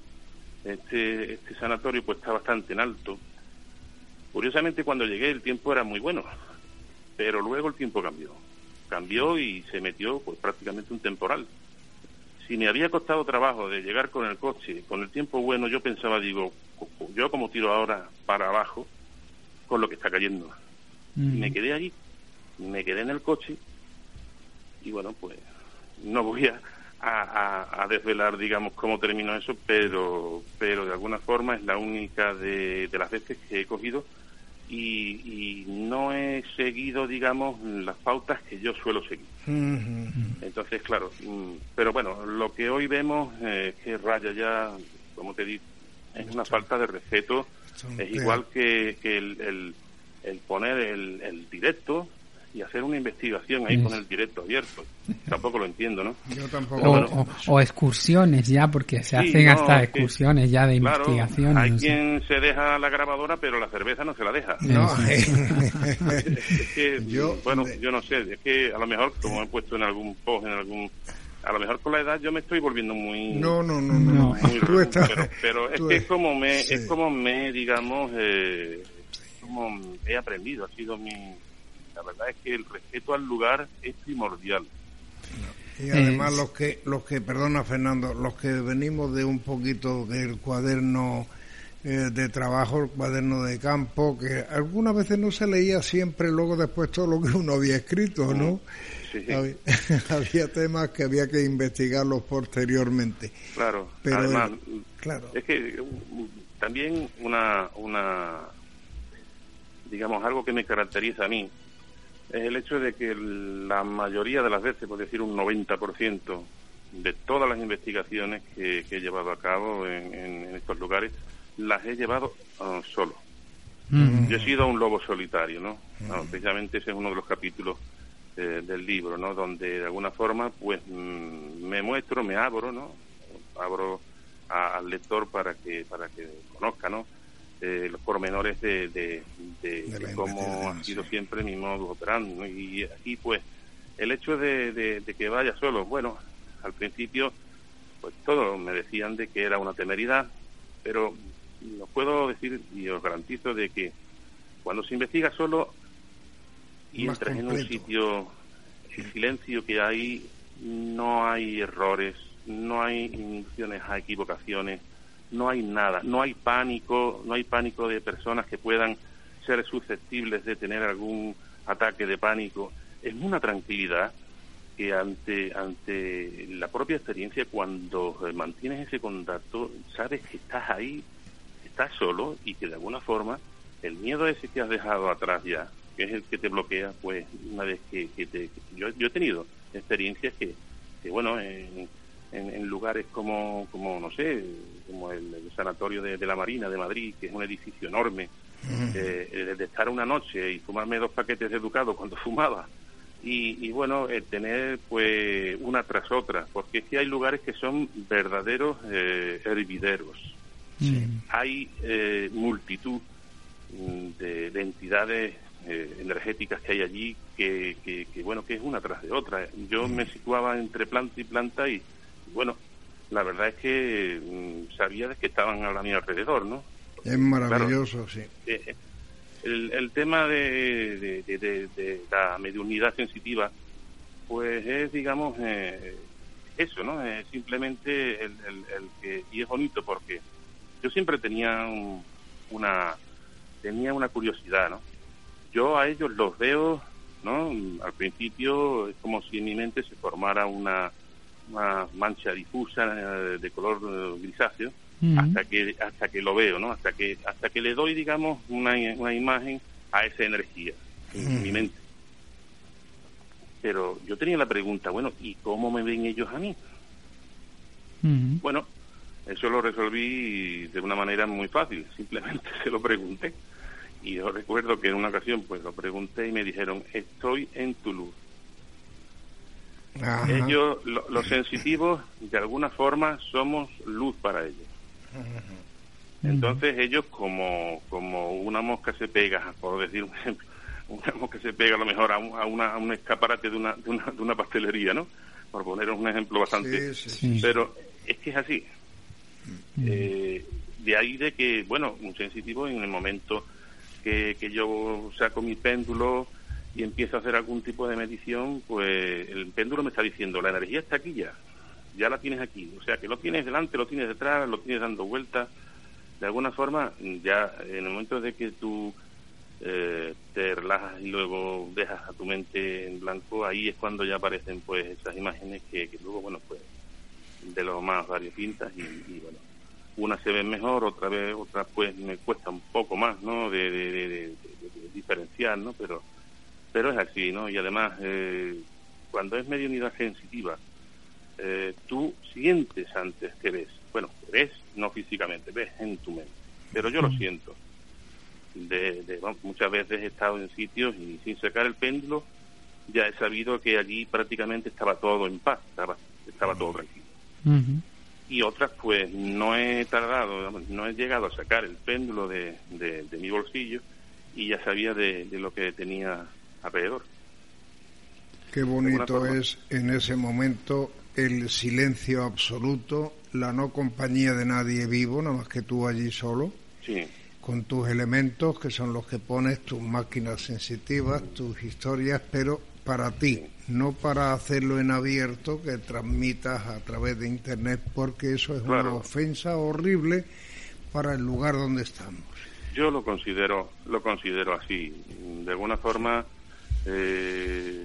este, este sanatorio pues está bastante en alto. Curiosamente cuando llegué el tiempo era muy bueno, pero luego el tiempo cambió. Cambió y se metió pues prácticamente un temporal. Si me había costado trabajo de llegar con el coche, con el tiempo bueno, yo pensaba, digo, yo como tiro ahora para abajo con lo que está cayendo. Y me quedé allí, me quedé en el coche y bueno, pues no voy a, a, a, desvelar, digamos, cómo terminó eso, pero, pero de alguna forma es la única de, de las veces que he cogido y, y, no he seguido, digamos, las pautas que yo suelo seguir. Entonces, claro, pero bueno, lo que hoy vemos es que raya ya, como te digo, es una falta de respeto, es igual que, que el, el, el poner el, el directo y hacer una investigación ahí con el directo abierto. Tampoco lo entiendo, ¿no? Yo tampoco. O, o, o, excursiones ya, porque se Sí, hacen no, hasta que- excursiones ya de Claro, investigación. hay no sé. quien se deja la grabadora, pero la cerveza no se la deja. No, *laughs* es que, Yo- bueno, yo no sé, es que a lo mejor, como he puesto en algún post, en algún... A lo mejor con la edad yo me estoy volviendo muy... No, no, no, no. no. muy Tú estás- pero, pero es que es- es como me, sí. es como me, digamos, eh, como he aprendido, ha sido mi... La verdad es que el respeto al lugar es primordial. Y además los que, los que, perdona Fernando, los que venimos de un poquito del cuaderno eh, de trabajo, el cuaderno de campo, que algunas veces no se leía siempre luego después todo lo que uno había escrito, ¿no? Sí, sí. Había, *laughs* había temas que había que investigarlos posteriormente. Claro, Pero además, el- claro. es que uh, también una, una, digamos, algo que me caracteriza a mí es el hecho de que la mayoría de las veces, por decir un 90%, de todas las investigaciones que, que he llevado a cabo en, en- en estos lugares, las he llevado ah, solo. Mm. Yo he sido un lobo solitario, ¿no? Ah, precisamente ese es uno de los capítulos eh, del libro, ¿no? Donde de alguna forma, pues, mm, me muestro, me abro, ¿no? Abro a- al lector para que para que conozca, ¿no? Eh, los pormenores de, de, cómo ha sido siempre mi modo operandi, ¿no? Y aquí, pues, el hecho de, que vaya solo, bueno, al principio, pues todos me decían de que era una temeridad, pero os puedo decir y os garantizo de que cuando se investiga solo y Más entras en un sitio, el silencio que hay, no hay errores, no hay inducciones a equivocaciones, no hay nada, no hay pánico, no hay pánico de personas que puedan ser susceptibles de tener algún ataque de pánico. Es una tranquilidad que ante ante la propia experiencia cuando eh, mantienes ese contacto sabes que estás ahí estás solo y que de alguna forma el miedo ese que has dejado atrás ya que es el que te bloquea pues una vez que, que te yo, yo he tenido experiencias que, que bueno en, en, en lugares como como no sé como el, el sanatorio de, de la Marina de Madrid que es un edificio enorme eh, eh, de estar una noche y fumarme dos paquetes de Ducado cuando *laughs* fumaba y, y bueno, eh, tener pues una tras otra, porque es que hay lugares que son verdaderos eh, hervideros. Hay eh, multitud mm, de, de entidades eh, energéticas que hay allí que, que, que, bueno, que es una tras de otra. Yo me situaba entre planta y planta y, bueno, la verdad es que mm, sabía de que estaban a mi alrededor, ¿no? Es maravilloso, sí. Eh, el, el tema de, de, de- de- de la mediunidad sensitiva, pues es, digamos, eh, eso, ¿no? Es simplemente el, el- el que, y es bonito porque yo siempre tenía un- una, tenía una curiosidad, ¿no? Yo a ellos los veo, ¿no? Al principio es como si en mi mente se formara una, una mancha difusa eh, de color eh, grisáceo hasta que hasta que lo veo, ¿no? Hasta que hasta que le doy, digamos, una, una imagen a esa energía en mi mente. Pero yo tenía la pregunta, bueno, ¿y cómo me ven ellos a mí? Bueno, eso lo resolví de una manera muy fácil, simplemente *laughs* se lo pregunté. Y yo recuerdo que en una ocasión pues lo pregunté y me dijeron, estoy en tu luz. Ellos, los sensitivos, de alguna forma somos luz para ellos. Entonces ellos como, como una mosca se pega, por decir un ejemplo, *laughs* una mosca se pega a lo mejor a un, a una, a un escaparate de una, de, una, de una pastelería, ¿no? Por poner un ejemplo bastante... Pero es que es así. Eh, de ahí de que, bueno, un sensitivo en el momento que, que yo saco mi péndulo y empiezo a hacer algún tipo de medición, pues el péndulo me está diciendo, la energía está aquí ya, ya la tienes aquí. O sea, que lo tienes delante, lo tienes detrás, lo tienes dando vueltas. De alguna forma, ya en el momento de que tú eh, te relajas y luego dejas a tu mente en blanco, ahí es cuando ya aparecen pues esas imágenes que, luego, bueno, pues de lo más variopintas y, y bueno, unas se ven mejor, otra vez, otras pues me cuesta un poco más, ¿no? De, de diferenciar, ¿no? Pero, pero es así, ¿no? Y además, eh, cuando es medio unidad sensitiva, eh, tú sientes antes que ves. Bueno, ves no físicamente, ves en tu mente. Pero yo lo siento. De, de, bueno, muchas veces he estado en sitios y sin sacar el péndulo ya he sabido que allí prácticamente estaba todo en paz, estaba, estaba todo tranquilo. Y otras, pues no he tardado, no he llegado a sacar el péndulo de, de, de mi bolsillo y ya sabía de, de, lo que tenía alrededor. Qué bonito es en ese momento el silencio absoluto, la no compañía de nadie vivo, nada más que tú allí solo. Sí. Con tus elementos, que son los que pones, tus máquinas sensitivas, tus historias, pero para ti, no para hacerlo en abierto, que transmitas a través de Internet, porque eso es claro. una ofensa horrible para el lugar donde estamos. Yo lo considero, lo considero así. De alguna forma, eh,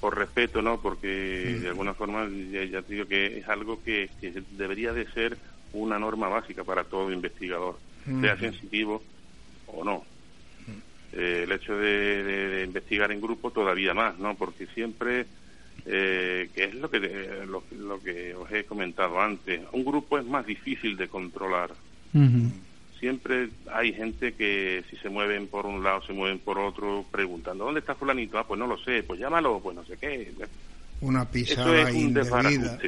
por respeto, ¿no? Porque de alguna forma ya, ya digo que es algo que, que, debería de ser una norma básica para todo investigador, sea sensitivo o no. Eh, el hecho de, de, de, investigar en grupo todavía más, ¿no? Porque siempre, eh, que es lo que, lo, lo, que os he comentado antes, un grupo es más difícil de controlar. Uh -huh siempre hay gente que si se mueven por un lado, se mueven por otro, preguntando, ¿dónde está fulanito? Ah, pues no lo sé, pues llámalo, pues no sé qué. Una pisada Eso es un indebida.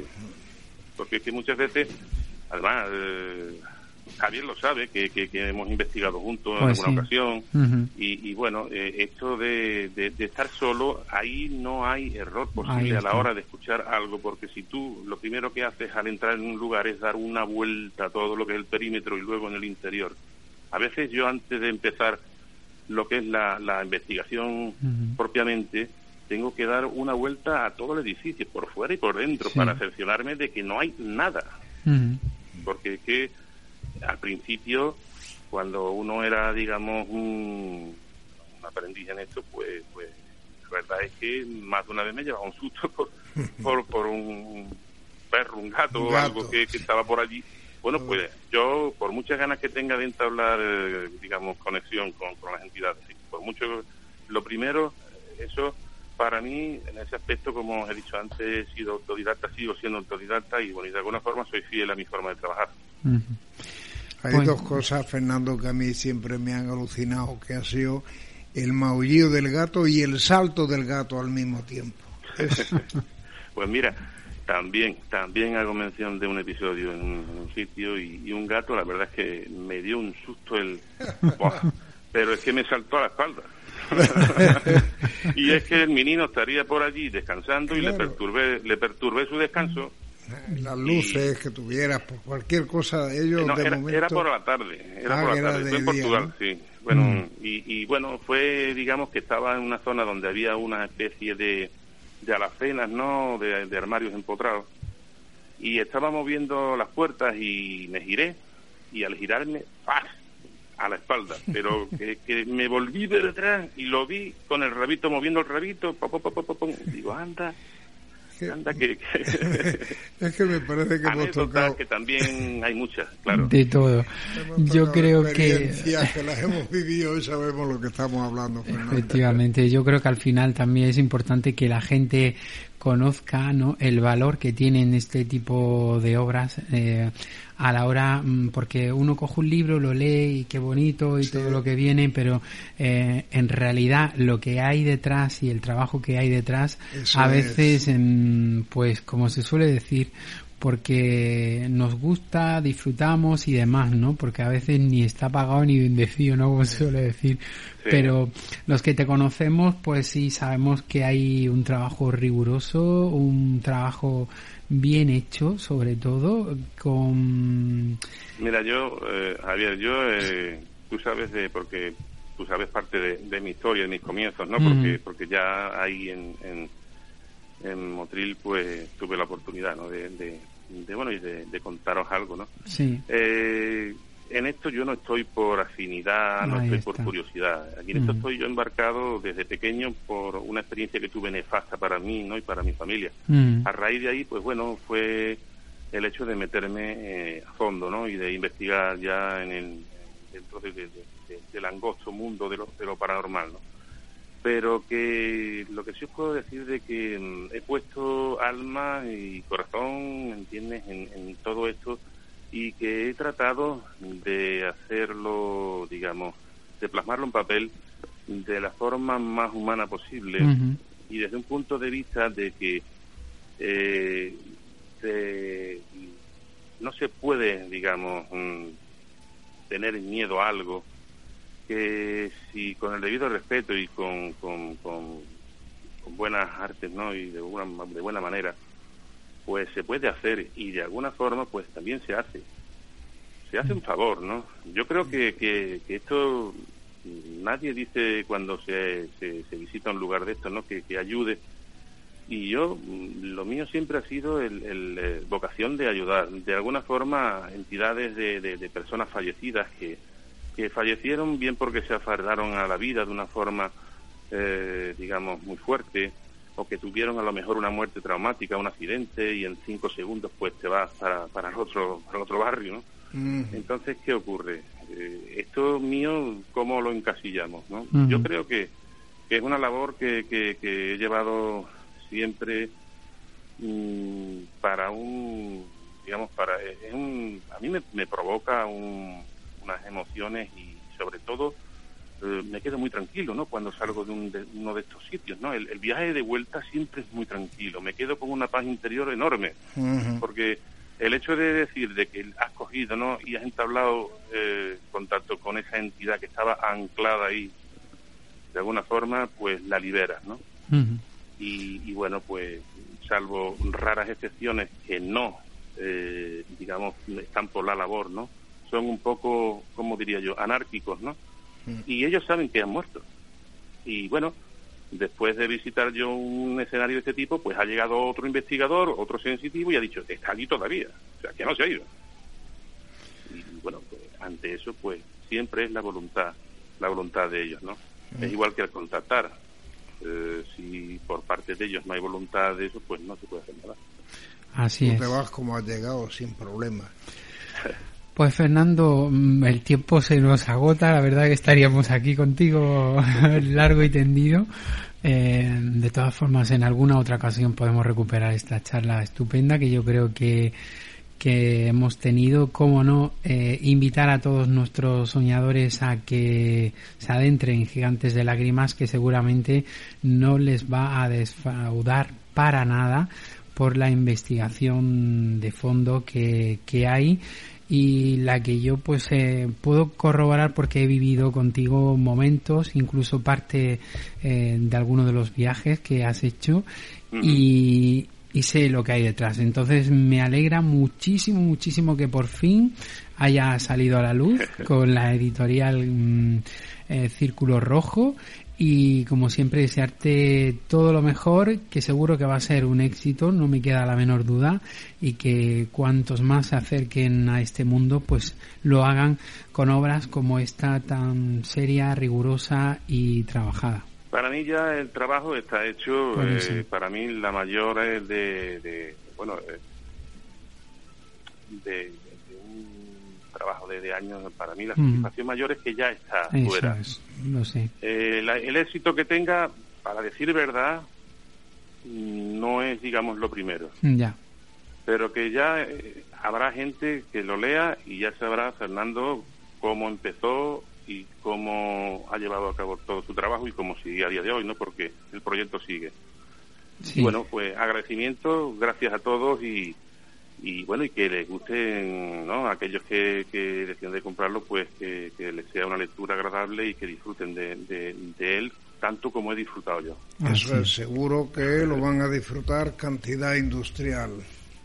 Porque es que muchas veces, además, eh, Javier lo sabe, que, que, que, hemos investigado juntos pues en alguna sí. ocasión, uh -huh. y, y, bueno, eh, esto de, de, de, estar solo, ahí no hay error posible a la hora de escuchar algo, porque si tú lo primero que haces al entrar en un lugar es dar una vuelta a todo lo que es el perímetro y luego en el interior, a veces yo antes de empezar lo que es la, la investigación uh -huh. propiamente, tengo que dar una vuelta a todo el edificio, por fuera y por dentro, sí. para cerciorarme de que no hay nada. Uh -huh. Porque es que al principio, cuando uno era, digamos, un, un aprendiz en esto, pues, pues la verdad es que más de una vez me llevaba un susto *laughs* *laughs* por, por, por un perro, un gato, o algo que, que, estaba por allí. Bueno, pues yo, por muchas ganas que tenga de entablar, eh, digamos, conexión con, con las entidades, por mucho, lo primero, eso para mí, en ese aspecto, como he dicho antes, he sido autodidacta, sigo siendo autodidacta y, bueno, y de alguna forma soy fiel a mi forma de trabajar. Uh -huh. Hay bueno. dos cosas, Fernando, que a mí siempre me han alucinado, que ha sido el maullido del gato y el salto del gato al mismo tiempo. *laughs* pues mira, también, también hago mención de un episodio en un, en un sitio y, y, un gato, la verdad es que me dio un susto el... *laughs* pero es que me saltó a la espalda. *laughs* y es que el menino estaría por allí descansando claro. y le perturbé, le perturbé su descanso las luces y, que tuvieras, por cualquier cosa, ellos no, de era, momento... era por la tarde, era ah, por la tarde, fue en Portugal, ¿no? sí. Bueno, mm. y, y, bueno, fue, digamos, que estaba en una zona donde había una especie de, de alacenas, ¿no?, de, de armarios empotrados, y estábamos viendo las puertas y me giré, y al girarme, a la espalda, pero *laughs* que, me volví de detrás y lo vi con el rabito moviendo el rabito, pa, digo, anda, anda que, *laughs* es que me parece que hemos tocado que también hay muchas, claro. De todo. Yo creo que que las hemos vivido y sabemos lo que estamos hablando. Efectivamente, yo creo que al final también es importante que la gente conozca ¿no? el valor que tienen este tipo de obras eh, a la hora, mm, porque uno coge un libro, lo lee y qué bonito y todo lo que viene, pero eh, en realidad lo que hay detrás y el trabajo que hay detrás, a veces, pues como se suele decir, porque nos gusta, disfrutamos y demás, ¿no? Porque a veces ni está pagado ni bendecido, ¿no? Como se suele decir. Pero los que te conocemos, pues sí sabemos que hay un trabajo riguroso, un trabajo bien hecho, sobre todo, con... Mira, yo, eh, Javier, yo, eh, tú sabes de, porque tú sabes parte de, mi historia, de mis comienzos, ¿no? Porque, porque ya ahí en, en, en, Motril, pues, tuve la oportunidad, ¿no? De, de, bueno, y de, contaros algo, ¿no? Sí. Eh, en esto yo no estoy por afinidad, no estoy por curiosidad. Aquí en esto estoy yo embarcado desde pequeño por una experiencia que tuve nefasta para mí ¿no? y para mi familia. A raíz de ahí, pues bueno, fue el hecho de meterme eh, a fondo ¿no? y de investigar ya en el, dentro del angosto mundo de lo, de lo paranormal. ¿no? Pero que lo que sí os puedo decir de que mm, he puesto alma y corazón, ¿entiendes?, en, en todo esto y que he tratado de hacerlo, digamos, de plasmarlo en papel de la forma más humana posible y desde un punto de vista de que eh, no se puede, digamos, mm, tener miedo a algo que si con el debido respeto y con, con, con, buenas artes, ¿no? Y de buena, de buena manera, pues se puede hacer y de alguna forma pues también se hace. Se hace un favor, ¿no? Yo creo que, que, esto nadie dice cuando se, se, visita un lugar de esto, ¿no? Que, ayude. Y yo, lo mío siempre ha sido el, eh, vocación de ayudar. De alguna forma, entidades de, de, personas fallecidas que, que fallecieron bien porque se afardaron a la vida de una forma, eh, digamos, muy fuerte, o que tuvieron a lo mejor una muerte traumática, un accidente y en cinco segundos pues te vas para, para, el, otro, para otro barrio, ¿no? Entonces, ¿qué ocurre? Eh, esto mío, ¿cómo lo encasillamos? ¿no? Yo creo que, es una labor que, que, he llevado siempre mm, para un, digamos, para, es un, a mí me, me provoca un, unas emociones y sobre todo eh, me quedo muy tranquilo, ¿no? Cuando salgo de, uno de estos sitios, ¿no? El, viaje de vuelta siempre es muy tranquilo. Me quedo con una paz interior enorme, porque el hecho de decir de que has cogido, ¿no? Y has entablado eh, contacto con esa entidad que estaba anclada ahí, de alguna forma, pues la liberas, ¿no? y, bueno, pues salvo raras excepciones que no, eh, digamos, están por la labor, ¿no? Son un poco, como diría yo, anárquicos, ¿no? Y ellos saben que han muerto. Y bueno, después de visitar yo un escenario de este tipo, pues ha llegado otro investigador, otro sensitivo y ha dicho, está allí todavía, o sea, que no se ha ido. Y bueno, pues, ante eso, pues siempre es la voluntad, la voluntad de ellos, ¿no? Es igual que al contactar. Eh, si por parte de ellos no hay voluntad de eso, pues no se puede hacer nada. Así Tú te vas como has llegado, sin problema. *laughs* Pues Fernando, mm, el tiempo se nos agota, la verdad que estaríamos aquí contigo *laughs* largo y tendido. Eh, de todas formas, en alguna otra ocasión podemos recuperar esta charla estupenda que yo creo que, que hemos tenido. Cómo no, eh, invitar a todos nuestros soñadores a que se adentren en Gigantes de Lágrimas, que seguramente no les va a desfaudar para nada por la investigación de fondo que, que hay y la que yo pues eh, puedo corroborar porque he vivido contigo momentos, incluso parte eh, de alguno de los viajes que has hecho y, y sé lo que hay detrás. Entonces me alegra muchísimo, muchísimo que por fin haya salido a la luz *laughs* con la editorial mm, eh, Círculo Rojo y como siempre desearte todo lo mejor, que seguro que va a ser un éxito, no me queda la menor duda, y que cuantos más se acerquen a este mundo, pues lo hagan con obras como esta tan seria, rigurosa y trabajada. Para mí ya el trabajo está hecho, eh, para mí la mayor es de, bueno, eh, de, trabajo de, años, para mí la mm. satisfacción mayor es que ya está fuera. no sé. Eh, el éxito que tenga, para decir verdad, no es, digamos, lo primero. Ya. Pero que ya habrá gente que lo lea y ya sabrá Fernando cómo empezó y cómo ha llevado a cabo todo su trabajo y cómo sigue a día de hoy, ¿no? Porque el proyecto sigue. bueno, pues agradecimiento, gracias a todos y, y bueno, y que les gusten, ¿no? Aquellos que, que deciden de comprarlo, pues que, les sea una lectura agradable y que disfruten de, de, él tanto como he disfrutado yo. Eso es seguro que lo van a disfrutar cantidad industrial.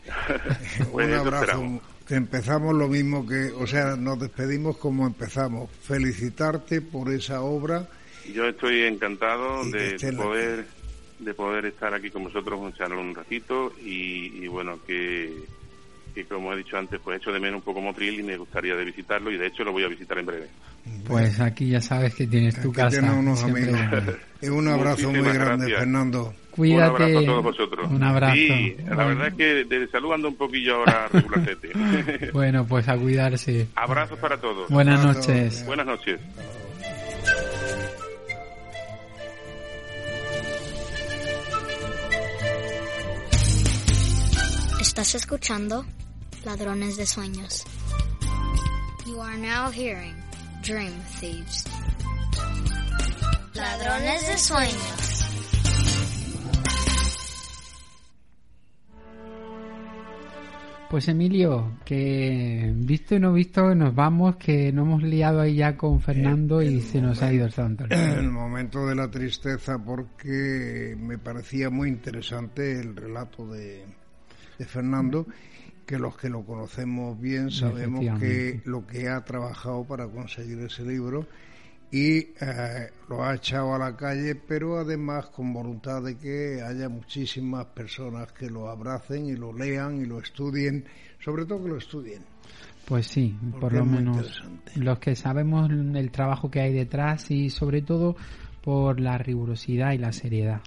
*laughs* Pues Un abrazo que empezamos lo mismo que, o sea, nos despedimos como empezamos. Felicitarte por esa obra. Yo estoy encantado de, poder de poder estar aquí con vosotros un un ratito y, bueno que, que como he dicho antes pues hecho de menos un poco Motril y me gustaría de visitarlo y de hecho lo voy a visitar en breve. Pues aquí ya sabes que tienes tu casa. Unos amigos. un abrazo muy grande, Fernando. Cuídate. Un abrazo a todos vosotros. Un abrazo. Sí, la verdad es que de salud ando un poquillo ahora regularcete. *laughs* bueno, pues a cuidarse. Abrazos para todos. Buenas noches. Buenas noches. Estás escuchando Ladrones de Sueños. You are now hearing Dream Thieves. Ladrones de Sueños. Pues Emilio, que visto y no visto, nos vamos, que nos hemos liado ahí ya con Fernando y se nos ha ido el santo. El momento de la tristeza porque me parecía muy interesante el relato de, de Fernando, que los que lo conocemos bien sabemos que lo que ha trabajado para conseguir ese libro y eh, lo ha echado a la calle, pero además con voluntad de que haya muchísimas personas que lo abracen y lo lean y lo estudien, sobre todo que lo estudien. Pues sí, por lo menos los que sabemos el trabajo que hay detrás y sobre todo por la rigurosidad y la seriedad,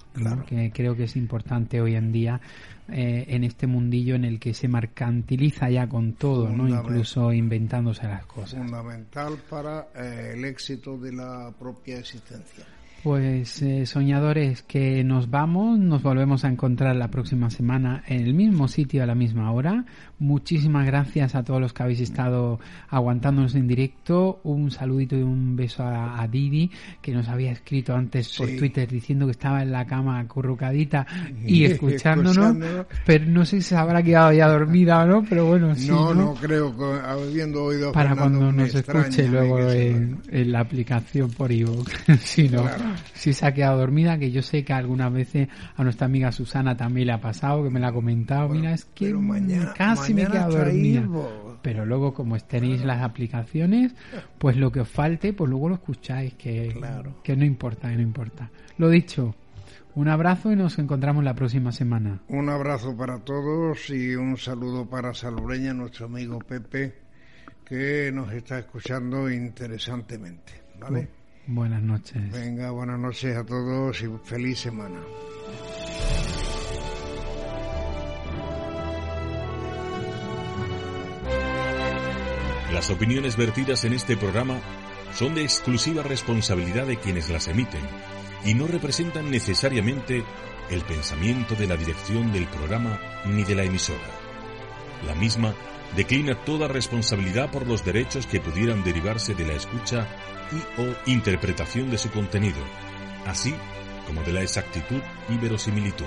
que creo que es importante hoy en día eh, en este mundillo en el que se mercantiliza ya con todo, ¿no? incluso inventándose las cosas. Fundamental para eh, el éxito de la propia existencia. Pues eh, soñadores, que nos vamos, nos volvemos a encontrar la próxima semana en el mismo sitio a la misma hora. Muchísimas gracias a todos los que habéis estado aguantándonos en directo. Un saludito y un beso a, Didi, que nos había escrito antes por Twitter diciendo que estaba en la cama acurrucadita *laughs* y escuchándonos, pero no sé si se habrá quedado ya dormida o no, pero bueno, sí. No, no, creo, habiendo oído Para cuando nos escuche luego en, la aplicación por iVoox, *laughs* si no si se ha quedado dormida, que yo sé que algunas veces a nuestra amiga Susana también le ha pasado, que me la ha comentado, mira, es que casi me he quedado dormida. Pero luego, como tenéis las aplicaciones, pues lo que os falte, pues luego lo escucháis, que, que no importa, que no importa. Lo dicho, un abrazo y nos encontramos la próxima semana. Un abrazo para todos y un saludo para Salureña, nuestro amigo Pepe, que nos está escuchando interesantemente. ¿Vale? Buenas noches. Venga, buenas noches a todos y feliz semana. Las opiniones vertidas en este programa son de exclusiva responsabilidad de quienes las emiten y no representan necesariamente el pensamiento de la dirección del programa ni de la emisora. La misma declina toda responsabilidad por los derechos que pudieran derivarse de la escucha y o interpretación de su contenido, así como de la exactitud y verosimilitud.